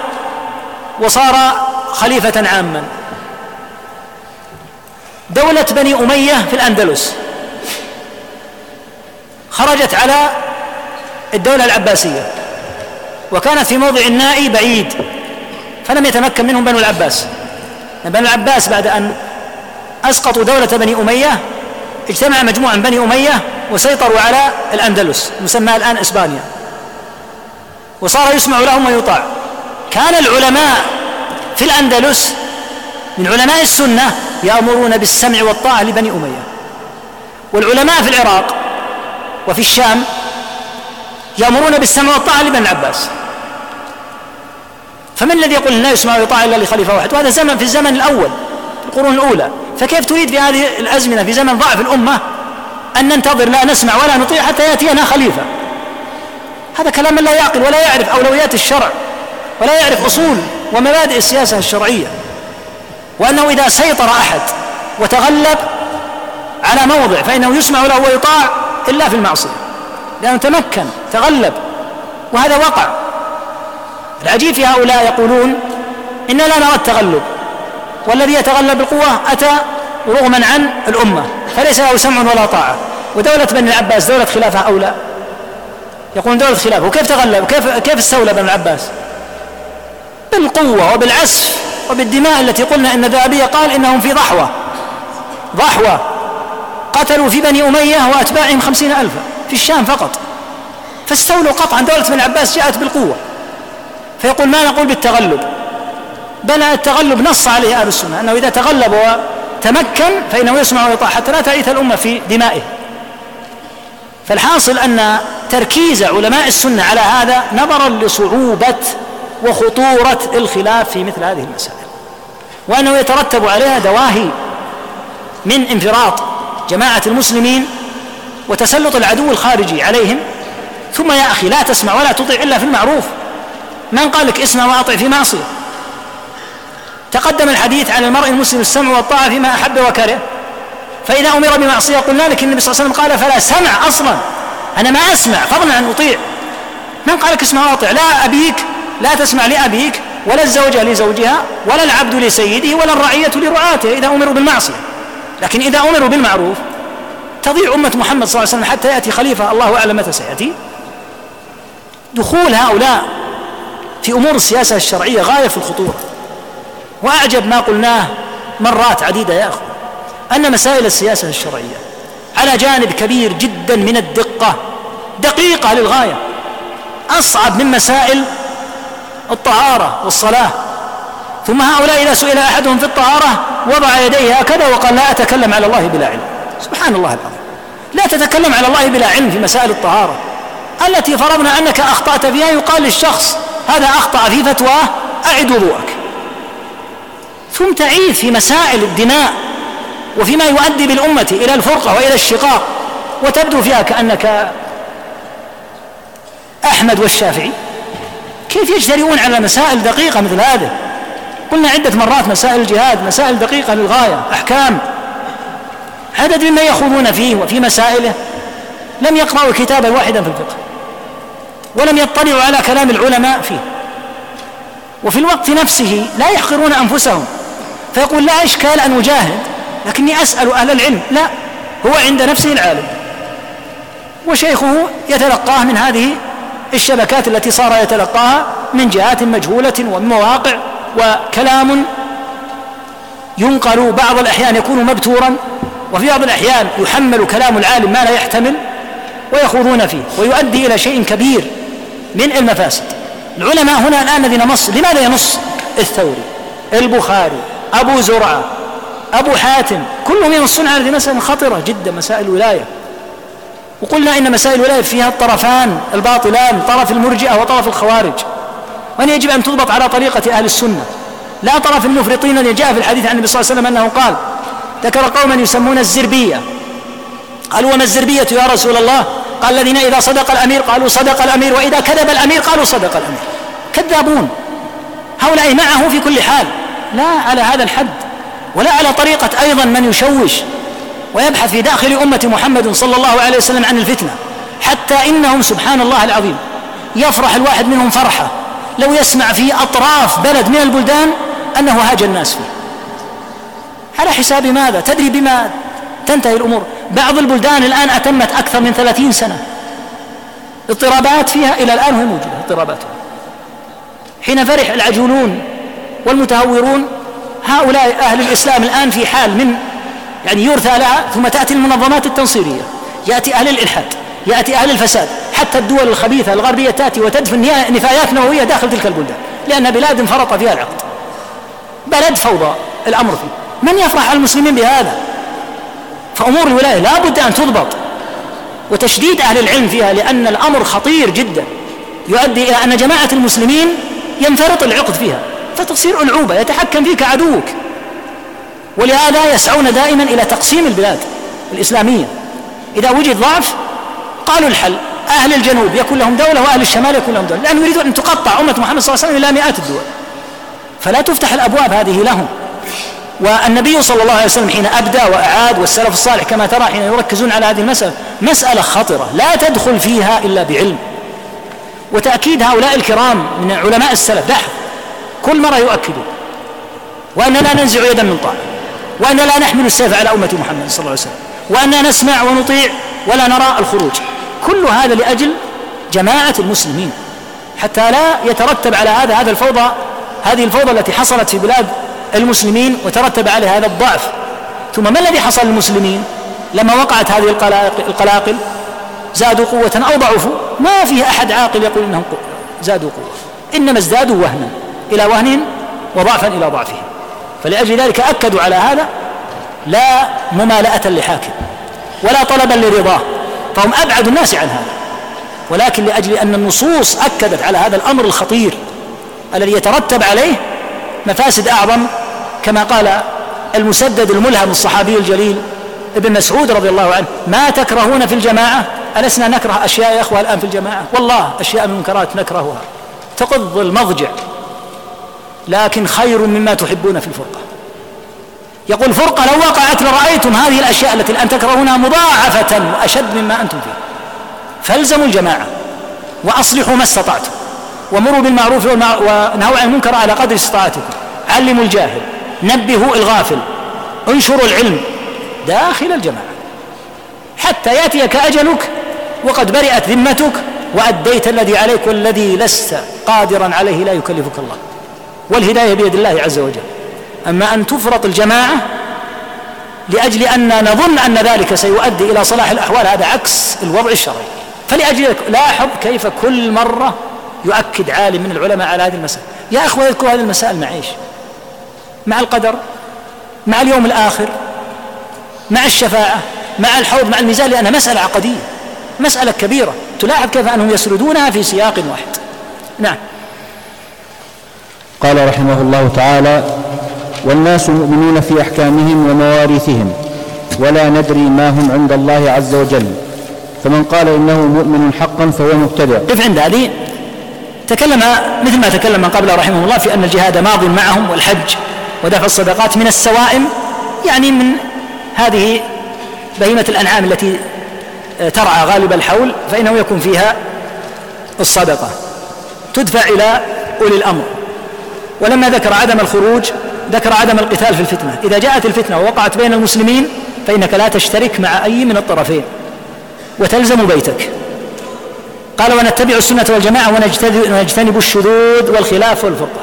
وصار خليفة عاما. دولة بني أمية في الأندلس. خرجت على الدولة العباسية وكانت في موضع النائي بعيد فلم يتمكن منهم بنو العباس. بنو العباس بعد أن أسقطوا دولة بني أمية اجتمع مجموعة من بني أمية وسيطروا على الأندلس مسمى الآن إسبانيا. وصار يسمع لهم ويطاع. كان العلماء في الأندلس من علماء السنة يأمرون بالسمع والطاعة لبني أمية. والعلماء في العراق وفي الشام يأمرون بالسمع والطاعة لبني العباس. فمن الذي يقول لا يسمع ويطاع إلا لخليفة واحد؟ وهذا زمن في الزمن الأول في القرون الأولى. فكيف تريد في هذه الأزمنة في زمن ضعف الأمة أن ننتظر لا نسمع ولا نطيع حتى يأتينا خليفة؟ هذا كلام من لا يعقل ولا يعرف أولويات الشرع ولا يعرف أصول ومبادئ السياسة الشرعية. وأنه إذا سيطر أحد وتغلب على موضع فإنه يسمع له ويطاع إلا في المعصية. لأنه تمكن تغلب وهذا وقع. العجيب في هؤلاء يقولون إننا لا نرى التغلب. والذي يتغلب بالقوة أتى رغما عن الأمة فليس له سمع ولا طاعة. ودولة بني العباس دولة خلافة أو لا؟ يقولون دولة خلافة. وكيف تغلب؟ كيف كيف استولى بن العباس؟ بالقوة وبالعسف وبالدماء التي قلنا إن الذهبية قال إنهم في ضحوة. ضحوة. قتلوا في بني أمية وأتباعهم خمسين ألفا في الشام فقط. فاستولوا قطعا. دولة بن العباس جاءت بالقوة. فيقول ما نقول بالتغلب؟ بل التغلب نص عليه أهل السنة. أنه إذا تغلب وتمكن فإنه يسمع ويطاع حتى لا تعيث الأمة في دمائه. فالحاصل أن تركيز علماء السنة على هذا نظرا لصعوبة وخطورة الخلاف في مثل هذه المسائل وأنه يترتب عليها دواهي من انفراط جماعة المسلمين وتسلط العدو الخارجي عليهم. ثم يا أخي لا تسمع ولا تطيع إلا في المعروف. من قال لك اسمع وأطع في معصية؟ تقدم الحديث عن المرء المسلم السمع والطاعة فيما أحب وكره. فإذا أمر بمعصية قلنا لك النبي صلى الله عليه وسلم قال فلا سمع أصلا. أنا ما أسمع فضلا عن أطيع. من قال لك اسمع وأطع؟ لا أبيك لا تسمع لأبيك. ولا الزوجه لزوجها ولا العبد لسيده ولا الرعية لرعاته إذا أمروا بالمعصية. لكن إذا أمروا بالمعروف تضيع أمة محمد صلى الله عليه وسلم حتى يأتي خليفة الله أعلم متى سيأتي. دخول هؤلاء في أمور السياسة الشرعية غاية في الخطورة. وأعجب ما قلناه مرات عديدة يا أخوة أن مسائل السياسة الشرعية على جانب كبير جدا من الدقة دقيقة للغاية أصعب من مسائل الطهارة والصلاة. ثم هؤلاء إذا سئل أحدهم في الطهارة وضع يديه هكذا وقال لا أتكلم على الله بلا علم. سبحان الله العظيم. لا تتكلم على الله بلا علم في مسائل الطهارة. التي فرضنا أنك أخطأت فيها يقال للشخص هذا أخطأ في فتواه أعد وضوءك. ثم تعيد في مسائل الدماء وفيما يؤدي بالأمة إلى الفرقة وإلى الشقاق. وتبدو فيها كأنك أحمد والشافعي. كيف يجترئون على مسائل دقيقة مثل هذه؟ قلنا عدة مرات مسائل الجهاد مسائل دقيقة للغاية أحكام. عدد ممن يخوضون فيه وفي مسائله. لم يقرأوا كتابا واحدا في الفقه. ولم يطلعوا على كلام العلماء فيه. وفي الوقت نفسه لا يحقرون أنفسهم. فيقول لا إشكال أن أجاهد لكني أسأل أهل العلم. لا هو عند نفسه العالم. وشيخه يتلقاه من هذه الشبكات التي صار يتلقاها من جهات مجهولة ومن مواقع وكلام ينقل بعض الأحيان يكون مبتورا وفي بعض الأحيان يحمل كلام العالم ما لا يحتمل ويخوضون فيه ويؤدي إلى شيء كبير من المفاسد. العلماء هنا الآن الذين نص لماذا ينص الثوري؟ البخاري أبو زرعة أبو حاتم كلهم ينصون على هذه مسألة خطرة جدا مسائل الولاية. وقلنا إن مسائل الولاية فيها الطرفان الباطلان طرف المرجئة وطرف الخوارج. وأن يجب أن تضبط على طريقة أهل السنة. لا طرف المفرطين الذي جاء في الحديث عن النبي صلى الله عليه وسلم أنه قال ذكر قوما يسمون الزربية قالوا وما الزربية يا رسول الله؟ قال الذين إذا صدق الأمير قالوا صدق الأمير وإذا كذب الأمير قالوا صدق الأمير كذابون. هؤلاء معه في كل حال. لا على هذا الحد. ولا على طريقة أيضا من يشوش. ويبحث في داخل أمة محمد صلى الله عليه وسلم عن الفتنة حتى إنهم سبحان الله العظيم يفرح الواحد منهم فرحة. لو يسمع في أطراف بلد من البلدان أنه هاج الناس فيه. على حساب ماذا؟ تدري بما تنتهي الأمور؟ بعض البلدان الآن أتمت أكثر من ثلاثين سنة. اضطرابات فيها إلى الآن وهي موجودة اضطرابات. حين فرح العجولون والمتهورون هؤلاء أهل الإسلام الآن في حال من يعني يرثى لها ثم تأتي المنظمات التنصيرية. يأتي أهل الإلحاد يأتي أهل الفساد حتى الدول الخبيثة الغربية تأتي وتدفن نفايات نووية داخل تلك البلدان. لأن بلاد انفرط فيها العقد. بلد فوضى الأمر فيه. من يفرح المسلمين بهذا؟ فأمور الولاية لا بد أن تضبط. وتشديد أهل العلم فيها لأن الأمر خطير جدا. يؤدي إلى أن جماعة المسلمين ينفرط العقد فيها. فتصير ألعوبة يتحكم فيك عدوك. ولهذا يسعون دائما إلى تقسيم البلاد الإسلامية. إذا وجد ضعف قالوا الحل. أهل الجنوب يكون لهم دولة وأهل الشمال يكون لهم دولة. لأنهم يريدون أن تقطع أمة محمد صلى الله عليه وسلم إلى مئات الدول. فلا تفتح الأبواب هذه لهم. والنبي صلى الله عليه وسلم حين أبدى وأعاد والسلف الصالح كما ترى حين يركزون على هذه المسألة مسألة خطرة. لا تدخل فيها إلا بعلم. وتأكيد هؤلاء الكرام من علماء السلف. لاحظ كل مرة يؤكدون. وأننا لا ننزع يدا من طاعة وأننا لا نحمل السيف على أمة محمد صلى الله عليه وسلم. وأننا نسمع ونطيع ولا نرى الخروج. كل هذا لأجل جماعة المسلمين. حتى لا يترتب على هذا هذا الفوضى هذه الفوضى التي حصلت في بلاد المسلمين وترتب عليها هذا الضعف. ثم ما الذي حصل للمسلمين؟ لما وقعت هذه القلاقل زادوا قوة أو ضعفوا؟ ما فيه أحد عاقل يقول إنهم زادوا قوة. إنما ازدادوا وهنا إلى وهنهم وضعفا إلى ضعفهم. فلأجل ذلك أكدوا على هذا لا ممالأة لحاكم ولا طلبا لرضاه فهم أبعد الناس عن هذا. ولكن لأجل أن النصوص أكدت على هذا الأمر الخطير الذي يترتب عليه مفاسد أعظم كما قال المسدد الملهم الصحابي الجليل ابن مسعود رضي الله عنه ما تكرهون في الجماعة؟ ألسنا نكره أشياء يا أخوة الآن في الجماعة؟ والله أشياء من المنكرات نكرهها. تقض المضجع. لكن خير مما تحبون في الفرقة. يقول فرقة لو وقعت لرأيتم هذه الأشياء التي الآن تكرهونها مضاعفة وأشد مما أنتم فيه. فالزموا الجماعة وأصلحوا ما استطعتم ومروا بالمعروف ونهوا عن المنكر على قدر استطاعتكم. علموا الجاهل نبهوا الغافل انشروا العلم داخل الجماعة. حتى يأتيك أجلك وقد برئت ذمتك وأديت الذي عليك والذي لست قادرا عليه لا يكلفك الله. والهداية بيد الله عز وجل. أما أن تفرط الجماعة لأجل أن نظن أن ذلك سيؤدي إلى صلاح الأحوال هذا عكس الوضع الشرعي. فلأجل لاحظ كيف كل مرة يؤكد عالم من العلماء على هذه المسألة يا أخوة يذكر هذه المسائل مع إيش مع القدر مع اليوم الآخر مع الشفاعة مع الحوض مع الميزان لأنها مسألة عقدية مسألة كبيرة. تلاحظ كيف أنهم يسردونها في سياق واحد. نعم. قال رحمه الله تعالى والناس مؤمنون في أحكامهم ومواريثهم ولا ندري ما هم عند الله عز وجل. فمن قال إنه مؤمن حقا فهو مبتدع. قف عند هذه تكلم مثل ما تكلم من قبله رحمه الله في أن الجهاد ماض معهم والحج ودفع الصدقات من السوائم يعني من هذه بهيمة الأنعام التي ترعى غالب الحول فإنه يكون فيها الصدقة. تدفع إلى أولي الأمر. ولما ذكر عدم الخروج ذكر عدم القتال في الفتنة. إذا جاءت الفتنة ووقعت بين المسلمين فإنك لا تشترك مع أي من الطرفين. وتلزم بيتك. قال ونتبع السنة والجماعة ونجتنب الشذوذ والخلاف والفرقة.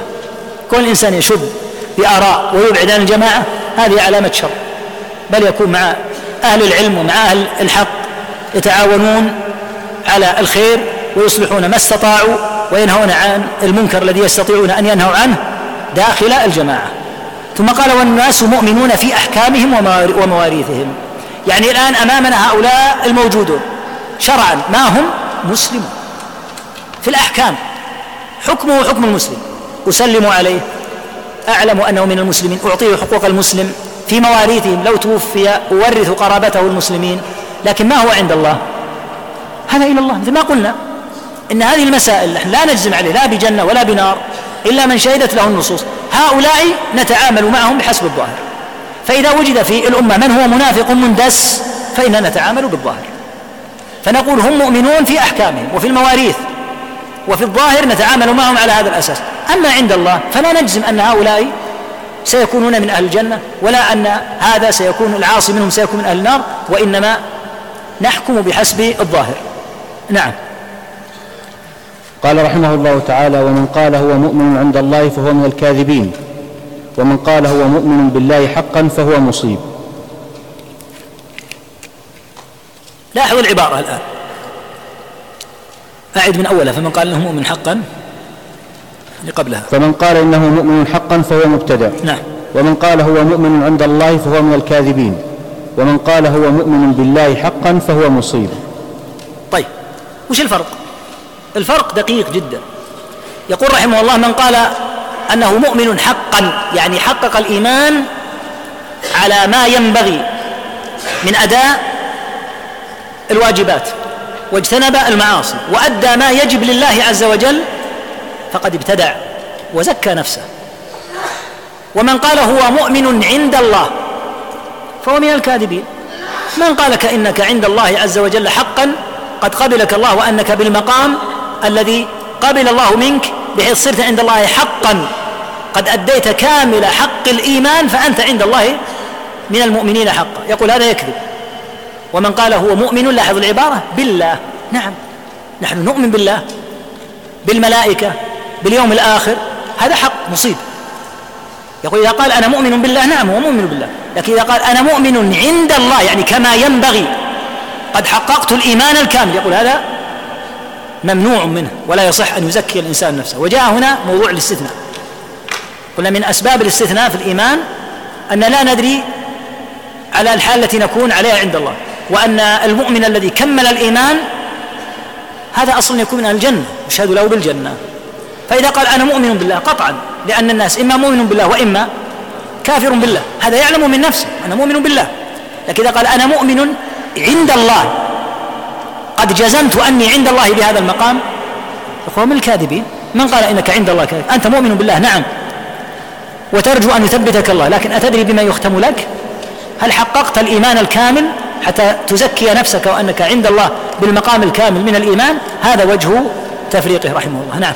كل إنسان يشذ بآراء ويبعد عن الجماعة هذه علامة شر. بل يكون مع أهل العلم ومع أهل الحق يتعاونون على الخير ويصلحون ما استطاعوا وينهون عن المنكر الذي يستطيعون أن ينهوا عنه داخل الجماعة. ثم قال والناس مؤمنون في أحكامهم ومواريثهم. يعني الآن أمامنا هؤلاء الموجودون. شرعا ما هم؟ مسلمون. في الأحكام. حكمه حكم المسلم. أسلم عليه. أعلم أنه من المسلمين. أعطيه حقوق المسلم في مواريثهم لو توفي أورث قرابته المسلمين. لكن ما هو عند الله؟ هذا إلى الله. مثل ما قلنا. إن هذه المسائل نحن لا نجزم عليه لا بجنة ولا بنار إلا من شهدت له النصوص. هؤلاء نتعامل معهم بحسب الظاهر. فإذا وجد في الأمة من هو منافق مندس فإننا نتعامل بالظاهر. فنقول هم مؤمنون في أحكامهم وفي المواريث وفي الظاهر نتعامل معهم على هذا الأساس. أما عند الله فلا نجزم أن هؤلاء سيكونون من أهل الجنة ولا أن هذا سيكون العاصي منهم سيكون من أهل النار وإنما نحكم بحسب الظاهر. نعم. قال رحمه الله تعالى ومن قال هو مؤمن عند الله فهو من الكاذبين ومن قال هو مؤمن بالله حقا فهو مصيب. لاحظوا العبارة الآن. أعد من أولها. فمن قال إنه مؤمن حقا قبلها. فمن قال إنه مؤمن حقا فهو مبتدع. نعم. ومن قال هو مؤمن عند الله فهو من الكاذبين. ومن قال هو مؤمن بالله حقا فهو مصيب. طيب. وش الفرق؟ الفرق دقيق جدا. يقول رحمه الله من قال أنه مؤمن حقا يعني حقق الإيمان على ما ينبغي من أداء الواجبات واجتنب المعاصي وأدى ما يجب لله عز وجل فقد ابتدع وزكى نفسه. ومن قال هو مؤمن عند الله فهو من الكاذبين. من قال كإنك عند الله عز وجل حقا قد قبلك الله وأنك بالمقام الذي قبل الله منك بحيث صرت عند الله حقا. قد أديت كامل حق الإيمان فأنت عند الله من المؤمنين حقا. يقول هذا يكذب. ومن قال هو مؤمن لاحظ العبارة بالله. نعم. نحن نؤمن بالله بالملائكة باليوم الآخر. هذا حق مصيب. يقول إذا قال أنا مؤمن بالله نعم هو مؤمن بالله. لكن إذا قال أنا مؤمن عند الله يعني كما ينبغي قد حققت الإيمان الكامل. يقول هذا ممنوع منه ولا يصح أن يزكي الإنسان نفسه. وجاء هنا موضوع الاستثناء. قلنا من أسباب الاستثناء في الإيمان أن لا ندري على الحال التي نكون عليها عند الله وأن المؤمن الذي كمل الإيمان هذا أصلا يكون من الجنة. يشهد له بالجنة. فإذا قال أنا مؤمن بالله قطعا لأن الناس إما مؤمن بالله وإما كافر بالله. هذا يعلم من نفسه أنا مؤمن بالله. لكن إذا قال أنا مؤمن عند الله قد جزمت أني عند الله بهذا المقام؟ فهو من الكاذبين. من قال إنك عند الله كاذب؟ أنت مؤمن بالله؟ نعم. وترجو أن يثبتك الله لكن أتدري بما يختم لك؟ هل حققت الإيمان الكامل حتى تزكي نفسك وأنك عند الله بالمقام الكامل من الإيمان؟ هذا وجه تفريقه رحمه الله. نعم.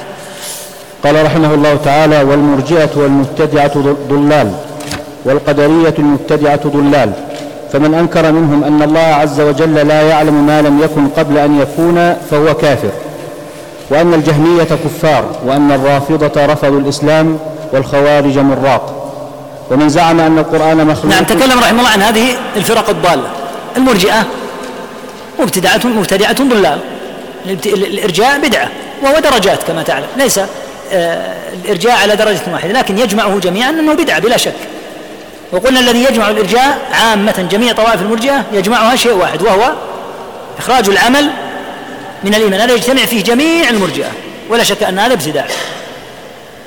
قال رحمه الله تعالى والمرجئة والمبتدعة ضلال والقدرية المبتدعة ضلال. فمن أنكر منهم أن الله عز وجل لا يعلم ما لم يكن قبل أن يكون فهو كافر. وأن الجهمية كفار وأن الرافضة رفضوا الإسلام والخوارج مراق. ومن زعم أن القرآن مخلوق نعم تكلم رحمه الله عن هذه الفرق الضالة. المرجئة مبتدعة مبتدعة ضلال. الإرجاء بدعة وهو درجات كما تعلم. ليس آه، الإرجاء على درجة واحدة لكن يجمعه جميعا أنه بدعة بلا شك. وقلنا الذي يجمع الإرجاء عامة جميع طوائف المرجئة يجمعها شيء واحد وهو إخراج العمل من الإيمان. هذا يجتمع فيه جميع المرجئة ولا شك أن هذا ابتداع.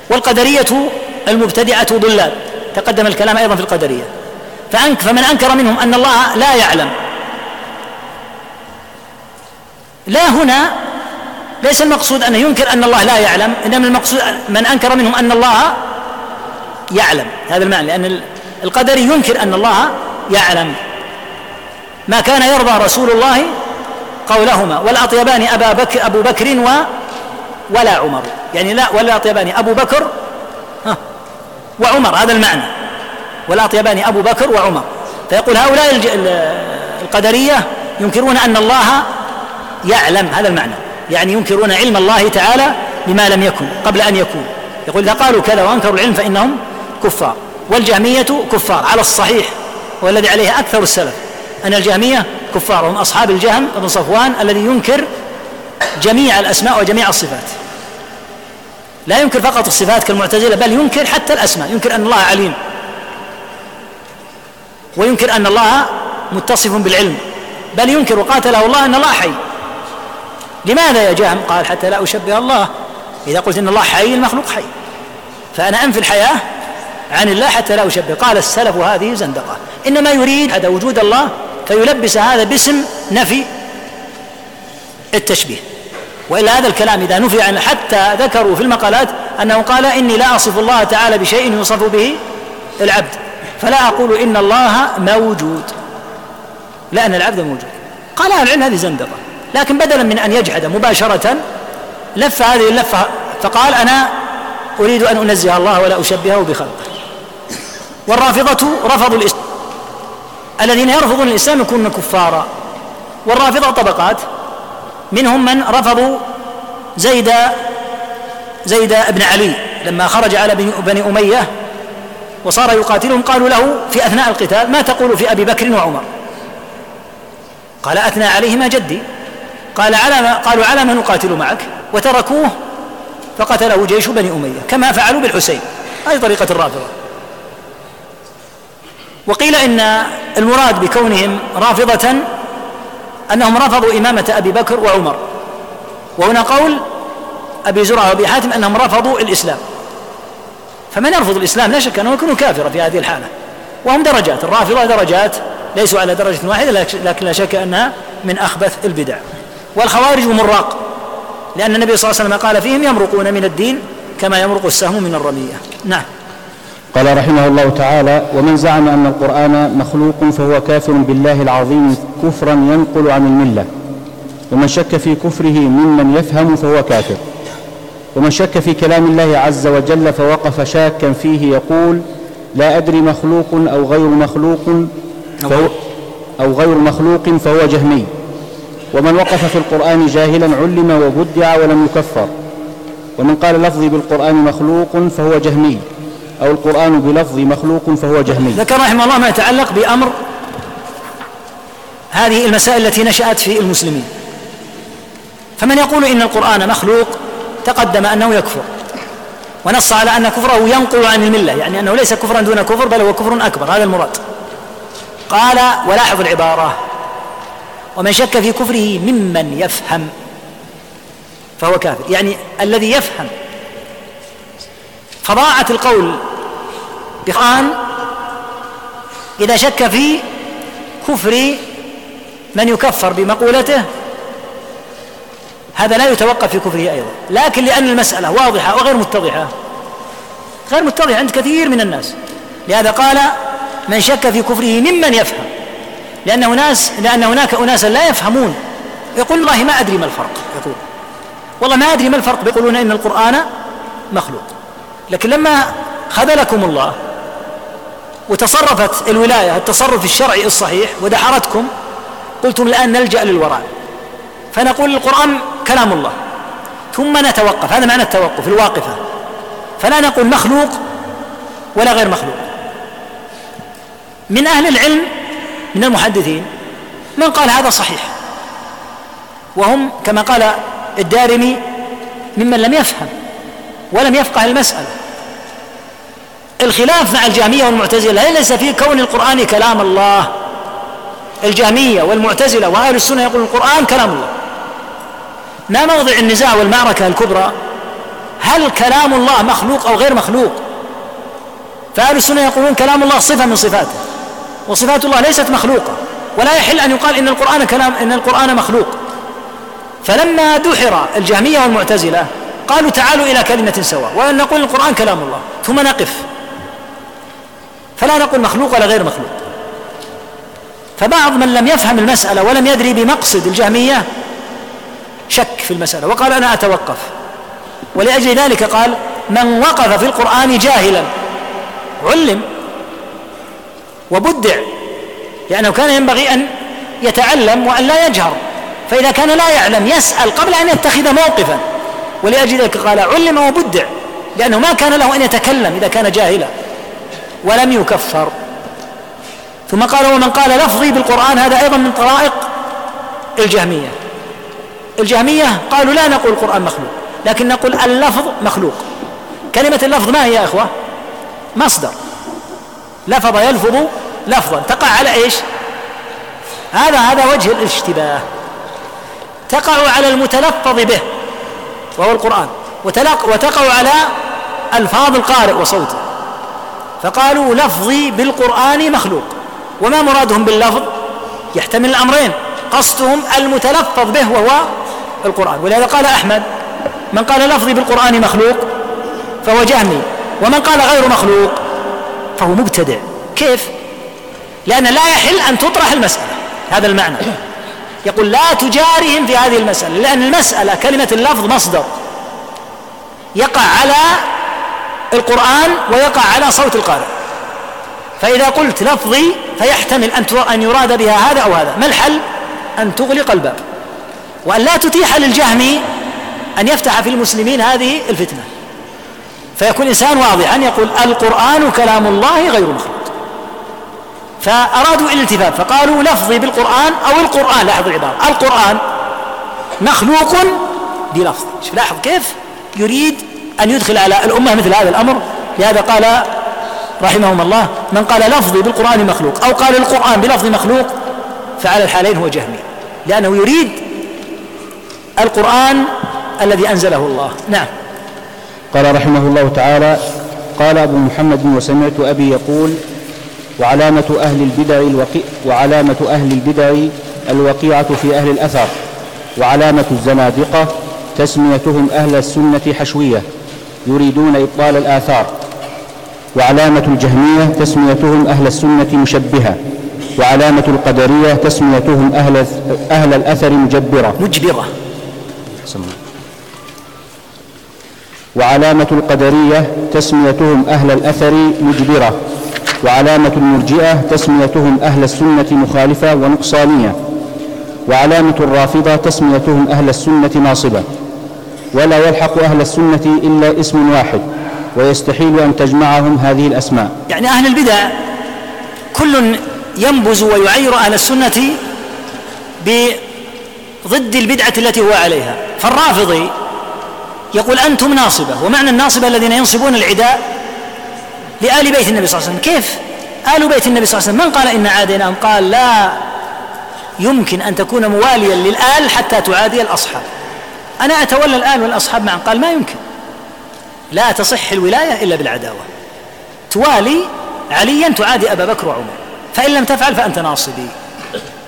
والقدرية المبتدعة ضلال. تقدم الكلام أيضا في القدرية. فأنك فمن أنكر منهم أن الله لا يعلم. لا هنا ليس المقصود أن ينكر أن الله لا يعلم إنما المقصود من أنكر منهم أن الله يعلم. هذا المعنى لأن القدري ينكر أن الله يعلم ما كان يرضى رسول الله قولهما والأطيبان أبا بكر أبو بكر و ولا عمر. يعني لا ولا أطيبان أبو بكر ها وعمر هذا المعنى. والأطيبان أبو بكر وعمر. فيقول هؤلاء القدرية ينكرون أن الله يعلم هذا المعنى. يعني ينكرون علم الله تعالى بما لم يكن قبل أن يكون. يقول اذا قالوا كذا وأنكروا العلم فإنهم كفار. والجهمية كفار على الصحيح والذي عليه أكثر السلف. أن الجهمية كفار هم أصحاب الجهم بن صفوان الذي ينكر جميع الأسماء وجميع الصفات. لا ينكر فقط الصفات كالمعتزلة بل ينكر حتى الأسماء ينكر أن الله عليم. وينكر أن الله متصف بالعلم بل ينكر وقاتله الله أن الله حي. لماذا يا جهم؟ قال حتى لا أشبه الله. إذا قلت إن الله حي المخلوق حي. فأنا أنفي الحياة عن الله حتى لا أشبه. قال السلف هذه زندقة. إنما يريد هذا وجود الله فيلبس هذا باسم نفي التشبيه. وإلا هذا الكلام إذا نفي عنه حتى ذكروا في المقالات أنه قال إني لا أصف الله تعالى بشيء يوصف به العبد. فلا أقول إن الله موجود. لأن العبد موجود. قال أهل العلم هذه زندقة. لكن بدلا من أن يجحد مباشرة لف هذه اللفة فقال أنا أريد أن أنزه الله ولا أشبهه بخلقه. والرافضة رفضوا الإسلام الذين يرفضون الإسلام يكونون كفارا. والرافضة طبقات. منهم من رفضوا زيد زيد بن علي. لما خرج على بني أمية وصار يقاتلهم قالوا له في أثناء القتال ما تقول في أبي بكر وعمر؟ قال أثنى عليهما جدي. قال على ما قالوا على ما نقاتل معك؟ وتركوه فقتله جيش بني أمية كما فعلوا بالحسين. هذه طريقة الرافضة. وقيل إن المراد بكونهم رافضة أنهم رفضوا إمامة أبي بكر وعمر. وهنا قول أبي زرعة وأبي حاتم أنهم رفضوا الإسلام. فمن يرفض الإسلام لا شك أنه يكون كافرا في هذه الحالة. وهم درجات الرافضة درجات ليسوا على درجة واحدة لكن لا شك أنها من أخبث البدع. والخوارج مراق لأن النبي صلى الله عليه وسلم قال فيهم يمرقون من الدين كما يمرق السهم من الرمية. نعم. قال رحمه الله تعالى ومن زعم أن القرآن مخلوق فهو كافر بالله العظيم كفرا ينقل عن الملة ومن شك في كفره ممن يفهم فهو كافر. ومن شك في كلام الله عز وجل فوقف شاكا فيه يقول لا أدري مخلوق أو غير مخلوق فهو أو غير مخلوق فهو جهمي. ومن وقف في القرآن جاهلا علم وبدع ولم يكفر ومن قال لفظي بالقرآن مخلوق فهو جهمي. أو القرآن بلفظ مخلوق فهو جهمي. ذكر رحمه الله ما يتعلق بأمر هذه المسائل التي نشأت في المسلمين. فمن يقول إن القرآن مخلوق تقدم أنه يكفر. ونص على أن كفره ينقل عن الملة يعني أنه ليس كفرا دون كفر بل هو كفر أكبر هذا المراد. قال ولاحظ العبارة ومن شك في كفره ممن يفهم فهو كافر. يعني الذي يفهم فضاعة القول بقرآن إذا شك في كفر من يكفر بمقولته هذا لا يتوقف في كفره أيضا. لكن لأن المسألة واضحة وغير متضحة. غير متضحة عند كثير من الناس. لهذا قال من شك في كفره ممن يفهم. لأن ناس لأن هناك أناسا لا يفهمون. يقول والله ما أدري ما الفرق. يقول والله ما أدري ما الفرق. يقولون إن القرآن مخلوق. لكن لما خذلكم الله وتصرفت الولاية التصرف الشرعي الصحيح ودحرتكم قلتم الآن نلجأ للوراء. فنقول القرآن كلام الله. ثم نتوقف هذا معنى التوقف الواقفة. فلا نقول مخلوق ولا غير مخلوق. من أهل العلم من المحدثين من قال هذا صحيح. وهم كما قال الدارمي ممن لم يفهم ولم يفقه المسألة. الخلاف مع الجهمية والمعتزلة ليس في كون القرآن كلام الله. الجهمية والمعتزلة وأهل السنة يقول القرآن كلام الله. ما موضع النزاع والمعركة الكبرى؟ هل كلام الله مخلوق أو غير مخلوق؟ فأهل السنة يقولون كلام الله صفة من صفاته وصفات الله ليست مخلوقة ولا يحل أن يقال إن القرآن كلام إن القرآن مخلوق. فلما دحر الجهمية والمعتزلة قالوا تعالوا إلى كلمة سواء وأن نقول القرآن كلام الله ثم نقف. فلا نقول مخلوق ولا غير مخلوق. فبعض من لم يفهم المسألة ولم يدري بمقصد الجهمية شك في المسألة وقال أنا أتوقف. ولأجل ذلك قال من وقف في القرآن جاهلا علم وبدع لأنه كان ينبغي أن يتعلم وأن لا يجهر. فإذا كان لا يعلم يسأل قبل أن يتخذ موقفا. ولأجل ذلك قال علم وبدع لأنه ما كان له أن يتكلم إذا كان جاهلا. ولم يكفر. ثم قال ومن قال لفظي بالقرآن هذا أيضا من طرائق الجهمية. الجهمية قالوا لا نقول القرآن مخلوق لكن نقول اللفظ مخلوق. كلمة اللفظ ما هي يا أخوة؟ مصدر. لفظ يلفظ لفظا. تقع على إيش؟ هذا هذا وجه الاشتباه. تقع على المتلفظ به وهو القرآن. وتقع على ألفاظ القارئ وصوته. فقالوا لفظي بالقرآن مخلوق. وما مرادهم باللفظ؟ يحتمل الأمرين. قصدهم المتلفظ به وهو القرآن. ولهذا قال أحمد من قال لفظي بالقرآن مخلوق فهو جهمي ومن قال غير مخلوق فهو مبتدع. كيف؟ لأن لا يحل أن تطرح المسألة. هذا المعنى. يقول لا تجارهم في هذه المسألة لأن المسألة كلمة اللفظ مصدر. يقع على القرآن ويقع على صوت القارئ. فإذا قلت لفظي فيحتمل أن أن يراد بها هذا أو هذا. ما الحل؟ أن تغلق الباب. وأن لا تتيح للجهمي أن يفتح في المسلمين هذه الفتنة. فيكون إنسان واضحا يقول القرآن كلام الله غير مخلوق. فأرادوا الالتفاف فقالوا لفظي بالقرآن أو القرآن. لاحظ العبارة. القرآن مخلوق بلفظ. لاحظ كيف؟ يريد أن يدخل على الأمة مثل هذا الأمر. لهذا قال رحمهم الله من قال لفظي بالقرآن مخلوق أو قال القرآن بلفظ مخلوق فعلى الحالين هو جهمي. لأنه يريد القرآن الذي أنزله الله. نعم. قال رحمه الله تعالى قال أبو محمد وسمعت أبي يقول وعلامة أهل البدع الوقي وعلامة أهل البدع الوقيعة في أهل الأثر وعلامة الزنادقة تسميتهم أهل السنة حشوية. يريدون إبطال الآثار. وعلامة الجهمية تسميتهم أهل السنة مشبهة. وعلامة القدرية تسميتهم أهل, أهل الأثر مجبرة. مجبرة. وعلامة القدرية تسميتهم أهل الأثر مجبرة. وعلامة المرجئة تسميتهم أهل السنة مخالفة ونقصانية. وعلامة الرافضة تسميتهم أهل السنة ناصبة. ولا يلحق أهل السنة إلا اسم واحد ويستحيل أن تجمعهم هذه الأسماء. يعني أهل البدع كل ينبز ويعير أهل السنة بضد البدعة التي هو عليها. فالرافضي يقول أنتم ناصبة ومعنى الناصبة الذين ينصبون العداء لآل بيت النبي صلى الله عليه وسلم. كيف؟ آل بيت النبي صلى الله عليه وسلم. من قال إن عاديناهم قال لا يمكن أن تكون مواليا للآل حتى تعادي الأصحاب. أنا أتولى الآل والأصحاب معا. قال ما يمكن. لا تصح الولاية إلا بالعداوة. توالي عليا تعادي أبا بكر وعمر. فإن لم تفعل فأنت ناصبي.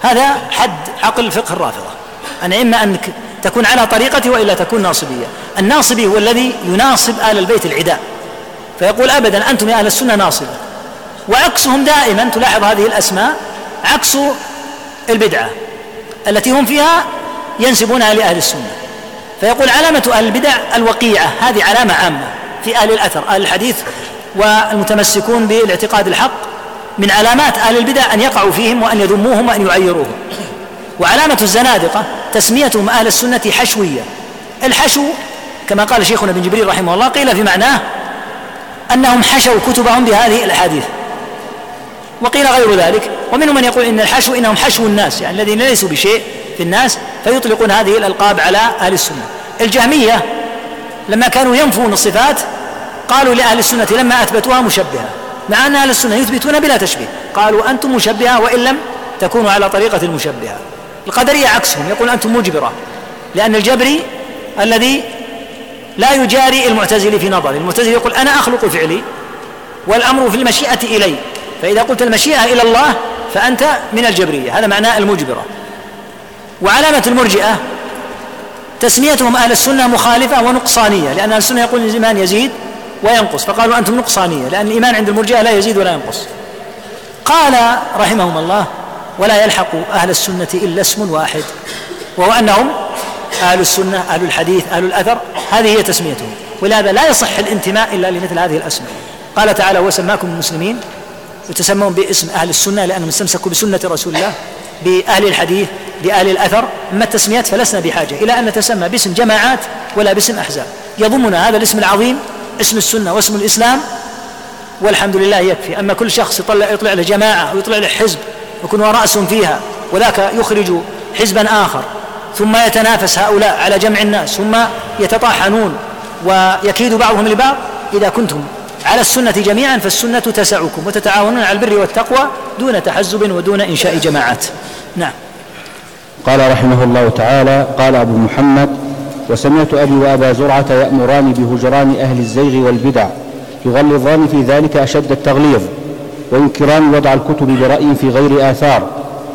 هذا حد عقل فقه الرافضة. أن إما أنك تكون على طريقتي وإلا تكون ناصبية. الناصبي هو الذي يناصب آل البيت العداء. فيقول أبدا أنتم يا أهل السنة ناصبة. وعكسهم دائما تلاحظ هذه الأسماء عكس البدعة التي هم فيها ينسبونها لأهل السنة. فيقول علامة أهل البدع الوقيعة هذه علامة عامة في أهل الأثر أهل الحديث والمتمسكون بالاعتقاد الحق من علامات أهل البدع أن يقعوا فيهم وأن يذموهم وأن يعيروهم. وعلامة الزنادقة تسميتهم أهل السنة حشوية. الحشو كما قال شيخنا بن جبريل رحمه الله قيل في معناه أنهم حشوا كتبهم بهذه الأحاديث. وقيل غير ذلك ومنهم من يقول إن الحشو إنهم حشو الناس يعني الذين ليسوا بشيء في الناس فيطلقون هذه الألقاب على أهل السنة. الجهمية لما كانوا ينفون الصفات قالوا لأهل السنة لما أثبتوها مشبهة مع أن أهل السنة يثبتون بلا تشبيه. قالوا أنتم مشبهة وإن لم تكونوا على طريقة المشبهة. القدرية عكسهم يقول أنتم مجبرة لأن الجبري الذي لا يجاري المعتزلي في نظره المعتزلي يقول أنا أخلق فعلي والأمر في المشيئة إلي. فإذا قلت المشيئة إلى الله فأنت من الجبرية. هذا معناه المجبرة. وعلامة المرجئة تسميتهم أهل السنة مخالفة ونقصانية لأن أهل السنة يقول الإيمان يزيد وينقص فقالوا أنتم نقصانية لأن الإيمان عند المرجئة لا يزيد ولا ينقص. قال رحمهم الله ولا يلحق أهل السنة إلا اسم واحد وهو أنهم أهل السنة أهل الحديث أهل الأثر. هذه هي تسميتهم ولهذا لا يصح الانتماء إلا لمثل هذه الأسماء. قال تعالى وسماكم المسلمين يتسمون باسم أهل السنة لأنهم استمسكوا بسنة رسول الله. بأهل الحديث بأهل الأثر. أما التسميات فلسنا بحاجة إلى أن نتسمى باسم جماعات ولا باسم أحزاب. يضمنا هذا الاسم العظيم اسم السنة واسم الإسلام والحمد لله يكفي. أما كل شخص يطلع, يطلع له جماعة أو يطلع له حزب يكون رأس فيها وذاك يخرج حزبا آخر. ثم يتنافس هؤلاء على جمع الناس ثم يتطاحنون ويكيد بعضهم لبعض إذا كنتم على السنة جميعا فالسنة تسعكم وتتعاونون على البر والتقوى دون تحزب ودون إنشاء جماعات. نعم. قال رحمه الله تعالى قال أبو محمد وسمعت أبي وأبا زرعة يأمران بهجران أهل الزيغ والبدع يغلظان في ذلك أشد التغليظ وينكران وضع الكتب برأي في غير آثار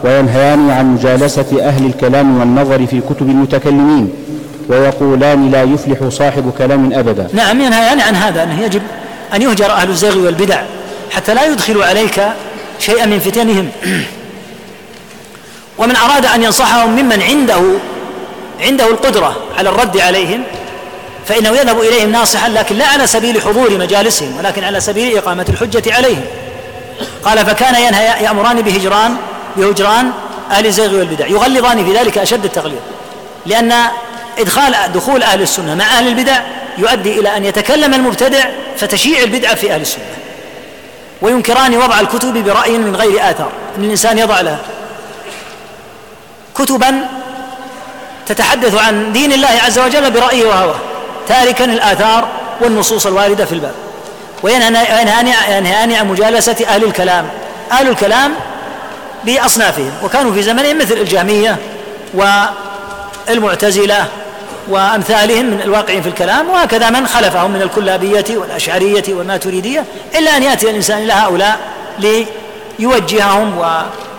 وينهيان عن مجالسة أهل الكلام والنظر في كتب المتكلمين ويقولان لا يفلح صاحب كلام أبدا. نعم ينهيان عن هذا أنه يجب أن يهجر أهل الزيغ والبدع حتى لا يدخلوا عليك شيئا من فتنهم. ومن أراد أن ينصحهم ممن عنده عنده القدرة على الرد عليهم فإنه يذهب إليهم ناصحا لكن لا على سبيل حضور مجالسهم ولكن على سبيل إقامة الحجة عليهم. قال فكان ينهى يأمران بهجران بهجران أهل الزيغ والبدع يغلظان في ذلك أشد التغليظ لأن إدخال دخول أهل السنة مع أهل البدع يؤدي إلى أن يتكلم المبتدع فتشيع البدعة في أهل السنة. وينكران وضع الكتب برأي من غير آثار. أن الإنسان يضع له كتبا تتحدث عن دين الله عز وجل برأيه وهواه تاركا الآثار والنصوص الواردة في الباب. وينهاني عن مجالسة أهل الكلام. أهل الكلام بأصنافهم وكانوا في زمنهم مثل الجهمية والمعتزلة وأمثالهم من الواقعين في الكلام وهكذا من خلفهم من الكلابية والأشعرية والماتريدية إلا أن يأتي الإنسان إلى هؤلاء ليوجههم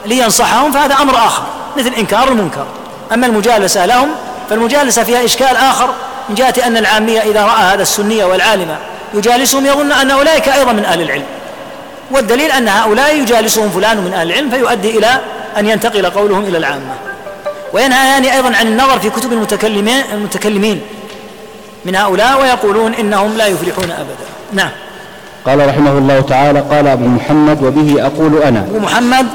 ولينصحهم فهذا أمر آخر مثل إنكار المنكر. أما المجالسة لهم فالمجالسة فيها إشكال آخر من جهة أن العامية إذا رأى هذا السنية والعالم يجالسهم يظن أن أولئك أيضا من أهل العلم. والدليل أن هؤلاء يجالسهم فلان من أهل العلم فيؤدي إلى أن ينتقل قولهم إلى العامة. وينهيان أيضا عن النظر في كتب المتكلمين, المتكلمين من هؤلاء ويقولون إنهم لا يفلحون أبدا. نعم. قال رحمه الله تعالى قال أبو محمد وبه أقول أنا. أبو محمد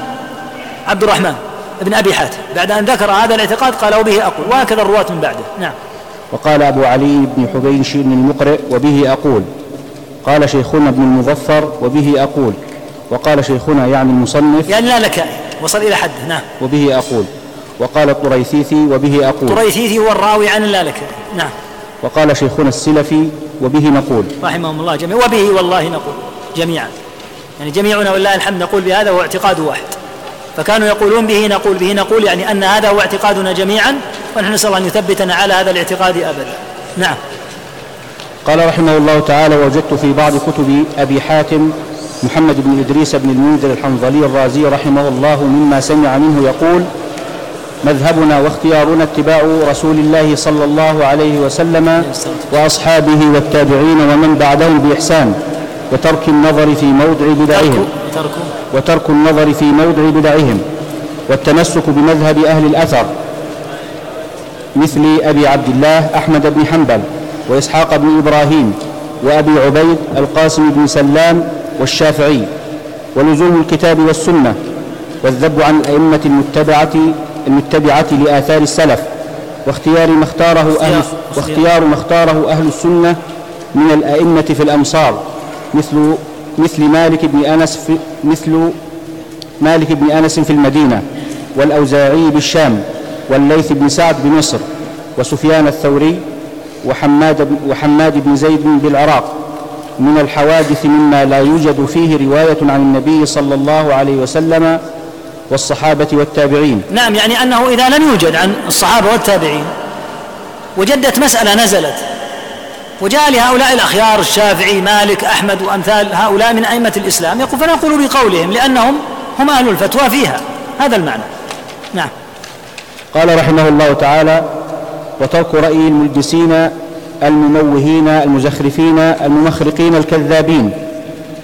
عبد الرحمن ابن أبي حاتم. بعد أن ذكر هذا الاعتقاد قال وبه أقول. وهكذا الرواة من بعده. نعم. وقال أبو علي بن حبيش المقرئ وبه أقول. قال شيخنا ابن المظفر وبه أقول. وقال شيخنا يعني المصنف يعني لا لك وصل إلى حد. نعم. وبه أقول. وقال الطريثيثي وبه أقول. الطريثيثي هو الراوي عن لا لك نعم. وقال شيخنا السلفي وبه نقول. رحمهم الله جميعا. وبه والله نقول جميعا. يعني جميعنا ولله الحمد نقول بهذا هو اعتقاد واحد. فكانوا يقولون به نقول به نقول يعني أن هذا هو اعتقادنا جميعا ونحن نسأل الله أن يثبتنا على هذا الاعتقاد أبدا. نعم. قال رحمه الله تعالى وجدت في بعض كتب أبي حاتم محمد بن إدريس بن المنذر الحنظلي الرازي رحمه الله مما سمع منه يقول مذهبنا واختيارنا اتباع رسول الله صلى الله عليه وسلم وأصحابه والتابعين ومن بعدهم بإحسان وترك النظر في موضع بدعهم. وترك النظر في موضع بدعهم. والتمسك بمذهب أهل الأثر مثل أبي عبد الله أحمد بن حنبل وإسحاق بن إبراهيم وأبي عبيد القاسم بن سلام والشافعي. ولزوم الكتاب والسنة والذب عن الأئمة المتبعة المتبعة لآثار السلف واختيار ما اختاره أهل واختيار ما اختاره أهل السنة من الأئمة في الأمصار مثل مثل مالك بن أنس في مثل مالك بن أنس في المدينة والأوزاعي بالشام والليث بن سعد بمصر وسفيان الثوري وحماد, وحماد بن زيد بالعراق. من الحوادث مما لا يوجد فيه رواية عن النبي صلى الله عليه وسلم والصحابة والتابعين. نعم يعني أنه إذا لم يوجد عن الصحابة والتابعين وجدت مسألة نزلت وجاء لهؤلاء الأخيار الشافعي مالك أحمد وأمثال هؤلاء من أئمة الإسلام يقول فنقول بقولهم لأنهم هم أهل الفتوى فيها. هذا المعنى. نعم. قال رحمه الله تعالى وترك رأي الملبسين المموهين المزخرفين الممخرقين الكذابين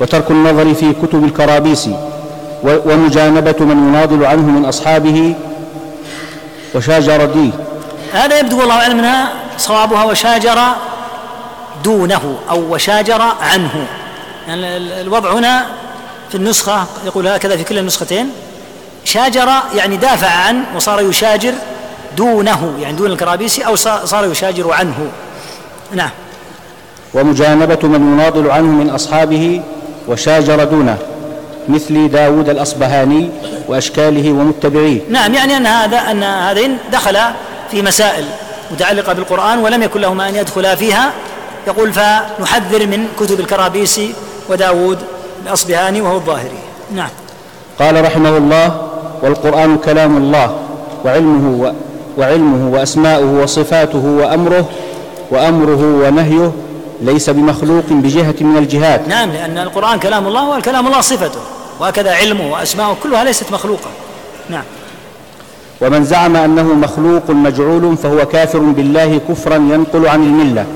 وترك النظر في كتب الكرابيس ومجانبة من يناضل عنه من أصحابه وشاجر ديه هذا يبدو والله أعلم أنها صوابها وشاجر دونه أو وشاجر عنه. يعني الوضع هنا في النسخة يقول هكذا في كل النسختين. شاجر يعني دافع عن وصار يشاجر دونه يعني دون الكرابيسي أو صار يشاجر عنه. نعم. ومجانبة من يناضل عنه من أصحابه وشاجر دونه. مثل داود الأصبهاني وأشكاله ومتبعيه. نعم يعني أن هذا أن هذين دخلا في مسائل متعلقة بالقرآن ولم يكن لهما أن يدخلا فيها. يقول فنحذر من كتب الكرابيسي وداود الأصبهاني وهو الظاهري. نعم. قال رحمه الله والقرآن كلام الله وعلمه و وعلمه وأسماؤه وصفاته وأمره وأمره ونهيه ليس بمخلوق بجهة من الجهات. نعم لأن القرآن كلام الله والكلام الله صفته وهكذا علمه وأسماؤه كلها ليست مخلوقة. نعم. ومن زعم أنه مخلوق مجعول فهو كافر بالله كفرا ينقل عن الملة.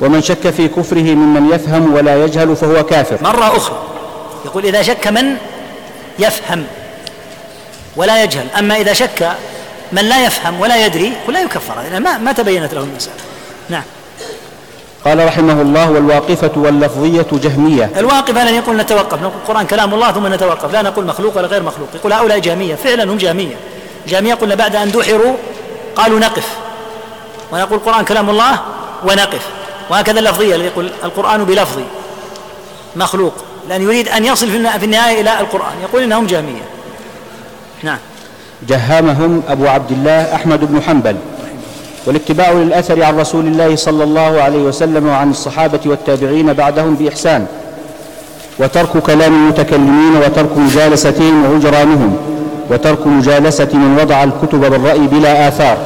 ومن شك في كفره ممن يفهم ولا يجهل فهو كافر. مرة أخرى يقول إذا شك من يفهم ولا يجهل أما إذا شك من لا يفهم ولا يدري ولا يكفر. ما, ما تبينت له المسألة. نعم. قال رحمه الله والواقفة واللفظية جهمية. الواقفة لن يقول نتوقف؟ نقول القرآن كلام الله ثم نتوقف. لا نقول مخلوق ولا غير مخلوق. يقول هؤلاء جهمية. فعلا هم جهمية. جهمية قلنا بعد أن دحروا قالوا نقف. ونقول القرآن كلام الله ونقف. وهكذا اللفظية الذي يقول القرآن بلفظي. مخلوق. لأن يريد أن يصل في النهاية إلى القرآن. يقول إنهم جهمية. نعم. جهمهم أبو عبد الله أحمد بن حنبل. والاتباع للأثر عن رسول الله صلى الله عليه وسلم وعن الصحابة والتابعين بعدهم بإحسان. وترك كلام المتكلمين وترك مجالستهم وهجرانهم وترك مجالسة من وضع الكتب بالرأي بلا آثار.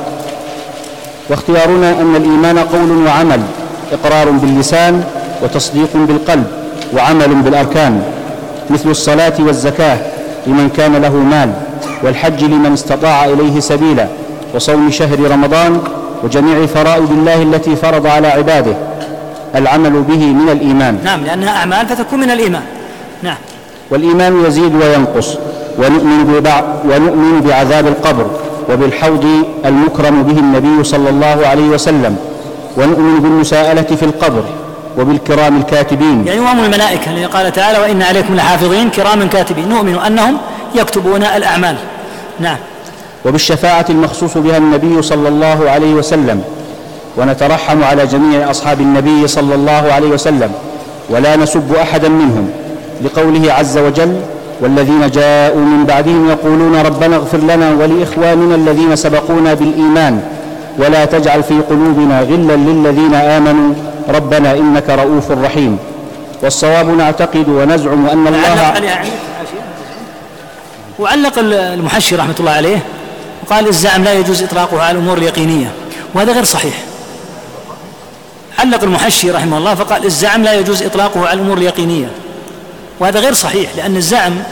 واختيارنا أن الإيمان قول وعمل إقرار باللسان وتصديق بالقلب وعمل بالأركان مثل الصلاة والزكاة لمن كان له مال والحج لمن استطاع إليه سبيلا وصوم شهر رمضان وجميع فرائض الله التي فرض على عباده العمل به من الإيمان. نعم لأنها أعمال فتكون من الإيمان. نعم. والإيمان يزيد وينقص. ونؤمن, ونؤمن بعذاب القبر وبالحوض المكرم به النبي صلى الله عليه وسلم. ونؤمن بالمساءلة في القبر وبالكرام الكاتبين. يعني وهم الملائكة الذي قال تعالى وإن عليكم لحافظين كراما كاتبين. نؤمن أنهم يكتبون الأعمال. نعم. وبالشفاعة المخصوص بها النبي صلى الله عليه وسلم ونترحم على جميع أصحاب النبي صلى الله عليه وسلم ولا نسب أحدا منهم لقوله عز وجل والذين جاءوا من بعدهم يقولون ربنا اغفر لنا ولإخواننا الذين سبقونا بالإيمان ولا تجعل في قلوبنا غلا للذين آمنوا ربنا إنك رؤوف رحيم. والصواب نعتقد ونزعم أن الله وعلق المحشي رحمة الله عليه. وقال الزعم لا يجوز إطلاقه على الأمور اليقينية وهذا غير صحيح. علق المحشي رحمه الله فقال الزعم لا يجوز إطلاقه على الأمور اليقينية وهذا غير صحيح لأن الزعم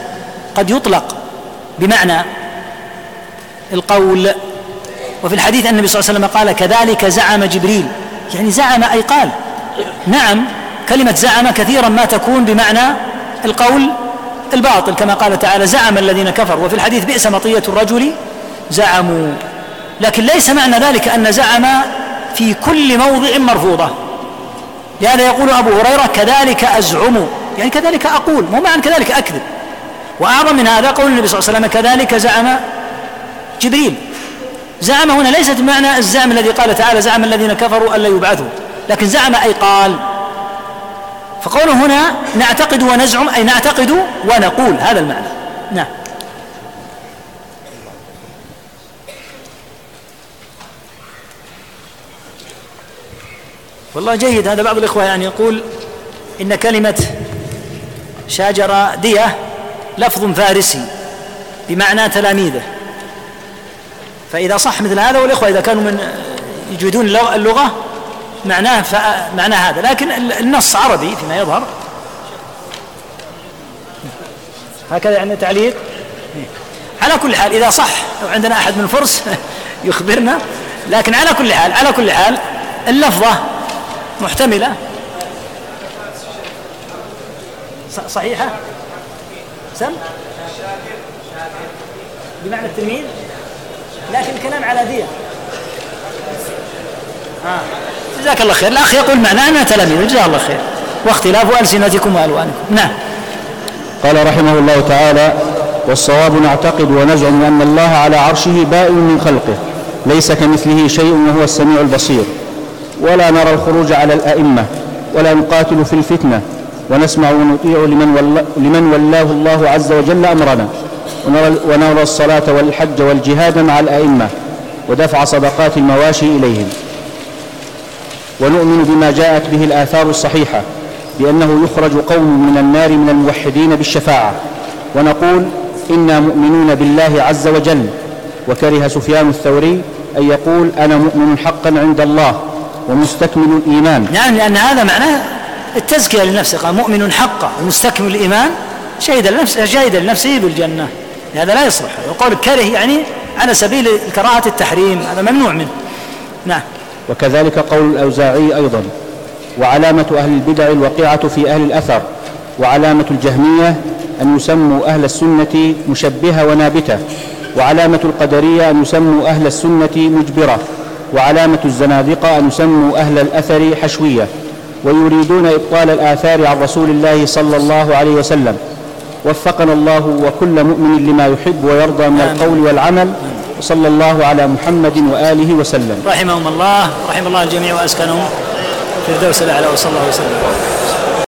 قد يطلق بمعنى القول. وفي الحديث أن النبي صلى الله عليه وسلم قال كذلك زعم جبريل يعني زعم أي قال. نعم كلمة زعم كثيرا ما تكون بمعنى القول الباطل كما قال تعالى زعم الذين كفروا. وفي الحديث بئس مطية الرجل زعموا. لكن ليس معنى ذلك أن زعم في كل موضع مرفوضة. لهذا يقول أبو هريرة كذلك أزعم. يعني كذلك أقول مو معنى كذلك أكذب. وأعظم من هذا قول النبي صلى الله عليه وسلم كذلك زعم جبريل. زعم هنا ليست بمعنى الزعم الذي قال تعالى زعم الذين كفروا ألا يبعثوا لكن زعم أي قال. فقوله هنا نعتقد ونزعم أي نعتقد ونقول هذا المعنى. نعم. والله جيد. هذا بعض الإخوة يعني يقول إن كلمة شاجر دية لفظ فارسي بمعنى تلاميذه. فإذا صح مثل هذا والإخوة إذا كانوا من يجيدون اللغة معناه معناه هذا. لكن النص عربي فيما يظهر. هكذا يعني تعليق. على كل حال إذا صح لو عندنا أحد من الفرس يخبرنا. لكن على كل حال على كل حال اللفظة محتملة. صحيحة. سم؟ بمعنى التلميذ لكن الكلام على دية. آه. جزاك الله خير. الأخ يقول معناه أنها تلاميذ جزاه الله خير. واختلاف ألسنتكم وألوانكم. نعم. قال رحمه الله تعالى والصواب نعتقد ونزعم أن الله على عرشه بائن من خلقه ليس كمثله شيء وهو السميع البصير. ولا نرى الخروج على الأئمة ولا نقاتل في الفتنة ونسمع ونطيع لمن, لمن ولاه الله عز وجل أمرنا. ونرى, ونرى الصلاة والحج والجهاد مع الأئمة ودفع صدقات المواشي إليهم. ونؤمن بما جاءت به الآثار الصحيحة بأنه يخرج قوم من النار من الموحدين بالشفاعة. ونقول إنا مؤمنون بالله عز وجل. وكره سفيان الثوري أن يقول أنا مؤمن حقا عند الله. ومستكمل الإيمان. نعم لأن هذا معناه التزكية لنفسه. قال مؤمن حقا ومستكمل الإيمان شهد لنفسه شهد لنفسه بالجنة. هذا لا يصلح. وقول كره يعني على سبيل كراهة التحريم هذا ممنوع منه. نعم. وكذلك قول الأوزاعي أيضا وعلامة أهل البدع الوقيعة في أهل الأثر وعلامة الجهمية أن يسموا أهل السنة مشبهة ونابتة وعلامة القدرية أن يسموا أهل السنة مجبرة. وعلامة الزنادقة أن يسموا أهل الأثر حشوية ويريدون إبطال الآثار عن رسول الله صلى الله عليه وسلم. وفقنا الله وكل مؤمن لما يحب ويرضى من القول والعمل صلى الله على محمد وآله وسلم. رحمهم الله رحم الله الجميع وأسكنهم. في الدوس الأعلى وصلى الله وسلم.